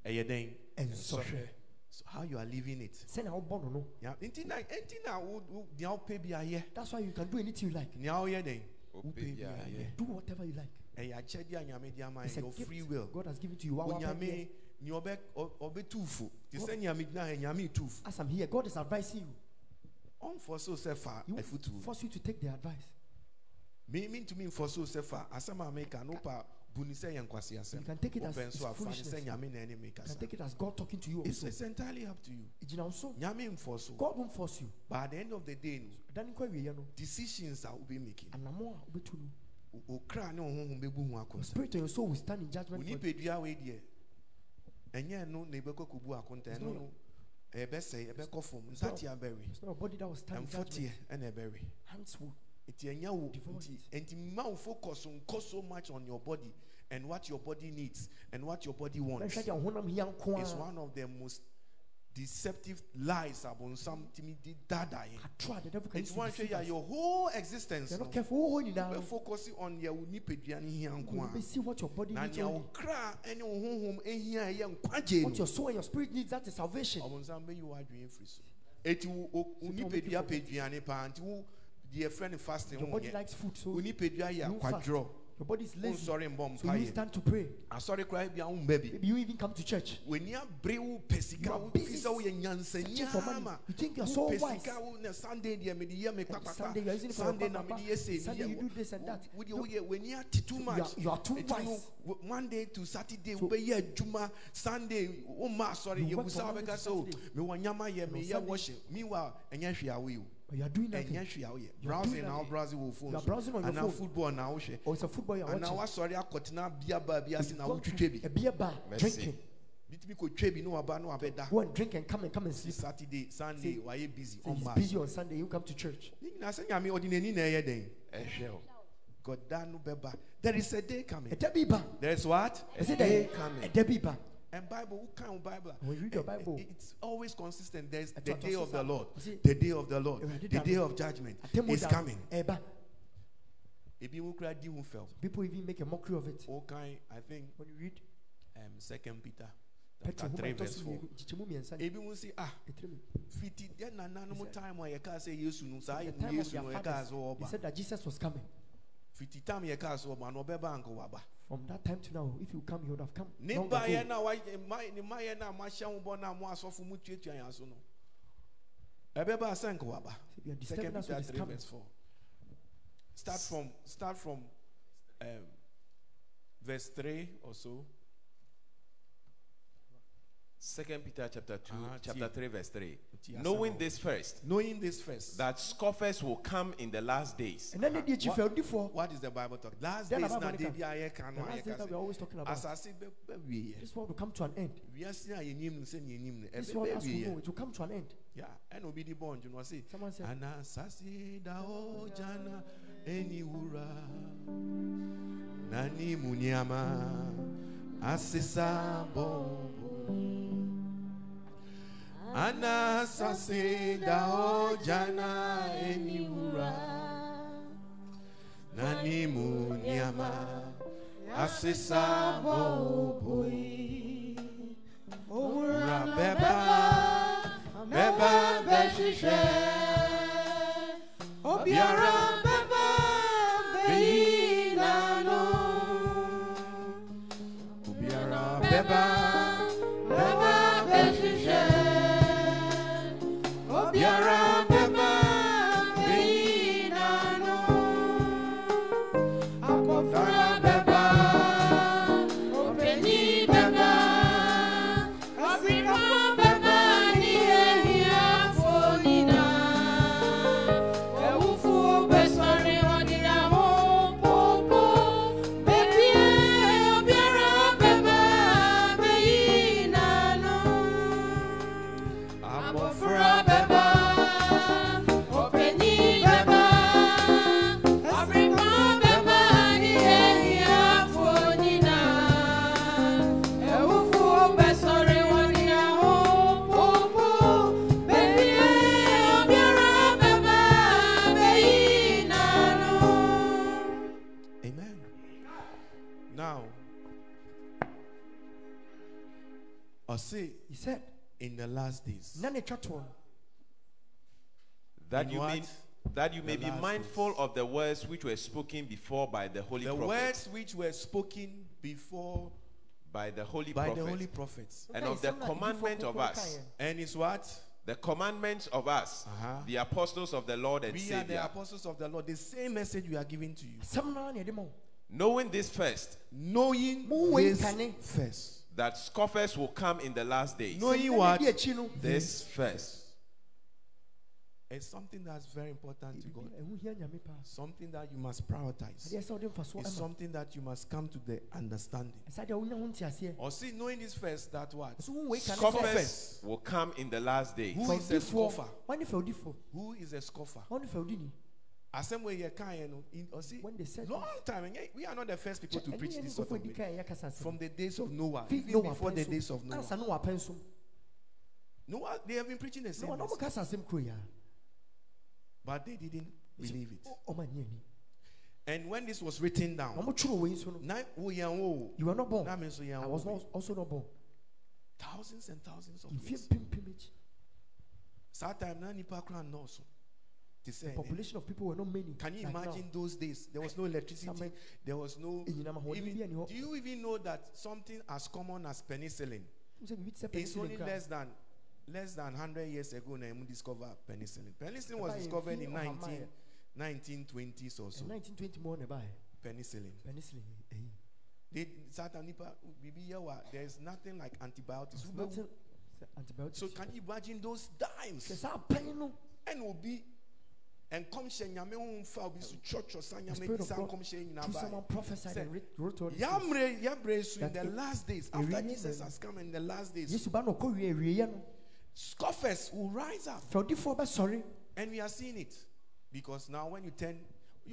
ɛyɛ dɛn Nsɔhwɛ. so how you are living it Sɛnea wobɔ no no. ya nti na nti na wo wo- nea wopɛ bi ayɛ That's why you can do anything you like. woyɛ dɛn Wopɛ wopɛ bi bi ayɛ. ayɛ Do whatever you like. ɛyɛ akyɛdeɛ a nyame de ama It's yɛ a your gift free will God has given to you. Wa- wa- onyame nea ɔbɛ ɔ- ɔbɛtu fo te sɛ nyame gyina ha nyame tu fo As I'm here, God is advising you. ɔmfɔ so sɛ fa He will force you to take the advice. me mentumi mfɔ so sɛ fa asɛm a meka no pa bu ni sɛ yɛ nkwase You can take it as wopɛ it's nso afa ne sɛ foolishness. nyame na ɛne me You can take it as God talking to you it's, also. it's entirely up to you. Gyina wo so. nyame mfɔ so God won't force you. but at the end of the day no. Dan nkɔ awieɛ no, decisions a wobɛ making. Anammɔ a wobɛtu no, wo- okra ne wo honhom bɛbu ho your akonta spirit and your soul will stand in judgment for nipadua wei deɛ ɛnyɛ no na ɛbɛkɔ kɔbu akonta ɛno no ɛbɛsɛe ɛbɛkɔ fam It's not- ntatea bɛwe It's not a body that will stand in ɛmfɔteɛ judgment. ɛna ɛbɛwe Hands will. nti ɛnyɛ wo nti nti mma wo focus nkɔ so much on your body and what your body needs and what your body wants Mɛhwɛ deɛ honam hia nko is one of the most deceptive lies abonsam timi de dadaeɛ Ato a the devil can use nti to woanhwɛ deceive yɛ a us. your whole existence You're no not careful. Wo hɔ nyinaa no, focus on wo nipadua no hia nko a see what your body needs only. Oh. wo kra ne wo honhom ɛhia a ɛyɛ nkwagye What your soul and your spirit needs, that is salvation. so wo will make you nipadua pɛ forget. aduane paa nti wo deɛ ɛfrɛ no fasting Your body likes food, so nipadua fast. akwadworɔ Your body is lazy. wonsɔre mbɔ So you mpaeɛ stand to pray. asɔre koraa bi a womba bi Maybe you even come to church. w'ani abere wo pɛ You sika are wo busy fi sɛ woyɛ searching for money. nyansani You think you are wo so pɛ wise. sika wo na sunday deɛ mede yɛ me And Sunday you are using kpakpakpa it for sunday your na papa. mede yɛ sei Sunday meyɛ you do this and that. wodeɛ Look, woyɛ w'ani ate too you much are- you are too Nti no, wise. wo- monday to saturday So- wobɛyɛ adwuma sunday woma asɔre You work yɛbusa from Monday wobɛka to sɛ o Saturday. mewɔ nyama yɛ And on meyɛ Sunday- worship meanwhile ɛnyɛ hwee a woyɛ o But you are doing eh, nothing. ɛnyɛ hwee a woyɛ You are browsing doing na wo nothing. browse wɔ phone You are browsing on your anaa phone. football na wohwɛ Or it's a football you are anaa watching. woasɔre akɔtena bia baa bi ase na Go wotwitwa to bi a beer bar, Mercy. drinking. bitumi kɔtwa bi ne waba ne wabɛda Go and drink and come and come and si sleep. saturday sunday See- wayɛ busy Say he's busy on Sunday, you come to church. ne nyinaa sɛ nyame ɔde n'ani na ɛyɛ dɛn Ɛhwɛ o. god da no bɛba there is a day coming A Debbie there is what Is it day coming. A Debbie bar. And bible who kind of bible? When you read your Eh, eh, Bible, it's always consistent. There's the day of the lord. Uh, the day of the lord. Eh, the day of judgment is coming. Eba. ebi mu kura di ho fɛw People even make a mockery of it. o kan i think When you read um, second peter chapter who 3 might verse 4 be Chichimu ebi mu si ah fiti deɛ nananom He time a yɛkaa sɛ yesu no saa The time of yesu no yɛkaa sɛ ɔba said that Jesus was coming. fiti time yɛkaa sɛ ɔba no ɔbɛba anka waba From that time to now, if you come, you would have come. long ago. no a wayɛ- ma- ne mayɛ no a moahyɛ ho bɔ no a mo asɔfo mu tuatua yɛn so no ɛbɛba sɛ nka waba So you are second peter with his 3 coming. verse 4 start from start from um, verse 3 or so Second Peter chapter 2, Ah, chapter 3, verse 3. Knowing this first, knowing this first that scoffers will come in the last days. And then the DG fell before. what is the bible talk last Then days about na Monica. de bi a yɛka The last days that we're always talking about. asase bɛwieɛ This world will come to an end. wiase a yɛnim no sɛ ne yɛnim no This world, as we know, it will come to an end. Yeah, ɛna obi di bɔ ntwo no ɔse Someone said, anasase da hɔ gyana ɛni wura asesa bɔbɔ anasase da hɔ gyana ɛni wura na ne mu nneɛma asesa bɔbɔ wura bɛba bɛba bɛhwehwɛ obiara in the last days None atwa toɔ no. That In you what? may that you may The be mindful days. of the words which were spoken before by the holy the prophets. words which were spoken before by the holy by prophets. the holy prophets and Okay, of the commandment of us. and is what The commandments of us, Uh-huh. the apostles of the Lord and we are the apostles of the lord the same message we are giving to you Asɛm no ara na yɛde ma wo. Knowing this first, knowing Mo this first that scoffers will come in the last days. knowing Sɛ what nneɛma di This first. it's something that's very important to god ɛho hia Nyame paa. something that you must prioritize Ɛdeɛ sɛ wode mfasoɔ it's something that you must come to the understanding Ɛsɛ deɛ wonya ho nteaseɛ. or see knowing this first that what Ɛso wo wei kane sɛ- Scoffers will come in the last days. Who is a scoffer? Who is a scoffer Asɛm wei yɛ kaeɛ no in or see When they said long time ɛnyɛ- we are not the first people to preach this sort of thing. Kan a yɛkasa asɛm. from the days of noah even Noah before the days of noah. Ansa Noah pɛn so. noah they have been preaching the same Noah na message, ɔmokasa asɛm kuro yi a. but they didn't believe it. Ɔ- ɔma nyɛ and when this was written down ɔmotwerɛ wei so no. na wo yɛn wo. You were not born. na me nso yɛn I was not, also not born. thousands and thousands of years. mpem The population of people were not many. Can you like now. imagine those days? There was no electricity. There was no. Even, bi ani hɔ. do you even know that something as common as penicillin? Wo sɛ biribi te sɛ It's only less than less than 100 years ago na we discover penicillin. Penicillin was discovered in ɔhamaa 19, yɛ. 1920s or so. 1920 mu hɔ. Penicillin. Penicillin. ɛyi. They Satan yawa. There's nothing like antibiotics. Nothing- antibiotics. So can you imagine those times? saa pɛn no. And will be and come hyɛ nyame ho mfa obi so church sa The nyame Spirit di of sa God nkɔm hyɛ nyinaa bae. someone prophesied and wrote all. Yamre, Yabre, so in the last days, after Jesus has come in the last days, Yesu ba na ɔkɔ wie awieeɛ no. scoffers will rise up. Fɛwdifoɔ bɛsɔre. And we are seeing it. Because now, when you turn,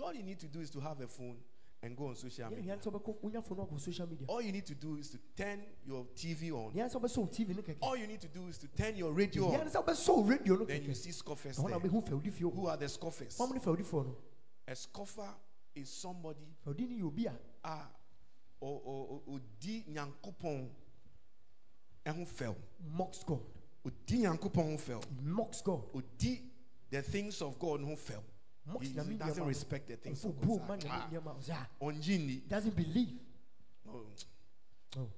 all you need to do is to have a phone and go on social media. hia sɛ wobɛkɔ- wonya phone no akɔ social media. All you need to do is to turn your TV on. Hia sɛ wobɛsɔ wo TV no kɛkɛ. All you need to do is to turn your radio on. sɛ wobɛsɔ wo radio no Then you see scoffers there. Who are the scoffers? Wɔn ne fɛwdifoɔ no. A scoffer is somebody Fɛwdini yɛ obi a ah, or, or, or, di nyankopon ɛho fɛw. mocks God. Odi nyankopon ho fɛw. Mocks God. odi the things of God ho fell. He, he doesn't respect the things of God. ma Sir. nyame Ah, nneɛma. Ɔsɛ, ɔngye nni. he doesn't believe. Oh, Oh,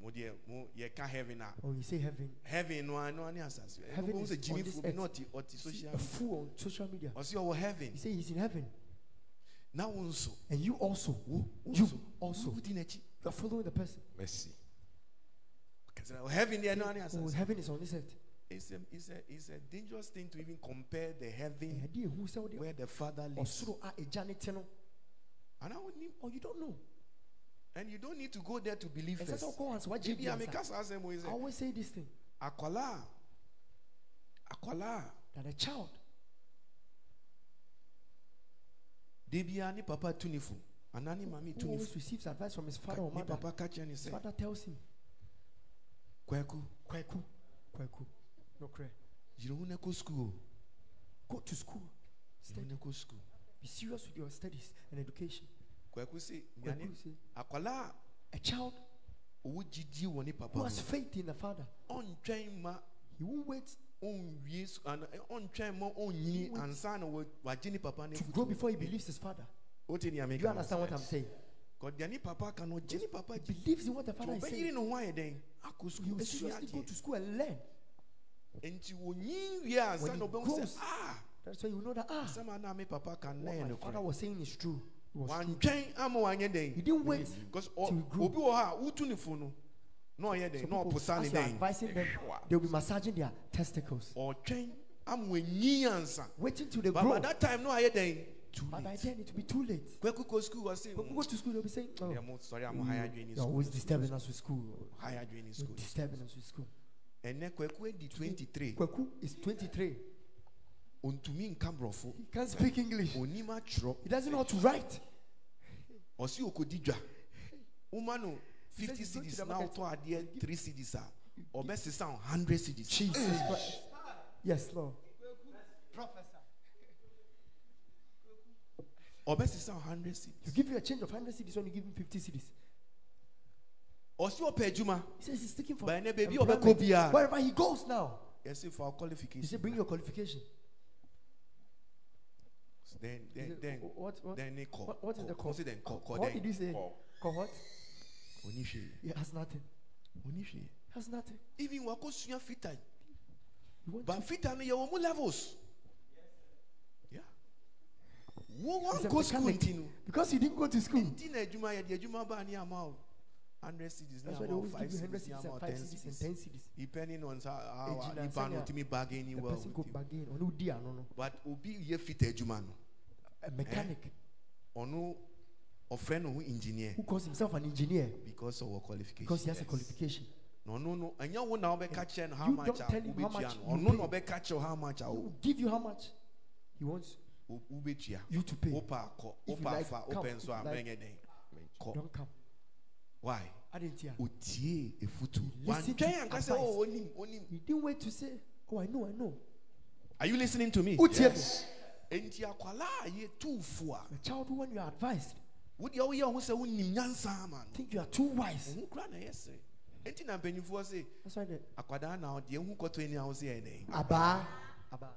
mo deɛ mo heaven a oh, you say heaven. heaven no ane asase. Heaven is on this fo bi na earth. ɔte ɔte social a fool on social media. Ɔsi ɔwɔ heaven. He say he's in heaven. Na wo nso. And you also. Wo You also. Wo di n'akyi. You are following the person. Mercy. Kɛsɛ heaven deɛ no ane Oh, heaven is on this earth. It's a it's a it's a dangerous thing to even compare the heaven eh, Ɛyɛde ehu sɛ wode where the father lives. ɔsoro a agya ne te no. And I would need, Oh, you don't know. and you don't need to go there to believe Ɛsɛ first. sɛ wokɔ hansi wagye Ebi bi a meka ansa. saa asɛm wo yi I always say this thing akwalaa akwalaa that a child de biara ne papa tunifu. ne fo anaa ne maame who tu ne fo always receives advice from his father or mother, papa ka kyerɛ ne his father tells him, kwaku Kweku, Kweku, no cry. yere ho na kɔ sukuu Go to school. o yere Study. ho na kɔ sukuu Be serious with your studies and education. kwaku sɛ nyane akwalaa a child a ɔwɔ gyidie wɔ ne papa who has faith in the father, ɔntwɛn ma he won't wait ɔnwie su- ana- ɛ, ɔntwɛn ma ɔnyini Wait. ansa na wa- wagye ne papa to grow before he believes his father. nea Do you understand what I'm saying? Deɛ ne papa ka no papa believes in what the father is saying. ho ayɛ dɛn akɔ He sukuu will seriously go to school and learn. Nti wɔnyin wie ansa When na he ɔbɛhu sɛ ah! That's why you know that ah, asɛm a na me papa ka what nnɛ my yɛ father was saying is true. It was true. wantwɛn ama wanyɛ He dɛn didn't wait. because he obi wɔ hɔ a wotu ne fo no na ɔyɛ dɛn? Na ɔposa ne as you are dɛn? advising them, they'll be massaging their testicles, ɔtwɛn ama wanyin ansa. Waiting till they but grow. by that time no ayɛ dɛn? Too But by late then it will be too late. kwaku kɔ school wɔ se When we go to school, they'll be saying, "Oh, deɛ mo sɔre a mo high adwene you're school. always disturbing us with school. high adwene You're school. disturbing us with school." Ɛnɛ kwaku adi 23 Kweku is 23. ɔntumi nka borɔfo He can't speak English. onim atwerɛ He doesn't know how to write. ɔsi okodi dwa woma no He 50 says he's going to cedis the na market. wotɔ adeɛ 3 cedis a ah. ɔbɛsesa wo 100 cedis Jesus Christ. Yes, Lord. ɔbɛsesa wo 100 You give you a change of 100 cedis when you give him 50 cedis. Ɔsi ɔpɛ adwuma He says he's looking for But ɛnɛ baabi a employment. ɔbɛkɔ biara, Wherever he goes now, yɛsi for our he qualification said, bring your qualification. then He then said, then "Wh- what, what, then ne kɔ what, what is the call? then kɔ kɔ What did then you say? Call. Call what? oni hwee He has nothing. oni hwee He has nothing. even wakɔ sua fitan but fitan yɛ wɔn mu levels a wɔn kɔ school because you didn't go to school. nti na adwuma yɛ de adwuma ba ne ama o hundred cedis ne That's why they ama o always five give you 100 cedis ne cedis ama o and ten 5 cedis and cedis 10 cedis. depending on how how Egyina nipa no sɛnea tumi bargaining The well person with could you bargain. Ɔno di ano no. but obi yɛ fita adwuma no A mechanic ɔno ɔfrɛ no ho engineer who calls himself an engineer because of our qualification because he has a Yes. qualification. na ɔno no ɛnyɛ wo na wobɛka kyerɛ no how You much don't a tell him how wobɛtua much no you ɔno na pay. ɔbɛka kyerɛ wo how much a He wo- will give you how much he wants wo- wobɛtua you to pay. wopɛ akɔ If you wopɛ like, afa come. wopɛ If nso you a like, mɛnyɛ dɛn kɔ Don't come. Why I didn't hear. otie efutu Listen to wantwɛn anka sɛ advice. oh onim onim He didn't wait to say, Oh, I know, I know. are you listening to me Who Yes. enti akwala a yɛ tuufo a A child who, when you are advised, wodeɛ woyɛ ho sɛ wonim nyansa ama no think you are too wise. ɔho kora na ɛyɛ sere enti na mpanyimfoɔ se That's why the akwadaa na ɔdeɛ hu kɔtɔ ani a wo sɛ yɛ dɛn Abba, Abba.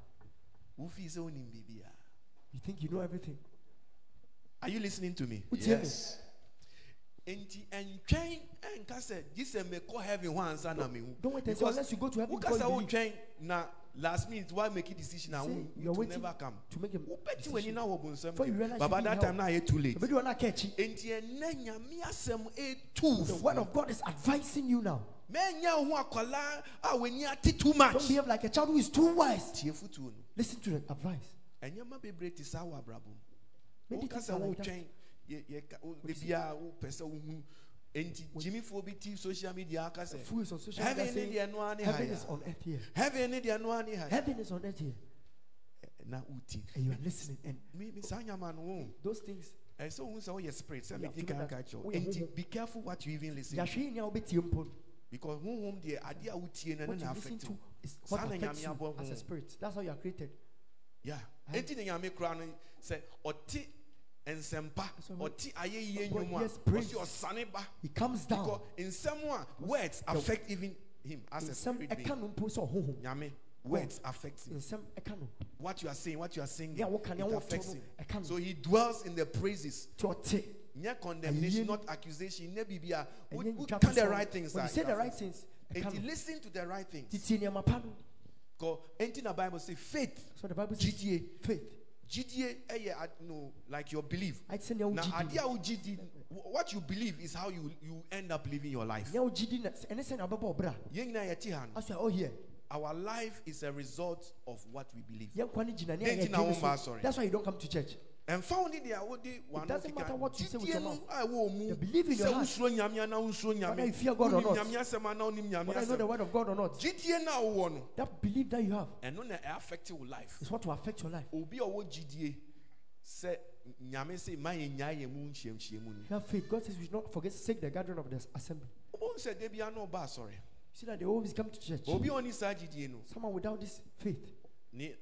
wofii sɛ wonim biribia You think you know everything. are you listening to me Who tell me? Yes. Enti ɛntwɛn ɛnka sɛ gye sɛ mekɔ heaven hɔ ansa na mehu Don't wait until Because unless you go to heaven woka before sɛ you believe. wotwɛn na last minute wa make a decision a Say, wo you it are will waiting never come to make a wobɛti w'ani decision. na wɔ bonsɛm Before you realize but by you that need time help. na ayɛ too late But you are not catchy. enti ɛnɛ nyame asɛm The ɛtu word of God is advising you now. mɛnya wo ho akwalaa a w'ani ate too much Don't behave like a child who is too wise. tie fotuo no Listen to the advice. ɛnyɛma bebree te saa wɔ abrabɔ mu Many woka things sɛ are like that. wotwɛn yɛ- yɛka- wo- What is wopɛ sɛ wohunu enti gyimifoɔ bi ti social media aka sɛ is on social media heaven ne deɛ noa ne Heaven is ha on earth here. heaven ne deɛ noa ne ha Heaven is on earth here. Eh, na woti And you are listening. And me me saa nyama no wo those things, ɛsɛ wohu sɛ woyɛ spirit sɛ medi kan ka kyerɛ wo. enti be careful what you even listen to showing you how bit you because honhom deɛ adeɛ a wotie no ne na affect wo Saa na Nyame abɔ as a ho. spirit. That's how you are created. yeah enti ne nyame koraa no sɛ ɔte nsɛmpa ɔte ayɛyie nnwom a yes, praise. ɔse ba. He comes down. because nsɛm a words affect even him as a some spirit being. ɛka no mpo sɛ ɔhohom. nyame words affect him. In some ɛka no. what you are saying what you are saying Yeah, what can- it affects him. so he dwells in the praises. Nyɛ condemnation not accusation. Nyɛ biribi a wo Ɛnyɛ wo ntwa ka the right things When say the right things, Enti listen to the right things. Titi nneɛma pa no. because enti na bible say faith? So the Bible says, faith. Gyidie ɛyɛ ad- no like your belief Ayɛ te sɛ nea na wogye adeɛ di. a what you believe is how you you end up living your life Nea wogye di na ɛne sɛ nea wobɛbɔ ɔbra. yɛn nyinaa yɛte ha As we oh, are all here. our life is a result of what we believe Yɛn nkwa ne gyina ne Dɛn a nti na yɛdie no womba so. asɔre? That's why you don't come to church. Ɛmfa wo ne deɛ wode wano doesn't matter what you say with your mouth. a ɛwɔ mu The belief in your heart. wosuro nyame ana wonsuro Whether you fear God or not. nyame asɛm ana wonim nyame Whether you know the word of God or not. gyidie no a wowɔ no That belief that you have ɛno na ɛaffect wo life is what will affect your life. obi a ɔwɔ gyidie sɛ nyame sɛ ma yɛnyaa yɛn mu nhyiamhyiamu no If you have faith, God says we should not forget to take the gathering of the assembly. wobɛhu sɛ da bia na ɔba asɔre See that they always come to church. obi a ɔne saa gyidie no Someone without this faith.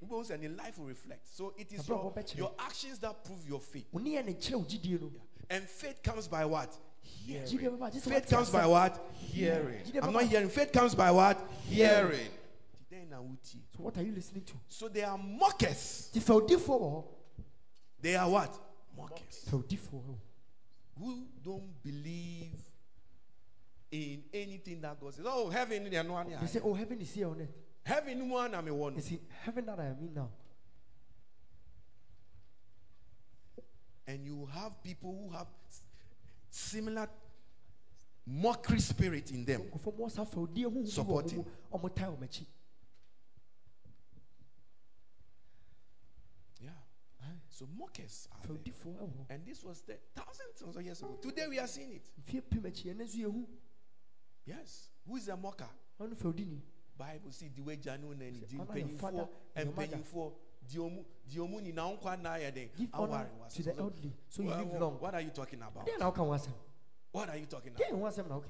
Wobɛhu ne life will reflect so it is your, your actions that prove your faith Oni yɛ ne kyerɛ wo gyidie no. and faith comes by what hearing bɛba, gye sɛ faith comes by what Hearing. I'm not hearing faith comes by what Hearing. then na wotie So what are you listening to? so they are mockers Ti fɛwdifoɔ wɔ hɔ. they are what mockers Fɛwdifoɔ wɔ hɔ. who don't believe in anything that God says. Oh, heaven, they are no one They say, oh, heaven is here on earth. Heaven, one I'm a one. You see, heaven that I am in now. And you have people who have similar mockery spirit in them. Nkurɔfoɔ mu ɔsa fɛwdie ho hu bi wɔ Supporting. ɔmo mu, ɔmo taa ɔmo akyi. Yeah. So mockers are there. Fɛwdifoɔ wɔ hɔ. And this was there thousands of years ago. Today we are seeing it. Mfie pem akyi ɛno nso yɛhu. Yes. Who is a mocker? Bible see the way Janu and the honor your mpanyinfoɔ and and your mother. mpanyinfoɔ diomu diomu ni na nkwa na ayɛ den. Give honor to the elderly so you live long. What are you talking about? Deɛ na woka ho asɛm? What are you talking about? ho asɛm na woka?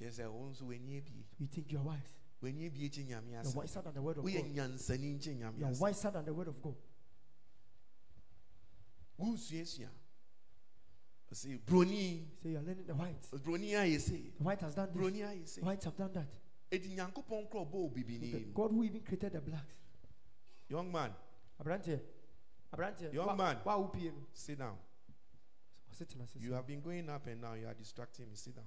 Kyerɛ sɛ wo oh, nso w'ani abie. You think you are wise. W'ani abie kye Nyame You are asɛm. wiser than the word of Woyɛ God. nyansani nkye Nyame You are wiser than the word of God. Wosuasua. say broni Say you are learning the white. broni ayɛ sei The white has done this. broni ayɛ sei The whites have done that. Edi nyankopɔn korɔ bɔ The obibini God who even created the blacks. young man Abrante. Abrante. Young man. Why who sit down Sit in a you have been going up and down you are distracting me sit down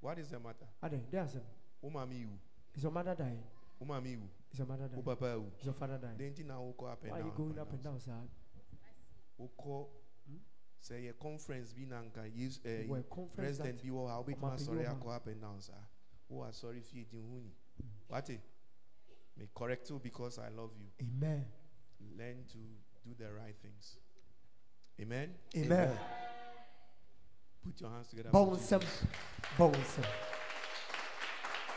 what is the matter Ade, there's him. wo maame Is your mother dying? wo maame Is your mother dying? papa iwu Is your father dying? den ti na wokɔ up and Why are you going up and down, sir? wokɔ sɛ yɛ conference bi na nka yesu ɛɛ eh, Were conference that president bi wɔ ha wobɛtumi ɔma asɔre panyin akɔ up and down saa wo asɔre fie di ho ni wate me correct you because i love you Amen. learn to do the right things amen Amen. put your hands together for Bounce Jesus. him. Bounce him.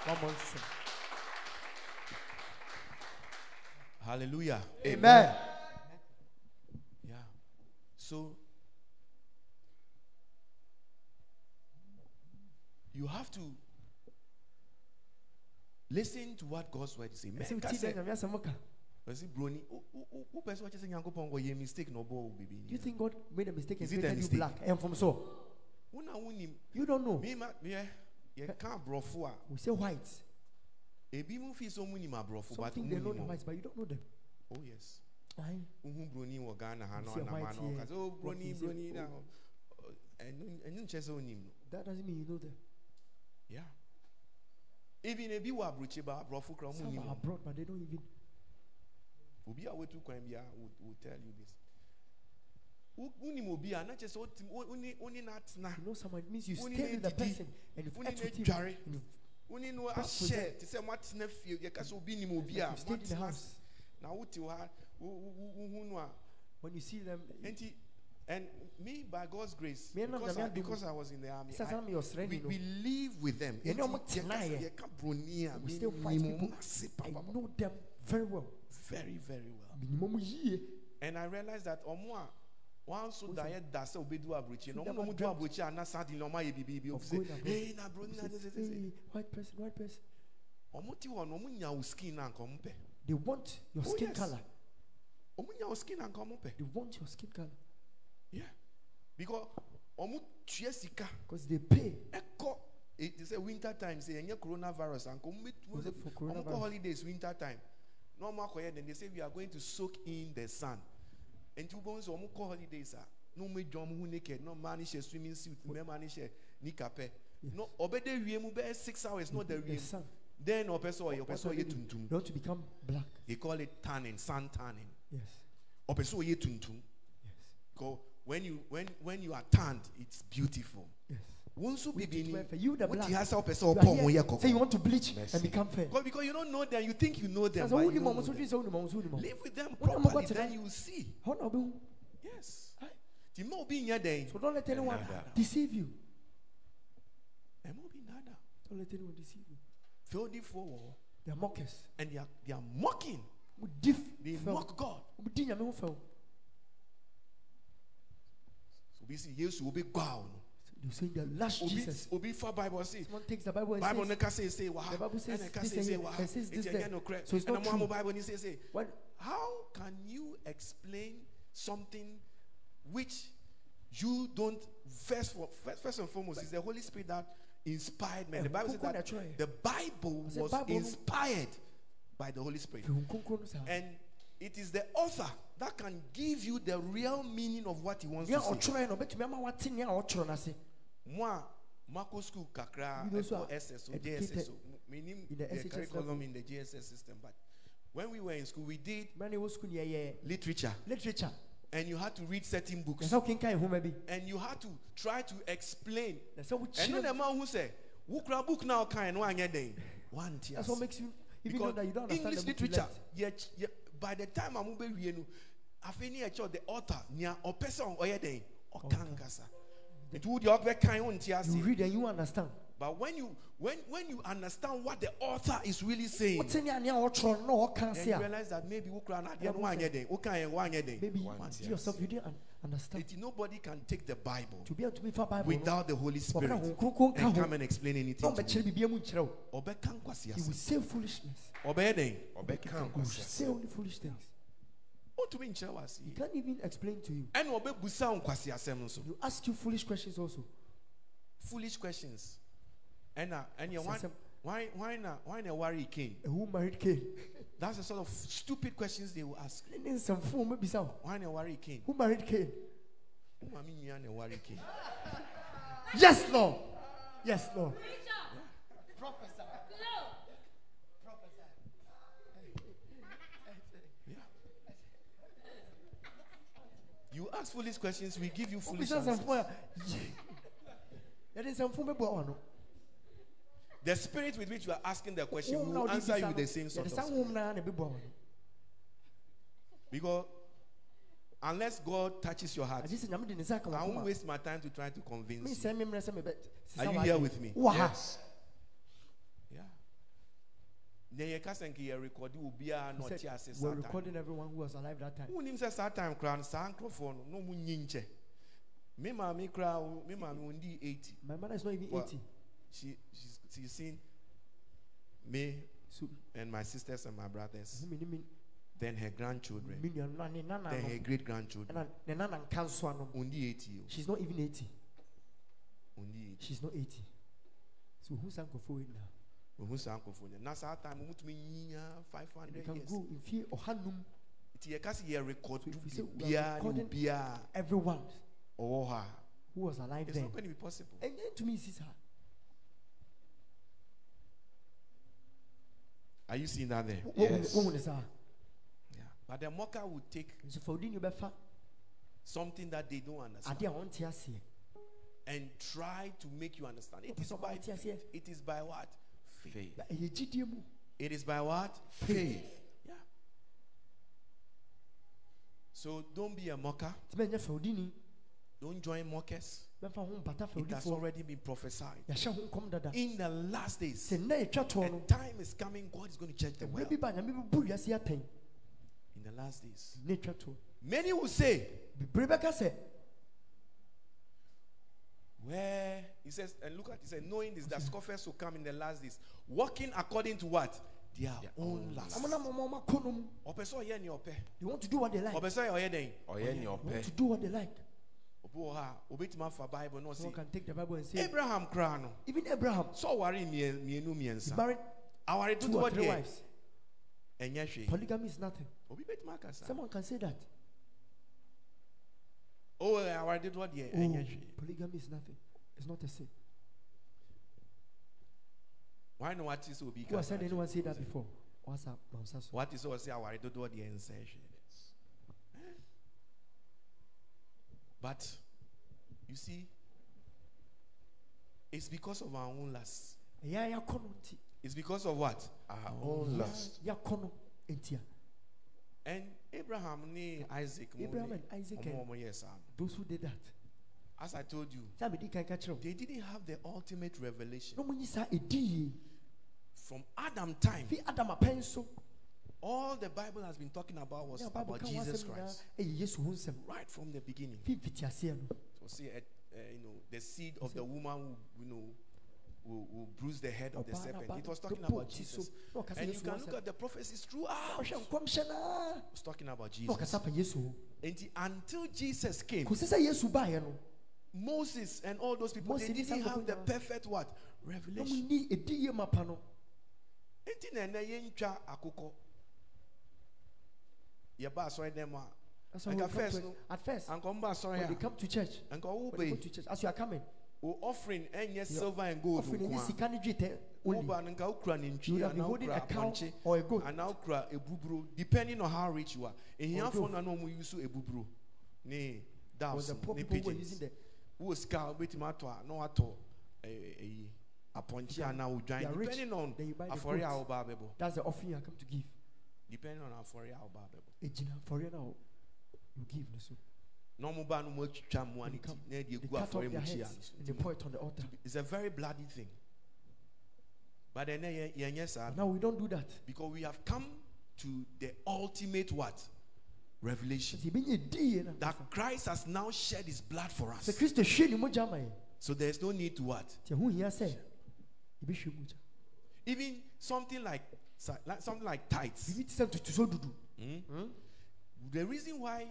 One more him. hallelujah Amen. yeah so you have to listen to what god's word is saying Ɛsɛ Mɛka uti sɛ- dɛ nyame asɛm ka. Ɔsi broni, wo- wo- wo- wopɛ sɛ wɔkyɛ sɛ Nyankopɔn wɔyɛ mistake ɔbɔ wo baby you think God made a mistake and Is it a created you mistake? black? Eh, and from so, Wo na wonim, you don't know. me ma yɛ eh, yɛka aborɔfo a We say white. ebi mu fi nim aborɔfo but they know the whites, but you don't know them. Oh yes. Aye. Wohu broni wɔ Ghana ha na You see a ɔnam na here, ɔka oh what broni you say, broni na oh. ɔ- ɛno ɛno nkyɛ sɛ wonim no. That doesn't mean you know them. Yeah. Even ebi wɔ aburokyi ba aborɔfo kora ɔmu Some are abroad, but they don't even. Obi a wetu kwan bi a will tell you this. Wo- Wonim obi a na kyɛ sɛ wotim- wo- wo ne wo ne no atena. You know someone it means you stay with the person and you've ate with him. and you've- wone no ahyɛ te sɛ moatena fie yɛka sɛ obi nim obi a the house. na wote hɔ a wohu no a When you see them, and me by god's grace because I, because I was in the army I- saa na yɛsrɛ we, we live with them. Yɛne ɔmo Enti tena yɛka sɛ yɛ. yɛka broni a We still fight people. I know them very well. very very well. And I realized that ɔmo a wɔn nso da yɛ da sɛ obedu aburokyi no They ɔmo na never ɔmo du dreamt aburokyi a na suddenly ɔmo ayɛ bibi bi of ɔmo going sɛ hey na na Say, de de de de white person, white person. ɔmo ti no ɔmo nya wo skin na nka ɔmo They want your Oh, skin yes. color. ɔmo nya wo skin na nka ɔmo They want your skin color Yeah. Because ɔmo tua sika because they pay. ɛkɔ it is a winter time say ɛnyɛ coronavirus anka ɔmo bɛ Was it for ɔmo kɔ coronavirus? holidays winter time na ɔmo akɔyɛ then they say we are going to soak in the sun nti wobɛhu sɛ ɔmo kɔ holidays a na ɔmo adwa ɔmo ho naked na ɔmaa no hyɛ swimming suit mmarima no hyɛ nika pɛ na ɔbɛda wie mu bɛyɛ six hours na ɔda The wie mu sun. then ɔpɛ sɛ ɔyɛ ɔpɛ What sɛ do ɔyɛ they do? tuntum They want to become black. they call it tanning sun tanning Yes. ɔpɛ sɛ ɔyɛ tuntum Yes. When you when when you are tanned it's beautiful Yes. wɔn nso We bibi to ni wear fair. You the black. you have say You are here, Say you want to bleach Mercy. and become fair. because, because you don't know them, you think you know them. But you know them. dwi sɛ wo ni mama so wo ni mama. Live with them properly, then you will see. Yes. Aye. The more be near them. So don't let anyone deceive you. The more be nada. Don't let anyone deceive you. Feel the forward, They are mockers. and they are they are mocking. They mock God. Wo di nyame ho fɛw. So we see yes, will be gone. They say they last Obi Jesus. obi for Bible say. Someone takes the Bible and Bible says, neka say say wow. The Bible says And this say say wow. and says this It's there. again correct. So it's And not the Bible true. Bible ni say say. when How can you explain something which you don't first for first, first and foremost is the Holy Spirit that inspired man. The Bible says that the Bible was inspired by the Holy Spirit. Fi Honhom Kronkron no saa. And it is the author that can give you the real meaning of what he wants to say. ɔtwerɛ no ɔbɛtumi ama wate nea ɔtwerɛ no ase. Moi, Marco school kakra, You know, so ɛkɔ SS, or educated JSS, o, meaning the the curriculum in the JSS system. But when we were in school, we did Mmerɛ na ɛwɔ sukuu no yɛyɛ literature, literature. and you had to read certain books. Yɛsɛ wokenkan nhoma bi. and you had to try to explain. And then the man who said, "Wukra book now kind anya den." One tears. That's what makes you even know that you don't understand English literature, yeah, yeah, by the time I'm moving here, afei ni ɛkyɛ the author nia ɔpɛ sɛ ɔyɛ den ɔka nkasa. Nti wo deɛ ɔbɛ kan wo nti ase. You read and you understand. But when you when when you understand what the author is really saying, Wote nea nea ɔtwerɛ no na ɔka then you realize that maybe na Yeah, adeɛ no wanyɛ den, woka yɛ wanyɛ den. maybe you yourself you didn't understand. Nti nobody can take the Bible To be able to be fa Bible without the Holy Spirit Ɔbɛka Honhom Kronkron ka and ho. come and explain anything. to ɔbɛkyerɛ you. biribiara mu nkyerɛ wo. ɔbɛka nkwasi He will ase say foolishness. ɔbɛyɛ den Obeka He will say only foolish things. wonim ɔntumi nkyerɛ wo He can't even explain to you. ɛna ɔbɛbusa wo nkwasi asɛm nso You ask you foolish questions also. foolish questions ɛna ɛneɛ why Sasɛm. Why why na why na ɛware Cain who married Cain? that's the sort of stupid questions they will ask Ne ne nsɛmfo maybe so. why na ɛware Cain Who married Cain? wo maame nua na ɛware Cain Yes, Lord. Yes, Lord. Professor. Hello. Professor. Yeah you ask foolish questions we give you foolish Obisa answers nsɛmfo a yɛde nsɛmfo bɛboa wa no. The spirit with which you are asking the question will wode answer you with the same sort yɛde of saa spirit. honhom na na ɛbɛboa wa no. because unless God touches your heart agye sɛ nyame de ne nsa aka I won't waste my time to try to convince you. mensɛ me mmerɛ sɛ mebɛ Are you here with me? Yes. yeah. Na yɛka sɛ nka yɛ record obiara na He ɔte said, ase we're recording everyone who was alive that time. Wonim sɛ saa time koraa no saa nkurɔfoɔ no na ɔmu nyi nkyɛ me maame koraa me maame wɔndi 80 my mother is not even Well, 80 she she's, she's seen me so and my sisters and my brothers. Mhm, me me then her grandchildren. me nua no ne nana then no her great grandchildren ɛna ne nana nka nso 80 she's not even 80 o wɔndi 80 she's not 80 so who san nkurɔfoɔ wei nyinaa wɔhu saa nkurɔfoɔ no na saa time ɔmutumi nyia 500 they can years? go mfie ɔhanum nti yɛka sɛ yɛ record So if we say we are biribiara ne recording- obiara everyone a who was alive it's then. not going to be possible. Ɛnyɛ ntumi nsi saa are you seeing that there? Yes. wohu yeah. But the mocker will take nso fa wodi ne bɛfa. something that they don't understand. Adeɛ a ɔnte aseɛ. And try to make you understand. It Wopɛ is sɛ by ɔte aseɛ. it is by what? Faith. na ɛyɛ gyidie mu. It is by what? Faith. yeah. So don't be a mocker. Nti bɛnyɛ fa wodi ni don't join mockers bɛmfa ho mpata fa it has already been prophesied. Yɛahyɛ ho nkɔm dada. In the last days sɛ nnɛ ɛtwa toɔ a no time is coming god is going to change the mmerɛ world bi ba nyame bɛbu wiase atɛn in the last days. Ne ɛtwa many will say bebree bɛka sɛ Where? He says, and look at he said, knowing this, that scoffers will come in the last days, walking according to what? Their, own lust. ɔmo nam ɔmo ɔmo akɔ no mu Ɔpɛ sɛ ɔyɛ nea ɔpɛ. they want to do what they like. Ɔpɛ sɛ ɔyɛ dɛn? Ɔyɛ nea they want to do what they like someone can take the bible and say Abraham koraa even abraham mmie- mmienu he mmiɛnsa. married Aware two or three wives. Polygamy is nothing. Obi betumi aka saa. someone can say that. Oh, aware dodoɔ deɛ oh, ɛnyɛ hwee. polygamy is nothing. It's not a sin. Why no what is who has heard anyone say that before? What's up? So What is ɔsi aware dodoɔ deɛ nsɛ But you see, it's because of our own lust. ɛyɛ a yɛakɔ no nti It's because of what? Our own lust. yɛakɔ no nti a And Abraham ni Isaac Abraham and Isaac ɔmo and- ɔmo yɛ saa. those who did that As I told you, sɛ mede kan ka kyerɛ wo they didn't have the ultimate revelation. na ɔmonyi saa ɛdi yie From Adam time, all the Bible has been talking about was about Jesus Christ. ɛyɛ yesu ho Right from the beginning. fi mfitiaseɛ no So see, uh, you know, the seed of the woman will, you know, will, will bruise the head of the serpent. It was talking about Jesus. And you can look at the prophecies throughout. ɔhwɛ nkɔmhyɛ naa It was talking about Jesus. ɔkasa fa yesu ho And until Jesus came, kò sí sɛ yesu baayɛ no Moses and all those people, they didn't have the perfect what? Revelation. ɔmo ni ɛdi yie ma pa no Enti na ɛnɛ yɛntwa akokɔ. Asɔre dɛm a, That's why we at first, no. at first anka ɔmba asɔre when they come to church when they go to church as you are coming O offering ɛnyɛ silver and gold offering any nko a. sika ne dwetɛ only Woba no nka wokura you have been holding a cow or a goat anaa wokura ebuburo depending on how rich you are. Ehiafoɔ dove. na na ɔmo use ebuburo ne doves the poor people were using the Wowɔ sika a wobɛtumi atɔ a na watɔ eh, eh, ɛɛ ɛyi apɔnkye anaa you odwan are rich, depending on then you buy the afɔre a goat. abɛbɔ. that's the offering you are come to give Depending on afɔre a woba abɛbɔ. egyina afɔre na you give no so na ɔmo ba no mmoa They no ti come- na ɛde they egu cut off afɔre mu their kyia heads no and they pour it on the altar. It's a very bloody thing. But yɛnyɛ saa now we don't do that. Because we have come to the ultimate what? Revelation. Sɛ yɛbɛnya ɛdi yie na that Christ has now shed his blood for us. Kristo hwie ne mogya ama yɛn so there is eh? no need to what? Nti ɛho hia sɛ yɛbɛhwie mogya even something like, like something like tithes biribi te sɛ ntotoso dudu. Hmm? The reason why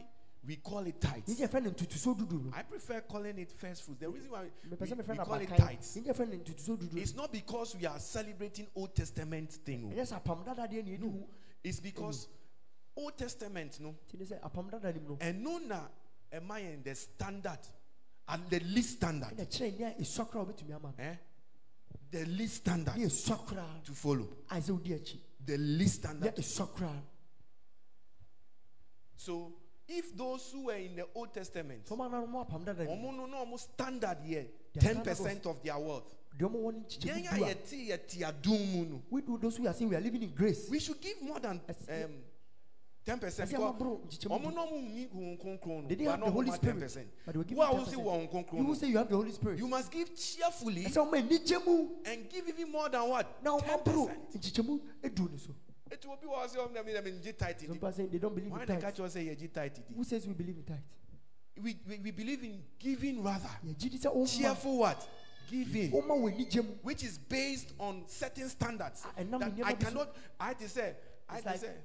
we call it tithes, yɛn yɛfrɛ no ntutuso dudu. No I prefer calling it first fruits. The reason why we, we call it tithes, yɛn yɛfrɛ no ntutuso dudu. it's not because we are celebrating Old Testament thing. oh. ɛnyɛ sɛ apam dada deɛ ne yɛni hu It's because Old Testament, no, nti ne sɛ apam dada nim no. And no na am I in the standard, at the least standard, ɛna kyerɛ nea ɛsua koraa wobɛtumi ama no eh? The least standard ne ɛsua koraa to follow. a sɛ wodi akyi The least standard. So if those who were in the Old Testament, fɔma na ɔmo apam dada nim ɔmo no no ɔmo standard here, 10% of their wealth. deɛ ɔmo wɔ ne Yɛn nkyekyɛ a du a yɛte yɛte adum mu no, we do those who are saying we are living in grace. We should give more than um, ten percent. ɛsɛ ɔmo aboro nkyekyɛ mu Ɔmo no ɔmo nyi Honhom Kronkron no, They didn't but have not the Holy ɔmo ten Spirit, percent. but they were Wo a given wo si 10%. wɔ Honhom you Kronkron who no, say you have the Holy Spirit you must give cheerfully ɛsɛ ɔmo anigye mu and give even more than what? na ɔmo Ten aboro percent. nkyekyɛ mu edu ne so It will be what I say. "Oh, I mean, gye tithe some nti." people are saying they don't believe Why in they tithe catch us say yɛgye tithe nti? who says we believe in tithe We, we, we believe in giving rather. yɛgye di sɛ ɔma Cheerful what? Giving. ɔma wɔ anigye mu which is based on certain standards Ah, and now that we I never do so- cannot. I had to say, I had It's to like- say,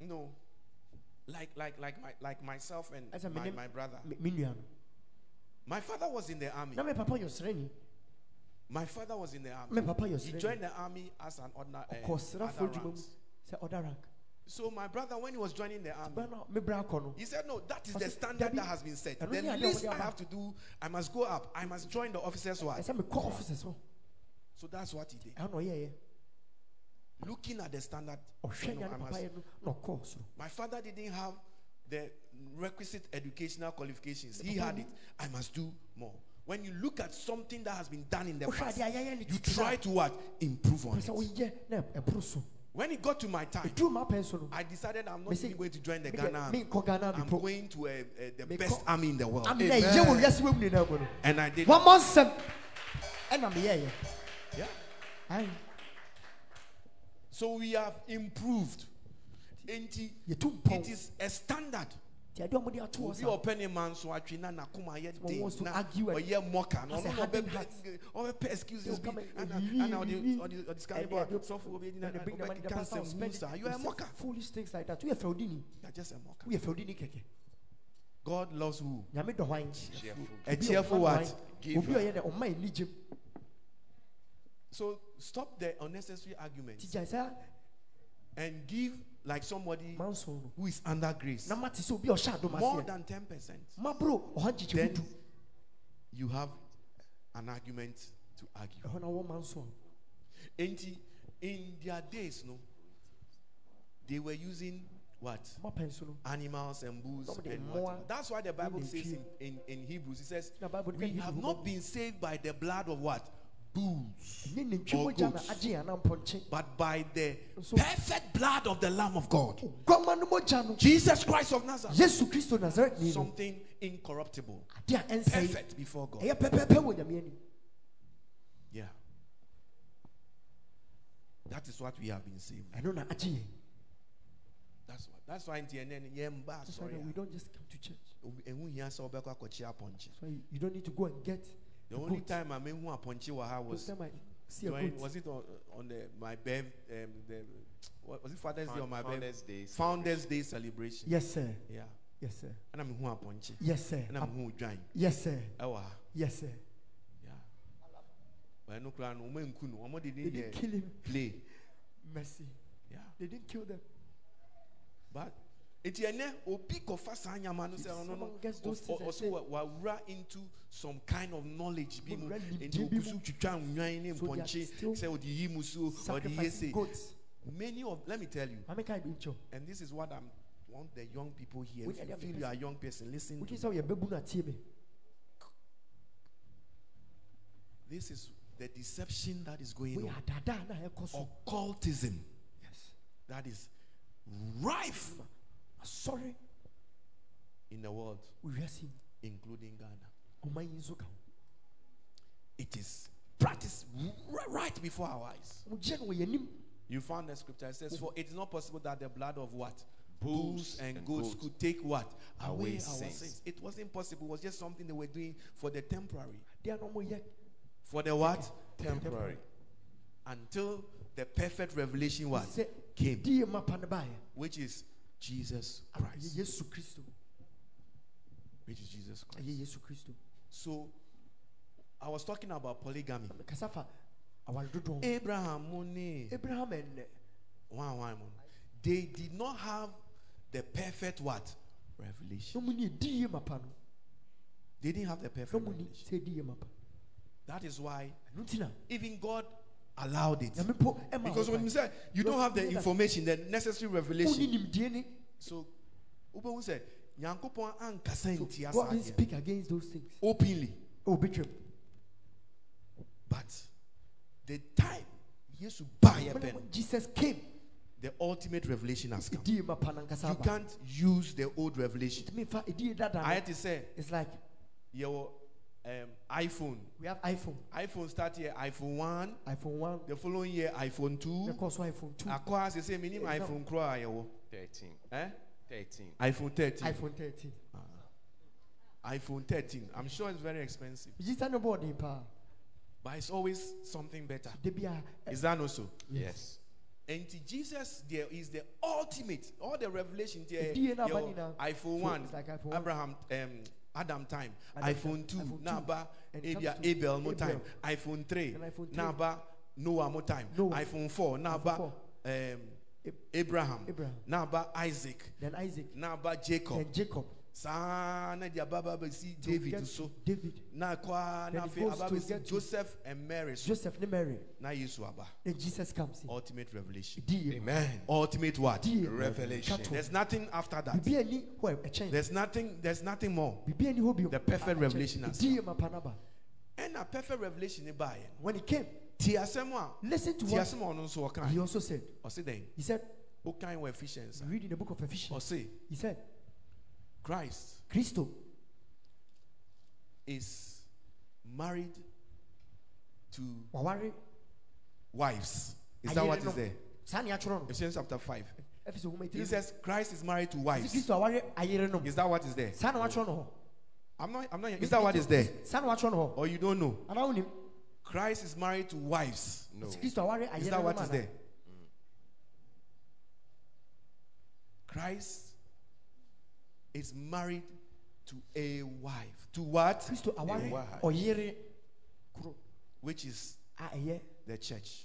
no, like like like my like myself and As my, my brother. me me nua no My father was in the army. na me papa yɛ My father was in the army. He joined the army as an ordinary. Uh, other adwuma mu ranks. sɛ ɔda rank so my brother, when he was joining the army, bɛna me bra akɔ no he said, "No, that is the standard that has been set. The ne adeɛ a least I have to do, I must go up. I must join the officers' wife." ɛsɛ mekɔ office so So that's what he did. Ɛha na ɔyɛɛyɛ Looking at the standard, ɔhwɛ you know, nea I must- papa yɛ no na ɔkɔɔ soro My father didn't have the requisite educational qualifications. He had it. I must do more. When you look at something that has been done in the wohwɛ past, adeɛ a yɛyɛ ne you try to what? Improve on it. woyɛ na ɛboro so When it got to my time, ɛduru ma pɛn I decided I'm not even going to join the Ghana army. I'm going to uh, uh, the best army in the world. ame na ɛyɛ wɔ wiase wɔ mu nyinaa mu no And I did. wɔmmɔ nsɛm ɛna Yeah. Aye. So we have improved. Enti, yɛtu It is a standard. nti ɛdeɛ ɔmode ato wɔ obi sa ɔpɛ ne ma nso atwe na n'akoma ayɛ den na argue and- ɔyɛ mɔka na has a ɔno na hardened ɔbɛ heart. ɔbɛpɛ excuses They'll bi come and- ana Yee, ana ɔde yee, ɔde ɔde sika And ne bɔ they- sɔfo obi edi na When they bring the money, the ɔbɛkeka pastor will nsɛm spend mu saa you are a They mɔka Foolish things like that. We are Feudini. you are just a mɔka We are Feudini keke. God loves who Nyame dɔ hwan? a Obi a cheerful ɔma what giver Obi a ɔyɛ dɛ ɔma ani gyem. So stop the unnecessary arguments Ti and give like somebody no. who is under grace Na ma te sɛ obi more than ten percent Ma bro, then you have an argument to argue Ɛhɔ na wɔ manso. Enti, in their days, no, they were using what? Ma pɛn so no. Animals and bulls. Some of the And whatever. That's why the Bible says in, in, in Hebrews, it says, We have not been saved by the blood of what? Bulls. Or goats. agye yɛn anam pɔnkye. But by the perfect blood of the Lamb of God. Guama no mogya no. Jesus Christ of Nazareth. Yesu Kristo Nazaretni no. Something incorruptible. Adeɛ a ɛnsɛe. Perfect before God. Ɛyɛ pɛpɛɛpɛ wɔ Nyame anim. Yeah. That is what we have been saved. Ɛno na agye. That's what. That's why in TNN, yeah, That's why sorry. we don't just come to church. Obi- ɛho hia sɛ wobɛkɔ akɔkye apɔnkye That's why you don't need to go and get the only goat. time I mehu apɔnkye wɔ ha was I see a during, goat. was it on, on the my birth um, the what, was it Father's Day or my birth Founders Day. Founders Day celebration Yes, sir. yeah Yes, sir. ɛna mehu apɔnkye Yes, sir. ɛna mehu dwan Yes, sir. ɛwɔ ha Yes, sir. yeah ɛno koraa no ɔmo nku no ɔmo de They didn't kill him. play Mercy. yeah They didn't kill them. but eti ɛnɛ obi kɔfa saa nyama no sɛ ɔno no Someone gets those things and ɔso wawura into some kind of knowledge bi mu nti okusu twitwa nnwan ne So they are mpɔnkye sɛ ɔde yi mu so ɔde yɛ Sacrificing se many of let me tell you Mame kai bi nkyɛw. and this is what I'm want the young people here. If you feel you are a young person, listen. To you say you're babu na tie me? This is the deception that is going on. are dada na ɛkɔ so. Occultism Yes. that is rife Sorry. in the world, We wiase mu. including Ghana. Ɔman yi nso ka ho. It is practiced right before our eyes. Mogye no wɔ yɛn anim. You found the scripture. It says, For it is not possible that the blood of what? Bulls Bulls and and goats goats could take what? away Away our sins. sins. It was impossible. It was just something they were doing for the temporary. Deɛ na ɔmo yɛ. For the what? Temporary. Until the perfect revelation what? Sɛ Came. die ma pa ne baeɛ. Which is Jesus Christ. yesu kristo Which is Jesus Christ. ɛyɛ yesu kristo So I was talking about polygamy. mekasa fa aware dodoɔ ho. Abraham money. abraham One one. They did not have the perfect what? Revelation. na mu ne ɛdi yie mapa no They didn't have the perfect revelation. sɛ ɛdi yie mapa That is why ɛno nti na even God allowed it. nyame po ɛma Because when you say you don't have the information, the necessary revelation. So who say Nyankopɔn ankasa So ntia God didn't speak against those things openly. obɛtwam But the time Jesus buy a pen, Jesus came the ultimate revelation has come. ɛdi yie mapa no ankasa You can't use the old revelation. tumi fa ɛdi yie dada I had to say it's like your um, iPhone. we have iphone iPhone start here iPhone one. iphone 1 The following year iPhone two. na kɔ so iphone 2 Akwa se say minimum Eh, iPhone kura yewo. 13. Eh? 13. iPhone 13. iphone 13 iPhone 13. I'm sure it's very expensive, gyisa ne bɔɔden paa but it's always something better. da bia Is that also? Yes. And to Jesus, there is the ultimate, all the revelation there. Ɛdi yie your iPhone So one, like iPhone one. Abraham, um, Adam time, Adam iPhone time, two, iPhone two. Naba, And Abia, Abel more time, iPhone three, And iPhone three. Naba, Noah more time, Noah. iPhone four, Naba, four. um, Abraham, Abraham. Naba, Isaac, then isaac Naba, Jacob. then jacob Saa na di ababa besi David get so. david Na kwa Then na it fe goes ababa besi get to- Joseph and Mary so. joseph ne mary Na Yesu aba. then jesus comes in Ultimate revelation. ɛdi Amen. Ultimate what? ɛdi Revelation. There's nothing after that. biribi ani hɔ a ɛkyɛn There's nothing. There's nothing more. biribi ani hɔ bio The perfect a ɛkyɛn. revelation has ɛdi yie mapa no aba And a perfect revelation ni ba yẹn. when he came Ti asɛm a listen to ti what asɛm a ɔno he also said he said Ɔkan wɔ Ephesians. read in the book of ephesians he said Christ kristo is married to waware wives. Is that what is there? saa ne atwerɛ Ephesians chapter five. He says Christ is married to wives. kristo aware ayere nom Is that what is there? saa na watwerɛ I'm not. I'm not. Is that what is there? hɔ saa na watwerɛ Or you don't know? Christ is married to wives. No. ɛti kristo aware Is that what is there? Christ is married to a wife. To what? aware wife. Which is a the church.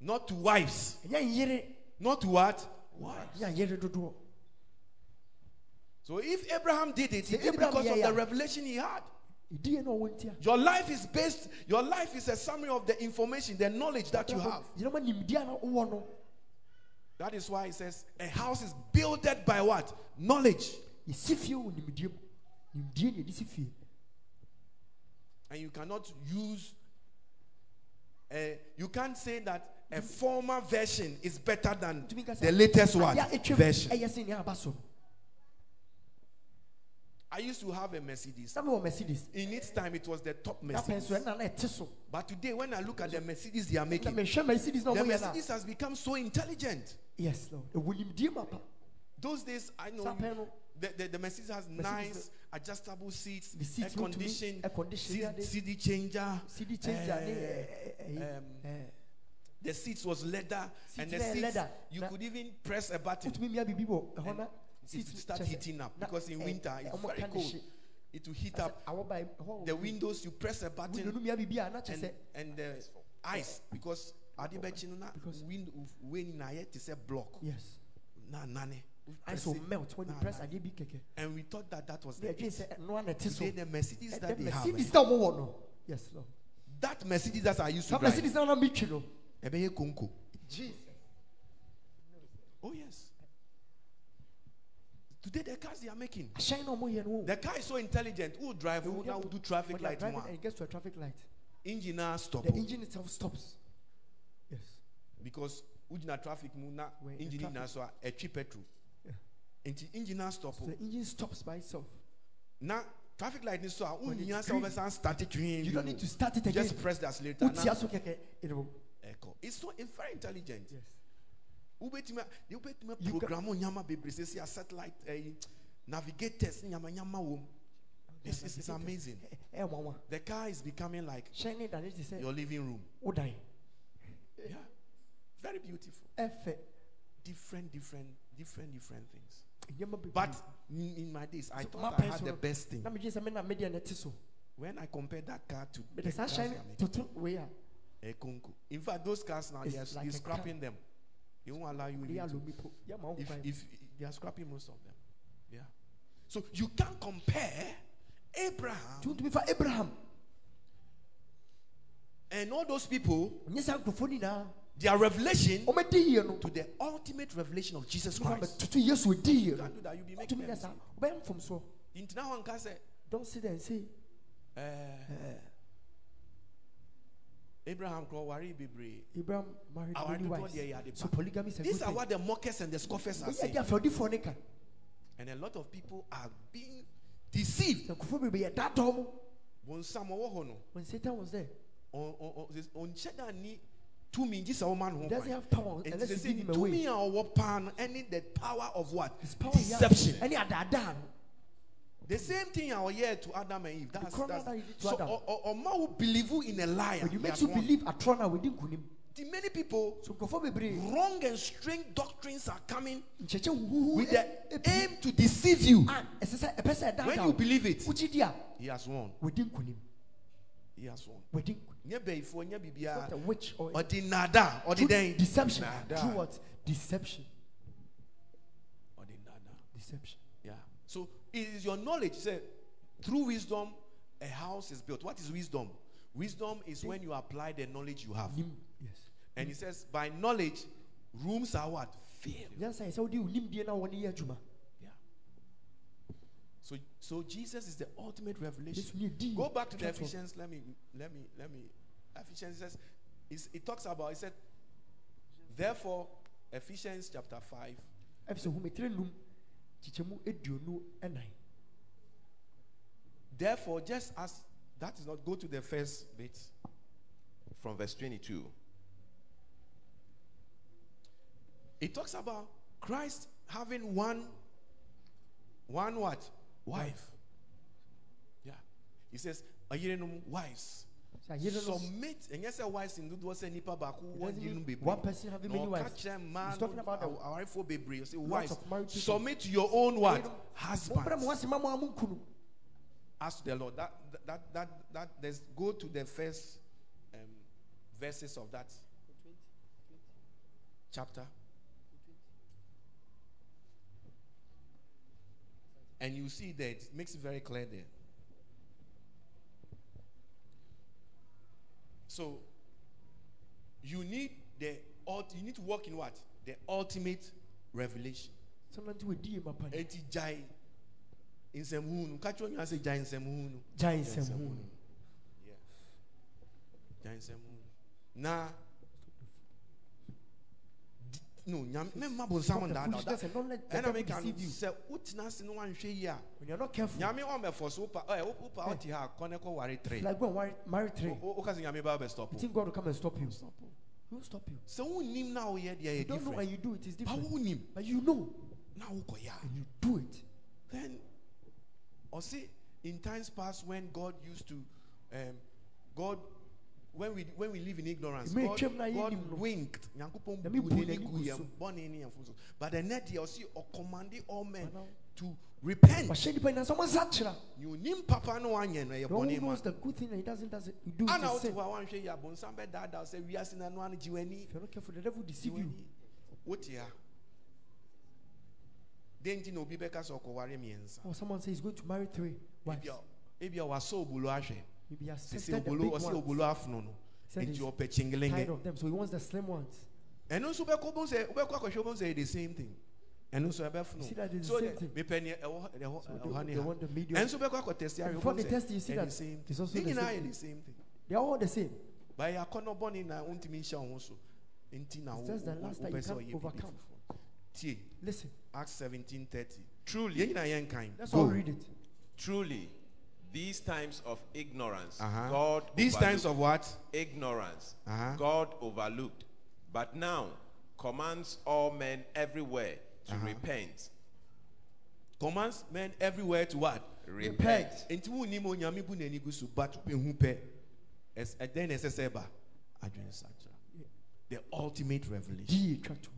Not to wives. Not to what? Wives. ɛnyɛ nyere dodoɔ So if Abraham did it, he did Abraham because of the revelation he had. ɛdie na ɔwɔ ntia Your life is based, your life is a summary of the information, the knowledge that you have. gyina ma nimdeɛ a na wowɔ no That is why it says a house is builded by what? Knowledge. Yɛsi fie wɔ nimdeɛ mu nimdeɛ ne yɛde si fie And you cannot use, uh, you can't say that a former version is better than Tumi ka sɛ, the latest one adeɛ a ɛtwam version. ɛyɛ sɛ nea aba so. No I used to have a Mercedes. mercedes. In its time, it was the top Mercedes. so ɛna na ɛte so But today, when I look at the Mercedes they are making, the Mercedes has become so intelligent. yes lord. Ɛwɔ nimdeɛ ma pa. Those days, I know no the, the, the Mercedes has nice adjustable seats, The seats air no condition, air condition, C- yeah, they- CD changer. cd changer ne eh, ɛ- ɛ- ɛyi, um, ɛ, The seats was leather, and the Seats leather. you Na- could even press a button. wotumi mia biribi wɔ ɛhɔ na It will start heating up na, because in winter it's very cold. It will heat up. awɔ ba yi, ɛhɔ The windows, you press a button, no mia biribi a na kyɛ and, and the ice because adibɛkyi no na Because- wind when na yet is a block yes na nane. Will it, melt when you press adeɛ bi kɛkɛ And we thought that that was the ɛdwene it. na ɛte so Today the Mercedes Ɛ- that the they have, mercedes eh, wɔ no yes lord that Mercedes that I used to saa drive, mercedes na metwi no ɛbɛyɛ konko. jesus Oh yes. Today the cars they are making. no The car is so intelligent. Who drive? Who now do traffic you light driving and it gets to a traffic light Engineer stop. the engine itself stops yes because ujina traffic mu na engine na so a ɛtwi petrol. Nti engineer stop. so o. the engine stops by itself Na traffic light ni so a When unya it's sɛ green, ɔbɛsan start it twin. you don't need to start it again Just press the accelerator. wotia na so kɛkɛ it will ɛkɔ. It's so it's very intelligent. yes Wobɛtumi a- wobɛtumi You program nyama bebree sɛ a satellite ɛyi navigators nyama nyama wɔm. This is it's amazing. ɛ nwanwa The car is becoming like sɛ your living room. Yeah. Very beautiful. different, different, different, different things. But in, my days, I So, thought I had the best thing. na megye sɛ me na medeɛ na ɛte so When I compared that car to the mede saa cars hyɛn they are no making, toto wei a a In fact, those cars now they are, like scrapping them. They won't allow you even to alo mi po yɛ ma wo if, if they are scrapping most of them. Yeah. So you can't compare Abraham Do tuntumi fa abraham and all those people, ɔnyɛ saa nkurɔfoɔ nyinaa their revelation ɔmɛdi yie no to the ultimate revelation of Jesus Christ. bɛtoto yesu edi yie You no can't do that. You'll be making ɔtumi nyɛ them. saa ɔbɛyɛ mfomsoɔ Into now one can say, don't sit there and say uh, Abraham crow worry bebre. abraham married Our many wives so polygamy is a These are what the mockers and the scoffers are saying. ne ka And a lot of people are being deceived. na nkurɔfoɔ bebree yɛ dada ɔmo Bonsam ɔwɔ hɔ no, when satan was there this- ɔnhyɛ da ni tumi gye sɛ ɔma no ho doesn't kwan. have power Nti unless sɛ sɛ tumi away a ɔwɔ paa no ɛne the power of what? his power Deception. ɛne adaadaa no The same thing I ɔyɛ to Adam and Eve. That's, that's that to so Adam. ɔ- ɔma wo believe in a liar. when you make you believe a wɔdi nkonim The many people so nkurɔfoɔ bebree wrong and strange doctrines are coming with the ɛpie aim to deceive you. Ah, a ɛsɛ sɛ ɛpɛ sɛ ɛdaadaa When you believe it, wogye di a he has won. He has won. Wɔdi bɛyifoɔ, a biribiara. witch or Ɔde nada, ɔde through dɛn? deception Nada. through what deception Ɔde nada. deception Yeah. So it is your knowledge. Say, through wisdom, a house is built. What is wisdom? Wisdom is when you apply the knowledge you have. yes And he says, by knowledge, rooms are what? Filled. nyansa yɛ sɛ wode wo nimdeɛ na wɔne yɛ adwuma Yeah. So, so Jesus is the ultimate revelation. yesu ne ɛdi Go back to the Ephesians. Let me, let me, let me. Ephesians says, it talks about. It said, therefore, Ephesians chapter five, ɛfi sɛ hometire num kyekyɛmu aduonu ɛnan Therefore, just as that is not, go to the first bit. From verse 22. It talks about Christ having one, one what? Wife. Yeah. He says, "Ayerenom wives." sɛ ayere no Submit, and yes, wives in do say nipa baku one doesn't yinu mean bebre. one person having many No, wives. catch them, man. He's talking about the wife for bebre. You say lots wives. of married people. Submit to your own what? mobrɛ mo Husband. ase ma mo a monkunu Ask the Lord. That that that that. Let's go to the first um, verses of that chapter. And you see that it makes it very clear there. So you need the ult- you need to work in what? The ultimate revelation. sɛmna nti wɔdi yɛ mapa no Eti jai nsɛm hu no. Kacho nwa say jai nsɛm hu no. gyae let the Ɛna devil me ka no deceive you. sɛ wotena ase no wanhwɛ yi a when you're not careful. nyame ɔmɛfɔ so wopa ɛ wo- wopa wote ha a kɔ ne kɔ ware tre. like go and marry, three woka sɛ nyame ba bɛstop you think God will come and stop you? Stop he will stop you. Sɛ wonnim na woyɛ deɛ you yɛ don't know and you do it is ba different. wonim but you know. Na wokɔyɛ a. And you do it. Then, or see, in times past when God used to, um, God, when we when we live in ignorance, God, na God winked. Nyankopɔn Nyame bu bu n'ani n'ani gu gu yɛn so. bɔne ne yɛn mfo so. But the net or see or commanding all men to repent. wahyɛ nipa nyina sɛ ɔma nsa You nim papa no anyɛ no ɛyɛ the one ma. knows the good thing and he doesn't does it do Ana is wote sin hɔ a wanhwɛ yi a bonsam bɛdaadaa sɛ wiase na no w'ani. if you're not careful the devil deceive you ha. Den nti na obi bɛka sɛ ɔkɔware mmiɛnsa. or oh, someone says he's going to marry three wives ebia wasɔ obolo ahwɛ. maybe he has sisi tested the big ones. Obolo afono no Said nti he's ɔpɛ tired kyingelenge of them so he wants the slim ones. Ɛno nso bɛkɔ bɔn sɛ wobɛkɔ akɔhwɛ bɔn sɛ the same thing. Ɛno nso You see that it's so the the same thing. mepɛ ni ɛwɔ ɛwɔ So ɛwɔ they, they want the medium. Ɛnso bɛkɔ akɔ test And ayɛ before bɔn they test you, you see that the same it's also the same yɛ the same thing. They're all the same. Bɛyɛ akɔnɔ bɔne na ontumi nhyɛ wɔn ho so nti na It's wo just the last that wopɛ you can't ɔyɛ biribi overcome. foforɔ listen. Acts seventeen thirty. Truly, yɛn nyinaa yɛn kan let's all read it. Truly, these times of ignorance, Uh-huh. God these times of what ignorance, Uh-huh. God overlooked, but now commands all men everywhere to Uh-huh. repent. commands men everywhere to what Repent. nti wonnim onyame bu n'ani gu so but wobɛhu pɛ ɛs- ɛdɛn na ɛsɛ sɛ ba adwene the ultimate revelation die twa to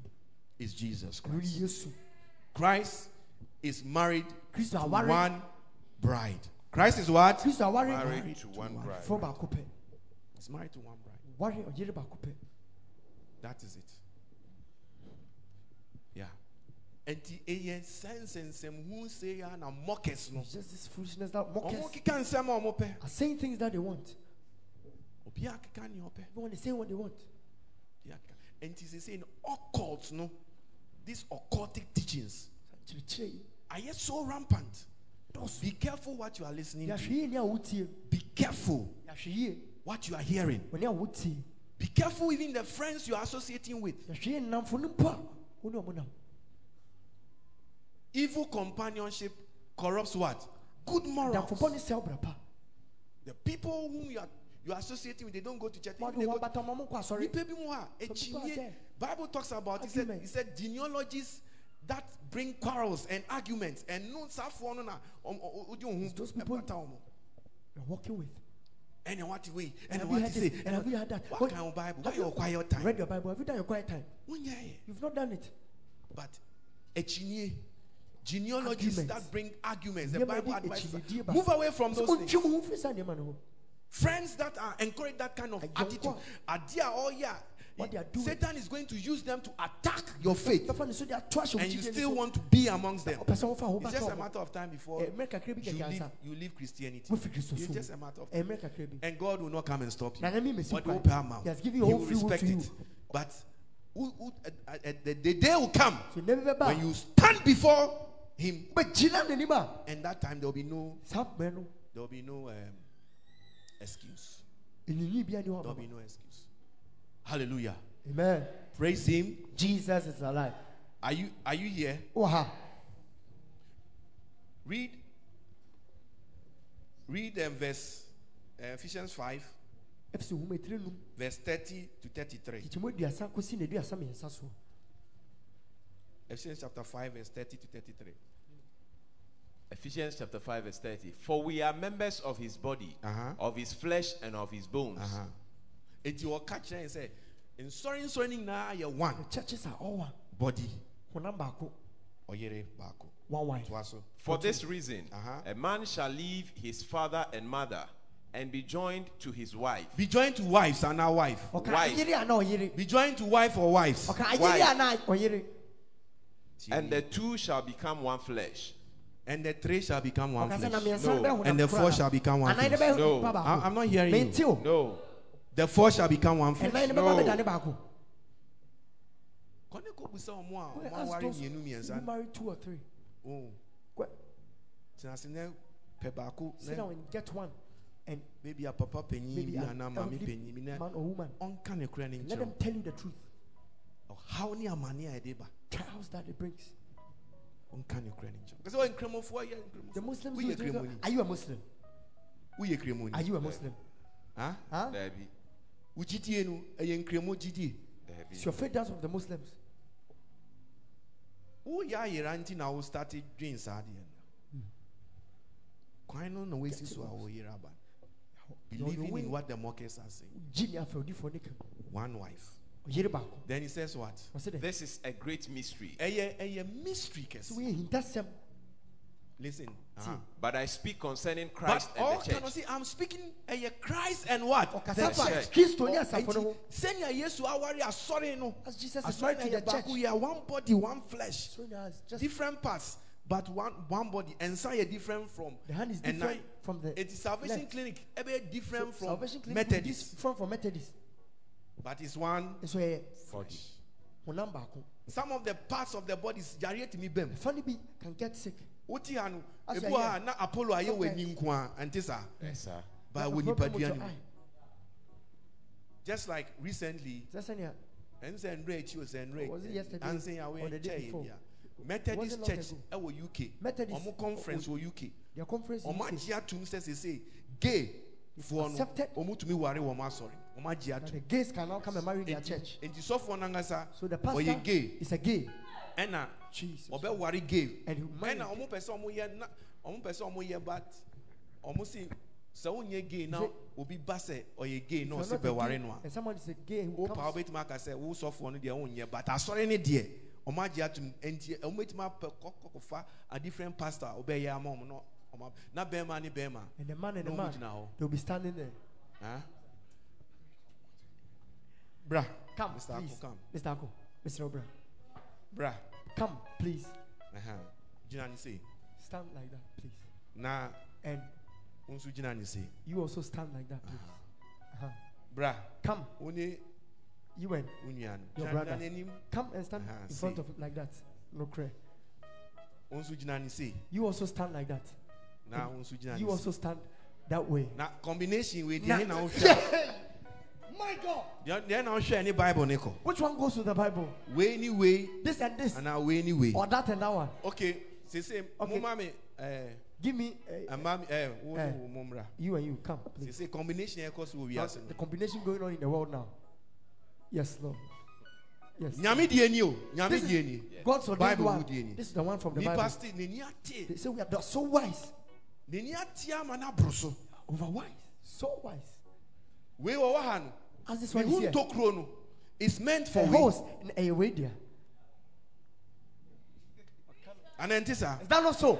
is Jesus Christ. Christ is married to one bride. Christ is what? kristo aware Married to one bride. fo He's married to one bride. ware ɔyere baako pɛ That is it. Yeah. And the sense and some who say ah, and a mockers no. it's just this foolishness that mockers kika nsɛm a ɔmo are saying things that they want Obi akeka nea ɔpɛ. everyone is saying what they want. And he is saying occult no. These occultic teachings are yet so rampant. Be careful what you are listening to. yie ne a wotie Be careful what you are hearing. wɔne a wotie Be careful even the friends you are associating with. yɛahwɛ yie nnamfo no mpo a wo ne ɔmo nam Evil companionship corrupts what? Good morals. damfo ne sɛ wobra pa The people whom you are you are associating with, they don't go to church. Even they go bata ma mo nkɔ asɔre Nipa bi mu hɔ a, Some people are ekyinye- there. Bible talks about. He said, he said genealogies that bring quarrels and arguments and no safoɔ no na ɔm- ɔ- ɔ- ɔdi ohun those eh, people- ɛbata wɔn. you're working with Ɛna what way? And you what heard say? And have you heard that? What What- kind of Bible? What your quiet time? read your bible have you done your quiet time you've not done it But ekyinye genealogies Arguments. that bring arguments. The Bible advises. akyinnyedie us, ba. Move away from those things. ɔntwe mo ho mfiri saa nneɛma no oh? ho Friends that are encourage that kind of attitude. Adia, oh yeah. What they are doing. Satan is going to use them to attack your faith. bɛfa ne so de ato ahyɛ And you still want to be amongst them. ɔpɛ sɛ wofa ho It's just a matter of time before Eh, mmerɛ kakra bi you leave, you leave Christianity. It's just a matter of Eh, time. mmerɛ kakra bi And God will not come and stop you. Na nyame mmɛsi What kwan. will pay amount? He has given you will free will respect it. But who, who, uh, uh, the, the day will come so nneɛma bi bɛba when you stand before Him, a wobɛgyina n'anim a and that time there will be no saa mmerɛ no there will be no um, excuse. ɛnyinyi bia ne hɔ There will be no excuse. Hallelujah. amen Praise Him. jesus is alive Are you are you here? wɔ ha Read. Read um, verse uh, Ephesians five, ɛfi sɛ nwoma etire num verse thirty to thirty-three. kyekyɛmu aduasa kɔsi na aduasa mmiɛnsa so Ephesians chapter five, verse thirty to thirty-three. Ephesians chapter 5, verse 30. For we are members of his body, Uh-huh. of his flesh, and of his bones. Uh-huh. Eti wɔka kyerɛ yɛn sɛ nsɔre nsɔre ne nyinaa yɛ one the churches are all one body honam baako ɔyere baako. one wife Toa so. For this reason, Uh-huh. a man shall leave his father and mother and be joined to his wife. Be joined to wives and our wife. ɔka Wife. ayere ana ɔyere Be joined to wife or wives. ɔka ayere Wife. And the two shall become one flesh. And the three shall become one ɔka sɛ na flesh. No. no bɛyɛ honam And the four shall become one flesh. No. I, I'm not hearing you. menti No. The four shall become one flesh. no No. bɛba bɛdane baako Kɔne kɔ busa ɔmo a Go and ɔmo ask aware those mmienu who mmiɛnsa. marry two or three Oh, Go- tena ase na pɛ baako sit down and get one and maybe a papa panyin maybe bi an anaa maame elderly panyin bi na man or woman ɔnka ne kura ne let them tell you the truth Ɔhaw ne amane a yɛde ba. trials that it brings ɔnka ne kura ne nkyɛn. Kasi ɔyɛ nkramofoɔ yɛ the muslims Woyɛ do it. kramoni. are you a muslim Woyɛ kramoni. are you a muslim Ah? huh Eh, it's your faith that's of the muslims Woyɛ ayera nti na wo start dwen saa adeɛ no. Hmm. Kwan no na woasi so a wɔyera aba. Believing in what the mockers are saying. gye ne afɛ odifoɔ ne kam One wife. Then he says what? This is a great mystery. Ɛyɛ ɛyɛ mystery sɛ kɛse. Woyɛ hintasɛm Listen. uh-huh. But I speak concerning Christ all and the cannot church. see. I'm speaking ɛyɛ Christ and what? ɔkasa The church. kristo ne asafo no Enti, ho sɛnea Yesu aware asɔre no. as jesus is Asɔre to the church baako yɛ one body, one flesh. so now just Different parts, but one one body. Nsa yɛ different from. the hand is and different nine. from the It is Salvation left. Clinic. Ɛbɛyɛ different from salvation clinic Methodist, different from methodist but it's one. nso yɛ Body. honam Some of the parts of the bodies yareɛ tumi bɛm. ɛfa no bi can get sick Wote ha no, As ebu you ha hear. na Apollo ayɛ wɔ Okay. ani nko a, ɛnte saa. Eh, yes, sir. Ba You have wɔ a problem with nipadua your no mu. Just like recently, sɛ sɛnea ɛn sɛ nrɛ akyi o sɛ nrɛ oh, Was it yesterday ansen a or wɔyɛ the day bia. Methodist Church ago. ɛwɔ UK. Methodist Ɔmo conference oh, wɔ UK. their conference in Ɔmo UK, agye atum sɛ sese gay foɔ no accepted. ɔmo tumi ware wɔn asɔre. Ɔmo agye that atum. the gays can now come and marry their church Nti sɔfoɔ nankasa so the pastor ɔyɛ gay is a gay ɛna Jesus. ɔbɛware gay. And he married. ɛna ɔmo pɛ sɛ ɔmo yɛ na pɛ sɛ ɔmo yɛ but ɔmo si sɛ wonyɛ gay na obi ba sɛ ɔyɛ gay If na you're ɔsi not a bɛware gay, no a and someone is a gay who wo pa comes wobɛtumi aka sɛ wo sɔfoɔ no deɛ wonyɛ but asɔre ne deɛ ɔmo agye atum nti ɔmo etumi apɛ kɔkɔfa a different pastor a ɔbɛyɛ ama no ɔmo ap- na bɛrima ne bɛrima And the man and na man, gyina hɔ they'll be standing there. huh? bra Come, Mr. please. Ako come Mr. Ako, Mr. Obra, bra come, please. ɛhɛn. gyina ne se Stand like that, please. na And wo nso gyina ne se you also stand like that, please. Uh-huh. bra Come, wo you and nua no Your brother. come and stand Uh-huh, in front of like that. No cry. wo nso gyina ne se You also stand like that. na wo nso gyina You ne se also stand that way. na combination with Na- deɛ na wohwɛ Yeah. My God. deɛ deɛ na wohwɛ ne bible Nico. Which one goes with the Bible? wei ni wei This and this, And wei ni wei or that and that one? okay sese Okay. mo ma mi ɛɛ Give me uh, ɛma mi ɛɛ wo Eh. ne wo mo mra you and you. Come, please. sese combination yɛ kɔ so wɔ Now, wiase the combination going on in the world now. Yes, Lord. Yes. nyame die ni o nyame This die is ni God's ordained Bible one. would you need? This is the one from the nipa Bible. still They say we are they're so wise, n'ani ate ama so over wise, so wise. wei wɔ wɔ ha no As this one is here. is meant for A horse in a radio. ananti saa Is that not so?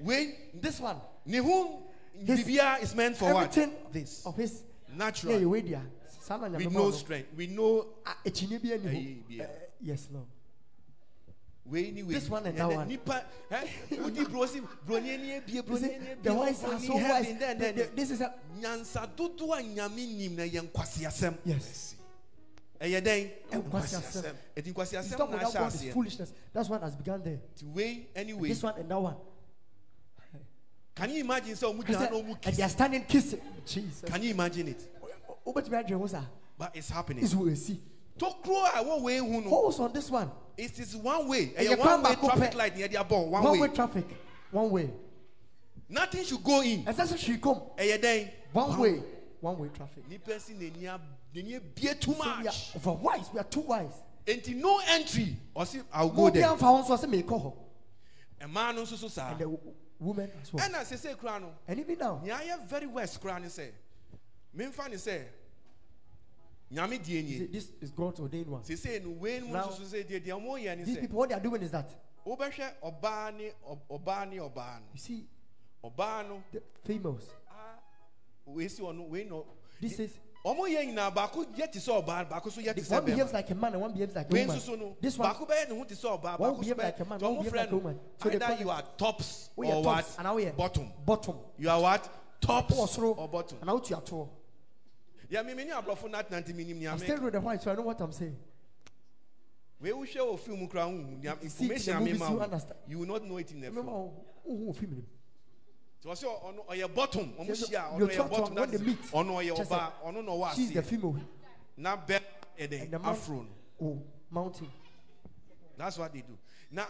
wei This one, His- bibia is meant for what everything this of his natural yeah, radio. Sana with no strength with no ekyinye bi ani Ayi, hɔ. bia. Eh, Yes, Lord. Wei This one and that one. nipa eh? ɛ wodi brosi broni ani ebie You broni see, the wise are so wise. then then they- This is a nyansa dodo a nyame nim na yɛ nkwasiasɛm yes. ɛyɛ dɛn Nkwasiasɛm. eti Stop nkwasiasɛm na without ahyɛ aseɛ foolishness. That's what has begun there. ti wei anyway This one and that one. can you imagine sɛ ɔmo He gyina said, na ɔmo and they are standing kissing. Jesus. can you imagine it Wobɛtumi adwene ho saa? but it's happening Is who see. Tokuro a ɛwɔ wei hu no Holes on this one. it is one way Ɛyɛ ɛyɛ one kwan way baako traffic pɛ. light ni ɛde abɔ one One way way traffic. One way. nothing should go in And that's she come. ɛyɛ dɛn One way. One way traffic. nipa si n'ani ab- n'ani ebie too So we are much over wise. We are too wise. enti no entry ɔsi i will go Go there. there For one so say me call ɛmaa no nso so saa And the w- woman as well. ɛna sese kura no And even now, nea ayɛ very west kura ne sɛ memfa ne sɛ nyame die you see, this is God's ordained one. sese no wei no mu Now, nso so sɛ deɛ deɛ ɔmo yɛ These people, what they are doing is that wobɛhwɛ ɔbaa ne ɔb- ɔbaa ne ɔbaa no you see the females. ah, wei si ɔno wei no This is ɔmo yɛ nyinaa baako yɛ te sɛ ɔbaa baako so yɛ te the, sɛ one behaves like a man and one behaves like a woman. so no This one, baako bɛyɛ ne ho te sɛ ɔbaa baako so behave bɛyɛ like a man, nti one ɔmo like a no woman. So they either call you are tops or what and now we are bottom Bottom. you are what tops Oh, or bottom And out you are tall. Yɛ mi mi ni aborɔfo nat nanti mi ni mi I'm ame still with the white, so I know what I'm saying. wei wohwɛ wɔ film kura hu nea You see it in information the a mi movies, ma you wo understand. you will not know it in the Remember, film who who film? tí wọ́n sɛ ɔno ɔyɛ bottom ɔmo Yes, hyia you ɔno talk ɔyɛ to bottom her when that is they meet. ɔno ɔyɛ Just ɔbaa ɔno na ɔwɔ She's the aseɛ female. na bɛ And the ɛdɛ man- afro no Oh, mountain. that's what they do na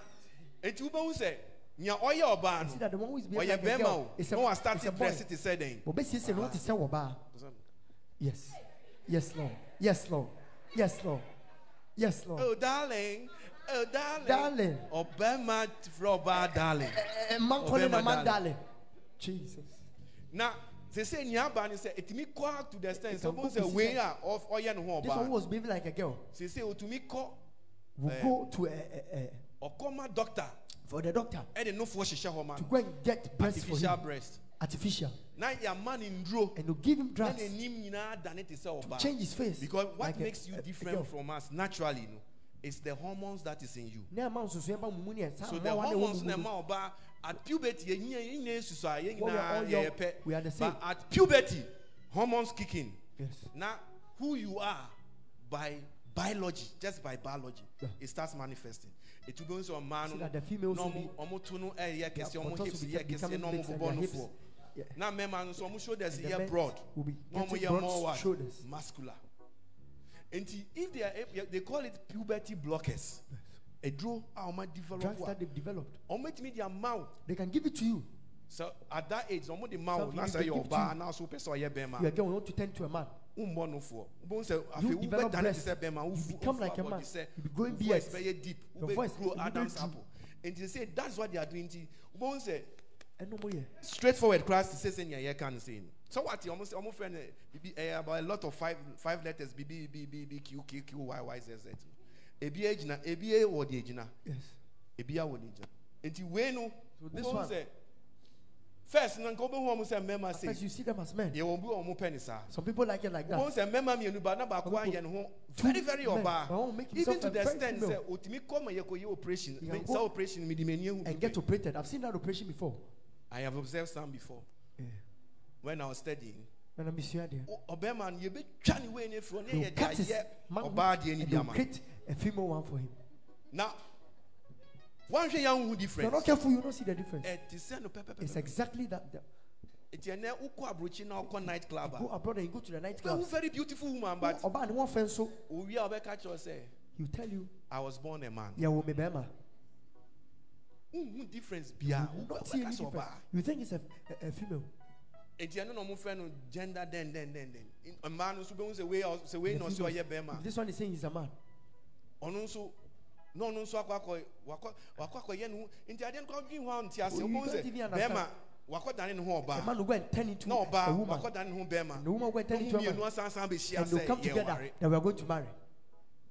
eti wobɛhu sɛ nea ɔyɛ ɔbaa See no that the one who is behaving ɔyɛ like a bɛrima girl o is na wa a, start is a boy. dress te sɛ dɛn But basically, say what is say waba. Yes. Yes, Lord. Yes, Lord. Yes, Lord. Yes, Lord. oh darling oh darling Darling. frɛ ɔbaa darling A man calling a man darling. Jesus. na sɛ sɛ nea aba say, etumi kɔ out to the extent It sɛ can ɔbɛn go sɛ to wei a ɔf- ɔyɛ ne ho This one was behaving like a girl. sɛ sɛ otumi kɔ Will Eh. go to a, a, a, ɔkɔma doctor for the doctor ɛde nofoɔ hyehyɛ hɔ ma to go and get breast for artificial breast Artificial. na yɛama ne nduro And to give him na drugs. n'anim nyinaa dane te sɛ ɔbaa Change his face. because what like a- makes you a- a different girl. from us naturally no is the hormones that is in you Na man so so eba mumu ni esa. so the hormones na ɛma ɔbaa at puberty yɛn nyinaa yɛn nyinaa susu a yɛn Well, we are all nyinaa young. yɛyɛ pɛ We are the same. but at puberty hormones kick in Yes. na who you are by biology just by biology Yeah. it starts manifesting etu bi n sɛ ɔmaa So no that the females na will ɔmo be ɔmo to no ɛyɛ kɛse ɔmo Buttocks hips will be yɛ kɛse becoming na ɔmo big and bobɔ their no hips. foɔ na mmarima no nso ɔmo shoulders And the broad will be getting more shoulders. muscular nti if they are they call it puberty blockers a ɔmo ah, develop drugs that they've developed. etumi de ama wo They can give it to you. so at that age ɔmo de ma wo Something na you sɛ can yɛ to ɔbaa you. so pɛ sɛ ɔyɛ You again want to tend to a man. wommɔ no foɔ wobɛhu You develop breast. You become like a man. You be growing wo voice beards. bɛyɛ deep Your voice grow adam's apple nti sɛ that's what they are doing nti wobɛhu sɛ And no more here. straightforward sɛ sɛ nea yɛka no sei So what? You almost almost friend BB eh, about a lot of five five letters B B B B B Q Q Q Y Y Z Z. Ebi ejina ebi e wo de ejina Yes. ebi a wo de ejina. Enti we no So this one- sɛ, first na nka wobɛhu ɔmo sɛ mmarima Because sei you see them as men. yɛ wɔn bi a ɔmo pɛ ne saa. Some people like it like that. sɛ mmarima mmienu ba na baako Some people- ayɛ ne ho Two very very men, ɔbaa. but one make Even to the extent female. sɛ otumi kɔ ma yɛ kɔ yɛ operation. He can Me- go Saa operation mi di m'ani ehu. And get operated. I've seen that operation before. I have observed some before Yeah. when I was studying. And I'm sure there. O- ɔbɛrima no yɛbɛtwa ne wei ne firi They ne will yɛ de cut his ayɛ manhood ɔbaa deɛ ne and bi they'll ama no. create a female one for him. na woanhwɛ yɛ wohu If you're difference not careful, you don't see the difference. ɛte sɛ no pɛpɛpɛpɛ It's exactly that. that- nti ɛnɛ wokɔ aborɔkyi na wokɔ night club Go a abroad and you go to the night wobɛhu club. very beautiful woman but Oba and one friend so owie a wobɛka kyerɛ wo sɛ he'll tell you, i was born a man yeah, well, me bema. Wohu difference bia You see any wobɛka sɛ difference. ɔbaa You think it's a, a, a female. nti ɛno na ɔmofrɛ no gender den den den den mmaa no nso wobɛhu sɛ wei sɛ wei na ɔsɛ ɔyɛ bɛrima this one is saying he's a man. ɔno nso na ɔno nso akɔ akɔ wakɔ wakɔ akɔyɛ ne ho nti adeɛ no kɔ adwene ho a nte ase wobɛhu sɛ bɛrima wakɔ dane ne ho ɔbaa man will go and turn into na ɔbaa woman. wakɔ dane ne ho bɛrima And the woman will go and na turn ɔmo into a mmienu asansan bɛhyia And they'll come together yɛware that we are going to marry.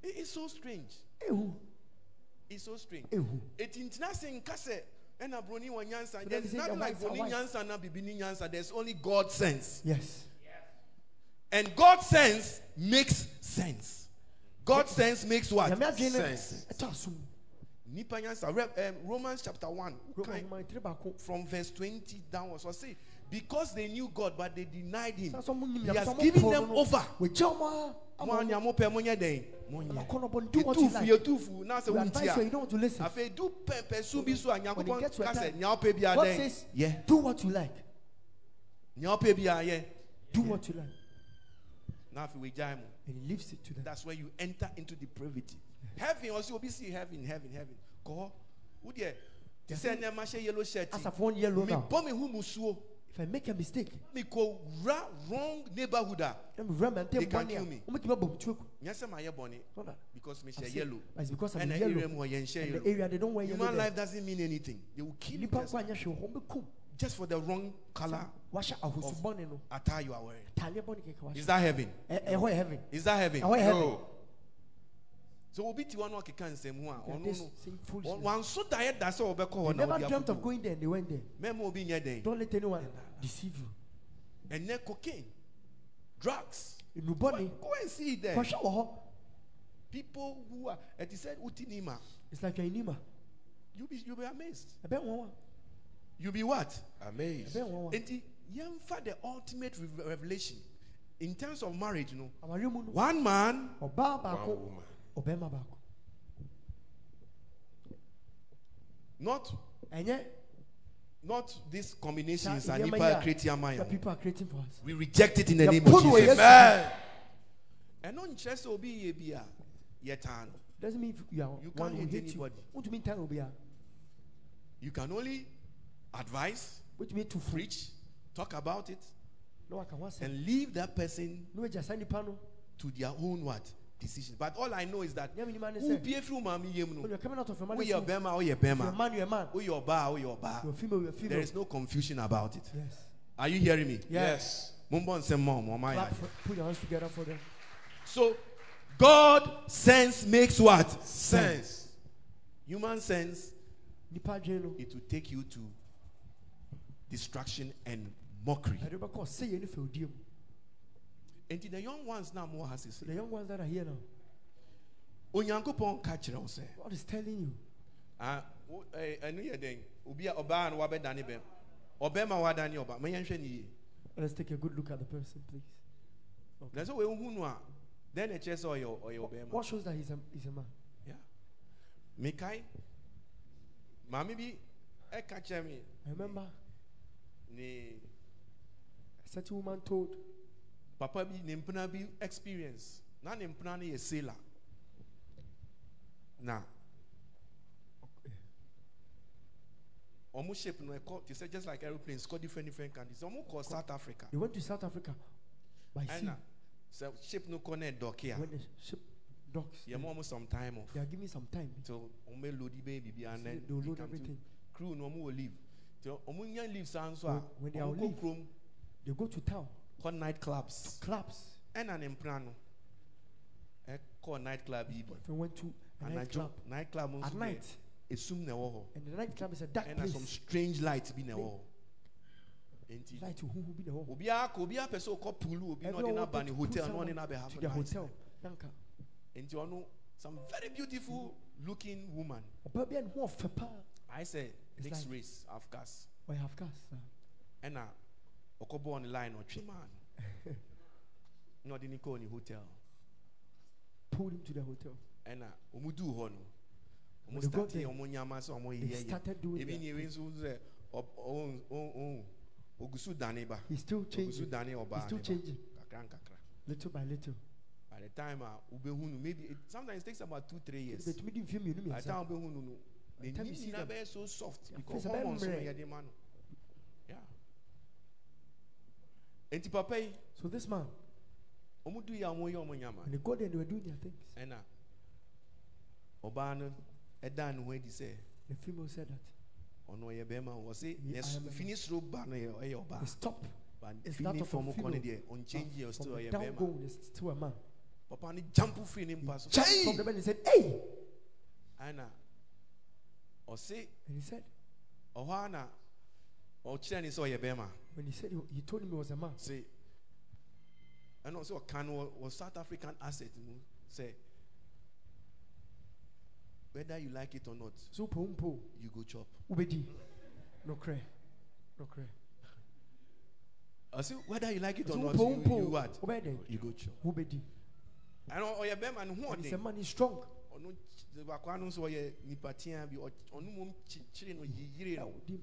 It's so strange Ehu. It's so strange. Ehu. eti ntina se nka sɛ ɛna broni wɔ nyansa. Then there's they say nothing the like whites are broni white. nyansa na bibi ni nyansa. There's only God sense. Yes. and God sense makes sense. God sense makes what? Nyame adwene no, sense ɛtɔ asom. nipa nyansa. Re- um, Romans chapter one. Roma kind- nhoma tiri baako. from verse 20 downwards. Or say because they knew God but they denied him. Saa sɛ ɔmo nim he has given them over. Wɔgya ɔmo mo anya mo pɛ mo nyɛ den mo Ɛna nyɛ kɔ no, but do what you like. yɛtufu na sɛ We advise you, you wontia don't want to listen. afei du pɛpɛ su bi so a When it nyankopɔn gets to a ka sɛ time, nea wopɛ bia God dɛn yɛ do what you like. nea wopɛ bia yɛ Do what you like. na afei wegyae mo And he leaves it to them. that's where you enter into depravity heaven ɔsɛ obi si heaven heaven heaven. Kɔ hɔ te sɛ nneɛma hyɛ yellow shirt. As of one yellow now. mebɔ me ho musuo If I make a mistake, mekɔwura wrong neighborhood ah. a let me run and They can kill me. I'm making a choke. nyɛ sɛ mayɛ bɔne Not that. because I've mehyɛ seen- yellow it's because I'm ɛna yellow. area mu hɔ yɛnhyɛ And the area they don't wear yellow. human there. life doesn't mean anything they will kill you just, nkwa anyɛ hwee hɔ ɔmbɛkum. just for the wrong color Wahyɛ ahosubɔne no. attire you are wearing Taaleɛ bɔne kɛkɛ is that heaven eh, eh, Ɛ- ɛhɔ heaven. is that heaven eh, Ɛhɔ heaven. No. So obi ti hɔ na ɔkeka nsɛm ho a They are ɔno this no same ɔ- foolishness. wanso daeɛ da sɛ wɔbɛkɔ hɔ na never dreamt of going there and they went there. mɛma obi nyɛ den Don't let anyone deceive you. And ɛnɛ cocaine drugs Enu go, bɔne. go and see it there Kɔhwɛ wɔ hɔ. people who are ɛte sɛ woti nima It's like you're in Nima. you be you be amazed Ɛbɛn wɔn wa. you be what Amazed. Ɛbɛn wɔn wa. enti yɛmfa the ultimate revelation in terms of marriage no Awaare mu no. one man Ɔbaa One baako. woman. Ɔbɛrima baako. not Ɛnyɛ not these combinations and nneɛma nipa yi a that people are creating for us. we reject it in the name of Jesus Amen. ɛno nkyerɛ sɛ obi yɛ bi a yɛtaa Doesn't mean if you are You one can't who hate hate you. anybody. What do you mean will you can only advise What do you mean to preach talk about it No, I can and leave that person No, just send the panel. to their own what decisions but all i know is that Yeah, minimum who say. pie firi maame When you're coming out of your woyɛ mother's womb, ɔbɛrima woyɛ you're a bɛrima man, you're a man. woyɛ ɔbaa woyɛ You're ɔbaa female, you're female. there is no confusion about it yes. are you hearing me Yes. mombɔ nsɛm ma ɔmo ɔmo ayɛ Clap put your hands together for them. so god sense makes what Sense. human sense Nipa adwene no. it will take you to destruction and mockery Ɛde bɛkɔ say yɛ ne fɛ odie mu. Nti the young ones now more ha So the young ones that are here now, onyankopɔn ka kyerɛ wo sɛ God is telling you. ah, wo- eh, ɛno yɛ den. Obi a ɔbaa no wabɛdane bɛm ɔbɛrima wadane ɔba ma yɛnhwɛ ne yie Let's take a good look at the person, please. na sɛ wɔhu no a na ɛkyerɛ sɛ ɔyɛ ɔyɛ ɔbɛrima What shows that he's a, he's a man? Yeah. mekae maame bi ɛka kyerɛ me I remember ne a certain woman told papa bi ne mpena bi experience. Na ne mpena no yɛ sailor. Na. Ɔmo ship no ɛkɔ te sɛ just like aeroplanes kɔ different different countries. Ɔmo kɔ south africa. They went to South Africa? By sea. ɛna sɛ ship no kɔ na ɛdɔke a When the ship docks, yɛma ɔmo some time off. They are giving some time. till ɔmo bɛyɛ biribi So and they then will they load everything. crew no ɔmo wɔ leave. Till ɔmo nya leave saa nso a When- they are leave. They go to town, kɔ night clubs clubs. ɛna ne mpena no ɛkɔ night club yi bi we went to a night club night club nso at night, esum na ɛwɔ hɔ and the night club is a dark ɛna some place. strange light bi na ɛwɔ hɔ nti Light who who be the home. obiara ka obiara pɛ sɛ ɔkɔ pool obi na ɔde n'aba ne hotel na ɔde n'aba their nice hotel. Nanka. nti ɔno some very beautiful looking woman Ọba bi a ne ho ɔfɛ paa. I say like- race half caste Ɔyɛ half ah. ɛna ɔkɔ bɔ ne line ɔtwe maa no na ɔde ne kɔɔ ne hotel. Pulled him to the hotel. ɛna ɔmo duu hɔ no When ɔmo they got start there, ɔmo nyama sɛ They yɛ yɛ started doing ebi ni ebi nso sɛ ogusu dane ba. He's still ogusu changing. dane He's ɔbaa still ne ba changing. kakra nkakra Little by little. by the time a wobɛhu no maybe it, sometimes it takes about two three years. But me di mfe mmienu by the time wobɛhu no. The time you see them, bɛyɛ so soft because hormones no mmerɛ. yɛde ma no yeah enti papa yi So this man, ɔmo du yi a ɔmo yɛ nyama when they got there, they were doing their things. ɛna ɔbaa no ɛda ne ho adi sɛ The female said that. ɔno ɔyɛ bɛrima o ɔse Yeah, I am a fini soro ba no yɛ ɔyɛ ɔbaa stop. fini of a fam kɔ no female. deɛ ɔnkyɛn yɛ From still the ɔyɛ down bɛrima going, it's still a man. papa no jump firi ne mpa so kyɛn from the bed and said, Hey! ɛna ɔse And he said, ɔhɔ a na ɔkyerɛ ne sɛ ɔyɛ bɛrima when he said, he, he told him he was a man. say ɔka no wɔ- wɔ south african asset mu sɛ whether you like it or not So, pom po, you go chop ubedi. No cray. No cray. ɔsɛ whether you like it or not pom you, you po, what you go chop Ubedi. ɛna ɔyɛ bɛrima no ho And he's a man, he's strong. ɔno kyi- baako ano nso ɔyɛ nipa tea bi ɔno mmom kyikyiri no yiyire no Dim.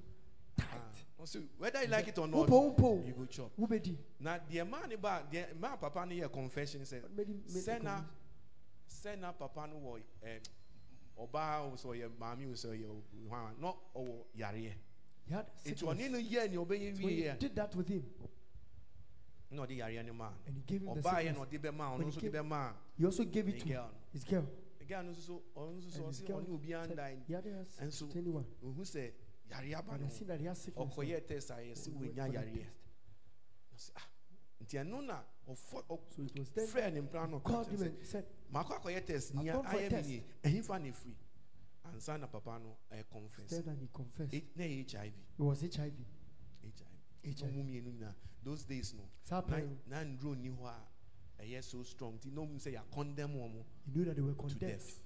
Ah, Tight. Ɔsɛ whether you like it or not you go chop deɛ maa ne ba deɛ maa papa no yɛ confession sɛ What made him make the sɛ na comment? papa no wɔ ɛ ɔbaa o sɛ ɔyɛ maame o sɛ ɔyɛ hwan a na ɔwɔ yareɛ He had nti sickness. ɔne no yɛ nea ɔbɛyɛ So when he wie did that with him, na ɔde yareɛ no maa and he gave him the yɛ na sickness. ɔde bɛ maa ɔno he de came- bɛ He also gave it to girl his girl. ne girl no so so And his ɔsɛ girl ɔne obiara said, ndan He hadn't had And so- with anyone. Sɛ yareɛ aba no I seen that he has sickness. now. ɔkɔyɛ test a yɛsɛ He went wɔnya yareɛ test. Ɔsɛ, "Ah, nti ɛno na ɔfɔ So it was then ɔfrɛ ne mpra no called ɔka him kyerɛ sɛ and said, maakɔ akɔyɛ test nia gone for a ayɛ test. me nie ɛhefa na ɛfiri ansa na papa no ɛyɛ confess Then and he confessed. Na ɛyɛ hiv It was HIV. hiv HIV. ɔmu mmienu nyinaa those days no na nduro nni hɔ a ɛyɛ so strong nti na ɔmu sɛ yɛakɔndɛm wɔ mo he knew that they were to death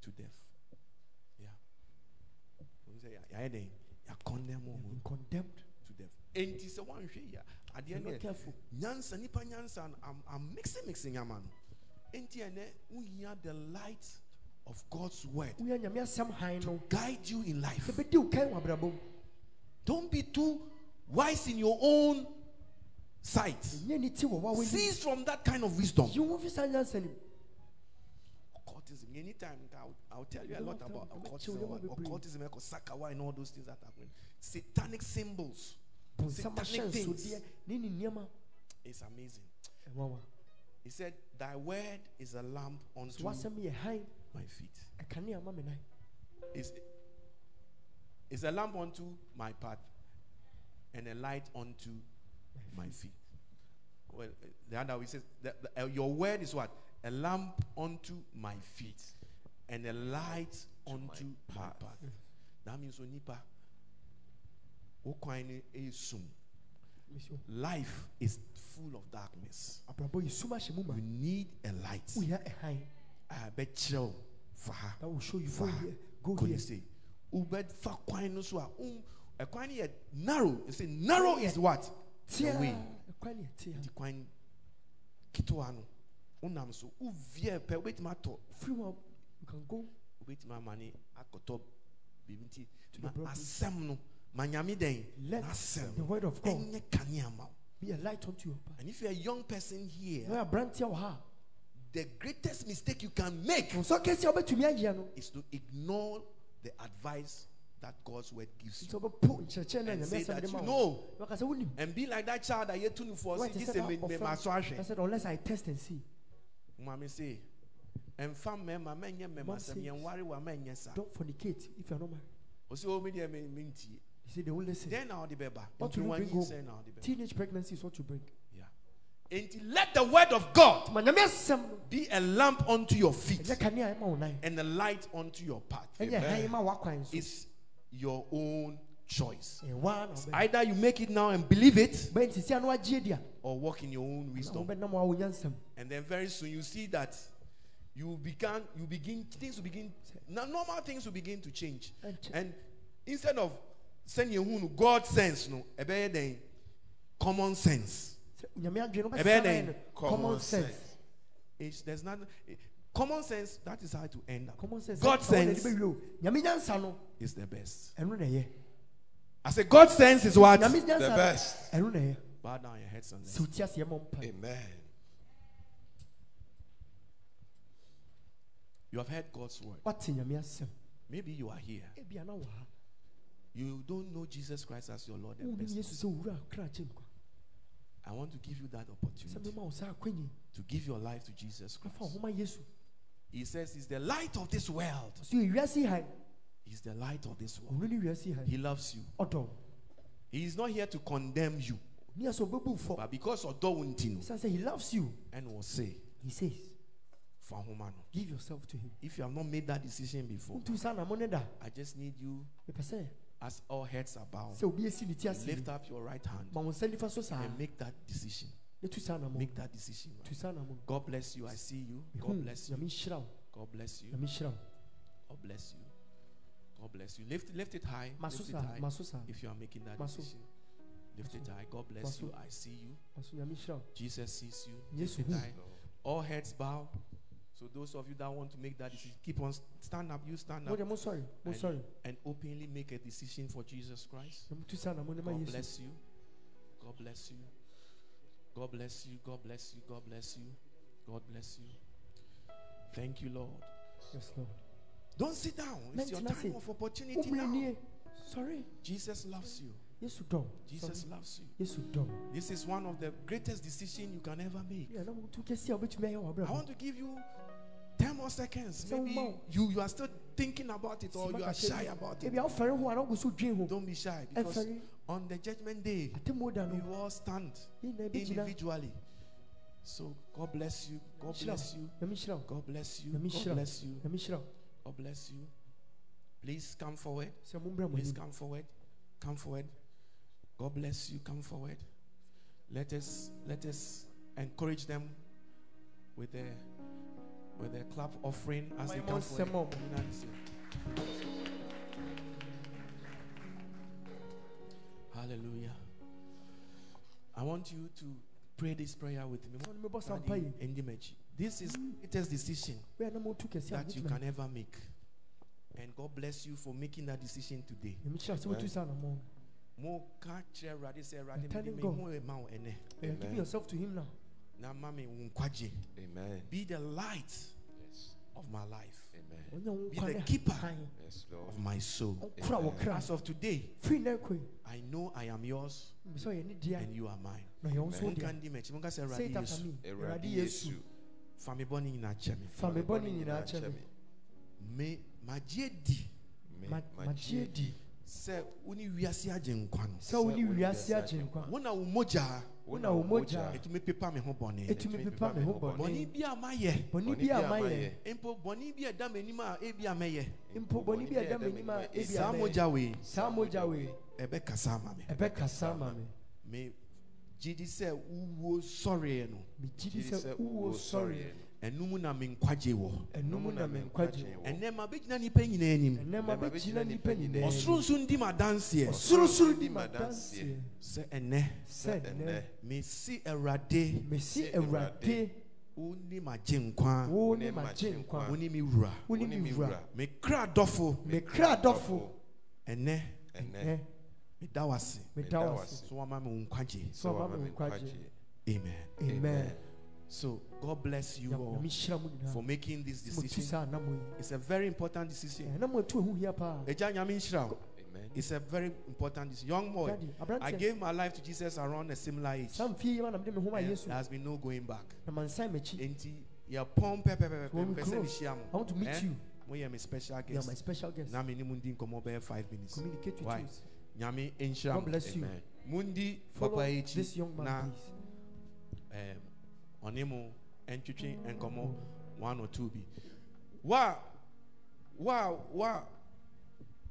to death sɛ yɛ- yɛayɛ dɛn yɛakɔndɛm They wɔ have mo been condemned. to death enti sɛ woanhwɛ yi a adeɛ no careful. nyansa nipa nyansa no am mixing mixing nyama no enti ɛnɛ wohia the light of god's word We are nyame asɛm hann guide you in life Ɛbɛdi wo kan wɔ abrabɔ mu. don't be too wise in your own sight Ɛnyɛ ne ti wɔ w'anim. cease from that kind of wisdom anytime I'll, I'll tell you a lot about occultism you don't have to occultism sakawa and all those things that happen. Satanic symbols. Satanic things. ahyɛnsodeɛ ne ne it's amazing. He said thy word is a lamp unto w'asɛm yɛ hann. my feet. Ɛkanea ma me is is a lamp unto my path and a light unto my feet. Well, uh, the other way says that uh, your word is what a lamp unto my feet and a light unto my path. That means onipa. okwan is sum. Mesio. Life is full of darkness. Abrabɔ yi sum ahyɛ mu ma. You need a light. Woyɛ ɛhan. I bet chill for her. That will show you for go here. Go here. ní sè wobɛfa kwan no so a um, ɛkwan no yɛ narrow you say narrow is what the Tia. way Ɛkwan ne yɛ tia. nti kwan ketewa no wonam so woviɛ pɛ wobɛtumi atɔ Free one. You can go. wobɛtumi ama ne akɔtɔ biribi nti To ma the asɛm no ma nyame dɛn Let the word of God ɛnyɛ kanea ma wo be a light unto your path. and if you're a young person here Na wɔ ha. the greatest mistake you can make Nso kɛse a wobɛtumi ayɛ no. is to ignore the advice that God's word gives you Nso wobɛpo nkyerɛkyerɛ no a and say that you know Waka sɛ wonim. and be like that child that you tune for Wait, see this said me that me offer- ma so I said unless I test and see. Mommy say, and fam mema menye mema sem yen ware wa menye sa. Don't fornicate if you're not married. O se o me de me minti. You see, they won't listen. Then now the beba. What you bring say home? now the beba. Teenage pregnancy is what you bring. Yeah. Until let the word of God Ma nyame asɛm no, be a lamp unto your feet ɛnyɛ kanea a ɛma wo nan. and a light unto your path. ɛnyɛ hann ma w'akwan so. It's your own choice. Ɛyɛ waa na wobɛyɛ. Either you make it now and believe it bɛyɛ nsisi ano agye di a or walk in your own wisdom. wobɛnam a wo nyansɛm. And then very soon you see that you begin, you begin, things will begin, now normal things will begin to change. And instead of saying you God sense, no, than common sense. Sɛ nyame adwene no Ɛbɛyɛ bɛsesa dɛn? no common sense. It's, there's not eh, common sense. That is how to end up. common sense. God sense ɛde bɛwie o. nyame nyansa no is the best. Ɛno na ɛyɛ. I say God sense is what. The best. ɛno na ɛyɛ. Bow down your heads and sɛ wotie aseɛ mmɔ mpa. Amen. you have heard God's word. wate nyame asɛm. Maybe you are here. ebia na wɔ ha. You don't know Jesus Christ as your Lord and wonim personal. yesu sɛ wura. I want to give you that opportunity mema wo saa akwanyi. to give your life to Jesus Christ. wo homa yesu. He says he's the light of this world. He's the light of this world. He loves you. He is not here to condemn you, ne yɛ sɛ ɔbɛbu wo fɔ. but because of sɛ he loves you. and will say, He says, give yourself to him. If you have not made that decision before, Wontu saa na mo ne da. I just need you, as all heads are bowed, sɛ obi esi ne ti lift up your right hand Ma wo nsa nifa so saa. and make that decision. Ne tu saa na mo. Make that decision. Tu Right? saa na mo. God bless you. I see you. God hmm. bless you. Nyame nhyira wo. God bless you. Nyame nhyira wo. God bless you. God bless you. Lift, lift it high. Lift it high. If you are making that decision, lift it high. God bless you. I see you. Ma so Nyame nhyira wo. Jesus sees you. Lift it high. All heads bow. So those of you that want to make that decision, keep on stand up. You stand up de mo sorry. Mo and, sorry. and openly make a decision for Jesus Christ. Na mo tu saa na mo ne ma God bless you. God bless you. God bless you. God bless you. God bless you. God bless you. Thank you, Lord. Yes, Lord. Don't sit down. It's your time of opportunity now. Sorry. Jesus loves you. Dɔ. wo. Jesus Sorry. loves you. Dɔ. wo. This is one of the greatest decisions you can ever make. Yeah, na mo tu kɛse a wobɛtumi ayɛ wɔ I want to give you 10 more seconds. Maybe you, you are still thinking about it or you are shy about it. Ebi a wofɛre ho a na wogu so dwen ho. Don't be shy because on the judgment day, we will all stand Yɛn nyinaa bɛgyina. individually. So God bless you. God bless you. Nyame nhyira wo. God bless you. God bless you. Nyame nhyira wo. God bless you. Please come forward. Sɛ mommra mo Please come forward. Come forward. God bless you. Come forward. Let us let us encourage them with a with a clap offering as they come forward. Hallelujah. I want you to pray this prayer with me. Ɔno mebɔ saa Daddy, mpaeɛ. Endi Mechi. This is the greatest decision Wei a na motu kɛse a that you can ever make. And God bless you for making that decision today. Nyame hyira wo sɛ wotu saa na mo. Mo ka kyerɛ Awurade sɛ Awurade You're telling mede me God. ho ɛma wo ɛnɛ. Eh, you are giving yourself to him now. na ma me wo nkwagye. Amen. Be the light Yes. of my life, Amen. Be the keeper. Yes, of my soul. Ɔnkora wɔ kra. As of today, Firi na kɔ yi. I know I am yours Mbɛ sɛ ɔyɛ ne dea. and you are mine. Na ɔyɛ wo nso wo Monka dea. ndi m'akyi, monka sɛ Say it after Yesu, me. Awurade Awurade Yesu. Yesu. fa me bɔne nyinaa kyɛ me. Fa me bɔne nyinaa kyɛ me. Me magye di Me- Ma- Magye di. sɛ wo ne wiase agye nkwa no. Sɛ wo ne wiase agye nkwa. Wo na wo mogya Wo na wo mogya. ɛtumi pepa me ho bɔne. Ɛtumi pepa me ho Bɔne bɔne. bi a mayɛ, Bɔne bi a mayɛ. mpo bɔne bi a ɛda m'anim a ebi a mɛyɛ. Mpo bɔne bi a ɛda m'anim a ebi a Saa mɛyɛ. mogya wei, Saa mogya wei. ɛbɛkasa ama me. Ɛbɛkasa ama me. Me gye di sɛ wowuo sɔreɛ no, Megye di sɛ wowɔ sɔre. ɛnum na me nkwagye wɔ. Ɛnum na me nkwagye. ɛnɛ ma bɛgyina nipa nyinaa anim Ɛnɛma bɛgyina nnipa nyinaa ɔsoro nso ndi ma danseɛ Ɔsorosoro di ma madanseɛ. sɛ ɛnɛ Sɛ nnɛ. mesi awurade Mesi Awurade. wo ne magye nkwa Wo ne magye wo nkwa. ne me wura Wo ne me wura. me kra dɔfo Me kra dɔfo. ɛnɛ Ɛ meda wase meda wo ase. so wama me nkwagye Sɛ ɔma me nkwagye. amen Amen. so god bless you all Nyame hyira mo for making this decision saa anam yi. it's a very important decision Ɛna mo atu ɛho hia paa. agya nyame nhyira wo Amen. it's a very important decision young boy i gave my life to jesus around a similar age Saa mfie yi ma na mede me ho ma And there has been no going back sɛ close, I want to meet Eh? you. moyɛ me special You are guest my special guest. na me ne mu ndi nkɔmmɔ bɛyɛ 5 minutes Communicate with Why? you. Nyame nhyira God bless you. Amen. mundi papa yi this young na man, please. ɛɛm, ɔne mu ntwitwe nkɔmɔ one or two bi wa wa wa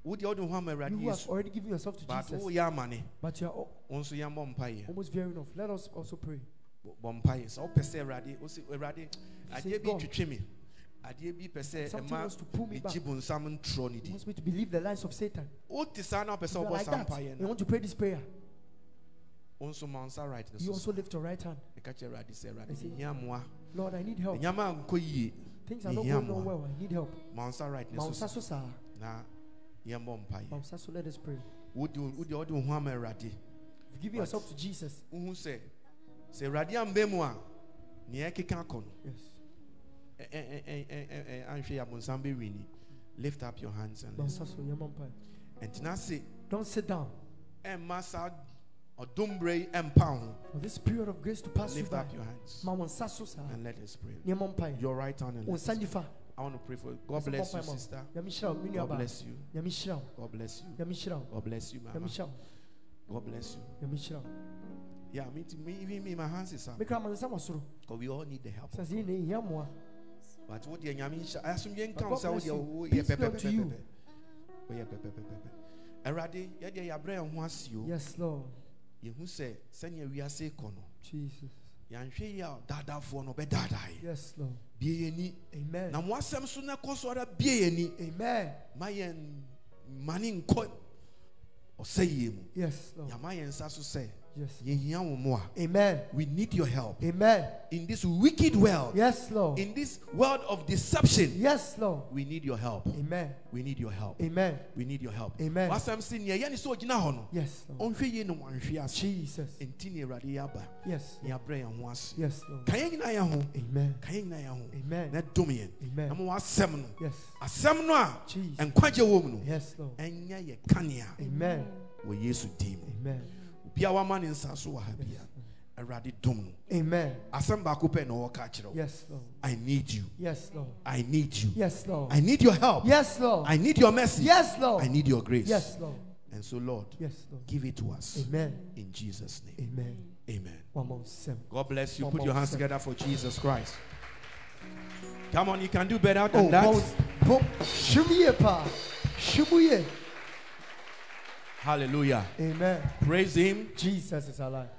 wo deɛ ho ama awurade You have yesu already given yourself to but Jesus, woyɛ amane but you are al- wo nso mpaeɛ almost veering off. Let us also pray. bɔ mpaeɛ sɛ wopɛ sɛ awurade wo se awurade adeɛ bi God, me adeɛ bi pɛ sɛ Something ɛma wants to pull me back. megye bonsam ntorɔ ne di wants me to believe the lies of Satan. wote saa na wopɛ sɛ wobɔ like mpaeɛ you no want to pray this prayer. wo nso ma nsa right no You also lift your right hand. ɛka kyerɛ awurade sɛ awurade mehia mmoa Lord, I need help. ɛnyama a nkɔ yie Things are not going on well. I need help. ma nsa right no so Mausa so sa. na yɛmmɔ mpaeɛ Mausa so let us pray. wode wode wode wo ho ama awurade give yourself to Jesus, wohu sɛ sɛ awurade amba mu a nea ɛkeka akɔ no yes. Lift up your hands and let's Mausa so yamampa. ɛntena se Don't sit down. Eh, ɛmma saa ɔdombrɛ yi eh, ɛmpa wo For this period of grace to pass you lift by. up your hands and let us pray your right hand and. I want to pray for you. God bless you, sister. Yami shira, mi God bless you. God bless you. God bless you, mama. God bless you. Yeah, me, me even me, my hands is up. Me kra man sa wasoro. Because we all need the help. But what the nyame nhyɛ asomdwe But nka wo God sɛ bless wodeɛ you. yɛ Peace be unto you. pɛpɛpɛpɛpɛ woyɛ oh, pɛpɛpɛpɛpɛ awurade yɛdeɛ yɛabrɛ yɛn ho ase o Yes, Lord. yɛhu sɛ sɛnea wiase kɔ no Jesus. yɛanhwɛ yi a daadaafoɔ no ɔbɛdaadaeɛ Yes, Lord. bie yɛni Amen. na mo asɛm so na ɛkɔ so ara bie yɛni Amen. ma yɛn mane nkɔ ɔsɛyie mu Yes, Lord. yɛama yɛn nsa so sɛ Yes. yɛhia wo mmoa Amen. we need your help Amen. in this wicked world Yes, Lord. in this world of deception Yes, Lord. we need your help Amen. we need your help Amen. we need your help Amen. wasɛm se nea ɛyɛ ne sɛ ɔgyina hɔ no Yes, Lord. ɔnhwɛ yie no wanhwe ase Jesus. enti ne awurade yɛaba Yes. na yɛabrɛ yɛn ho ase Yes, Lord. ka yɛn nyinaa yɛn ho Amen. ka yɛn nyinaa yɛn ho Amen. na dom yɛn Amen. na ma wasɛm no Yes. asɛm no a Jesus. nkwagye wɔ mu no Yes, Lord. ɛnyɛ yɛ kanea Amen. wɔ yesu din mu Amen. Obia wama ne nsa so wɔ ha bia awurade dom no Amen. asɛm baako pɛ na kyerɛ wo Yes, Lord. i need you Yes, Lord. i need you Yes, Lord. i need your help Yes, Lord. i need your mercy Yes, Lord. i need your grace Yes, Lord. and so lord Yes, Lord. give it to us Amen. in jesus name Amen. amen One more seven. god bless you One put your hands together for jesus christ come on you can do better than Oh, that hallelujah Amen. praise him Jesus is alive.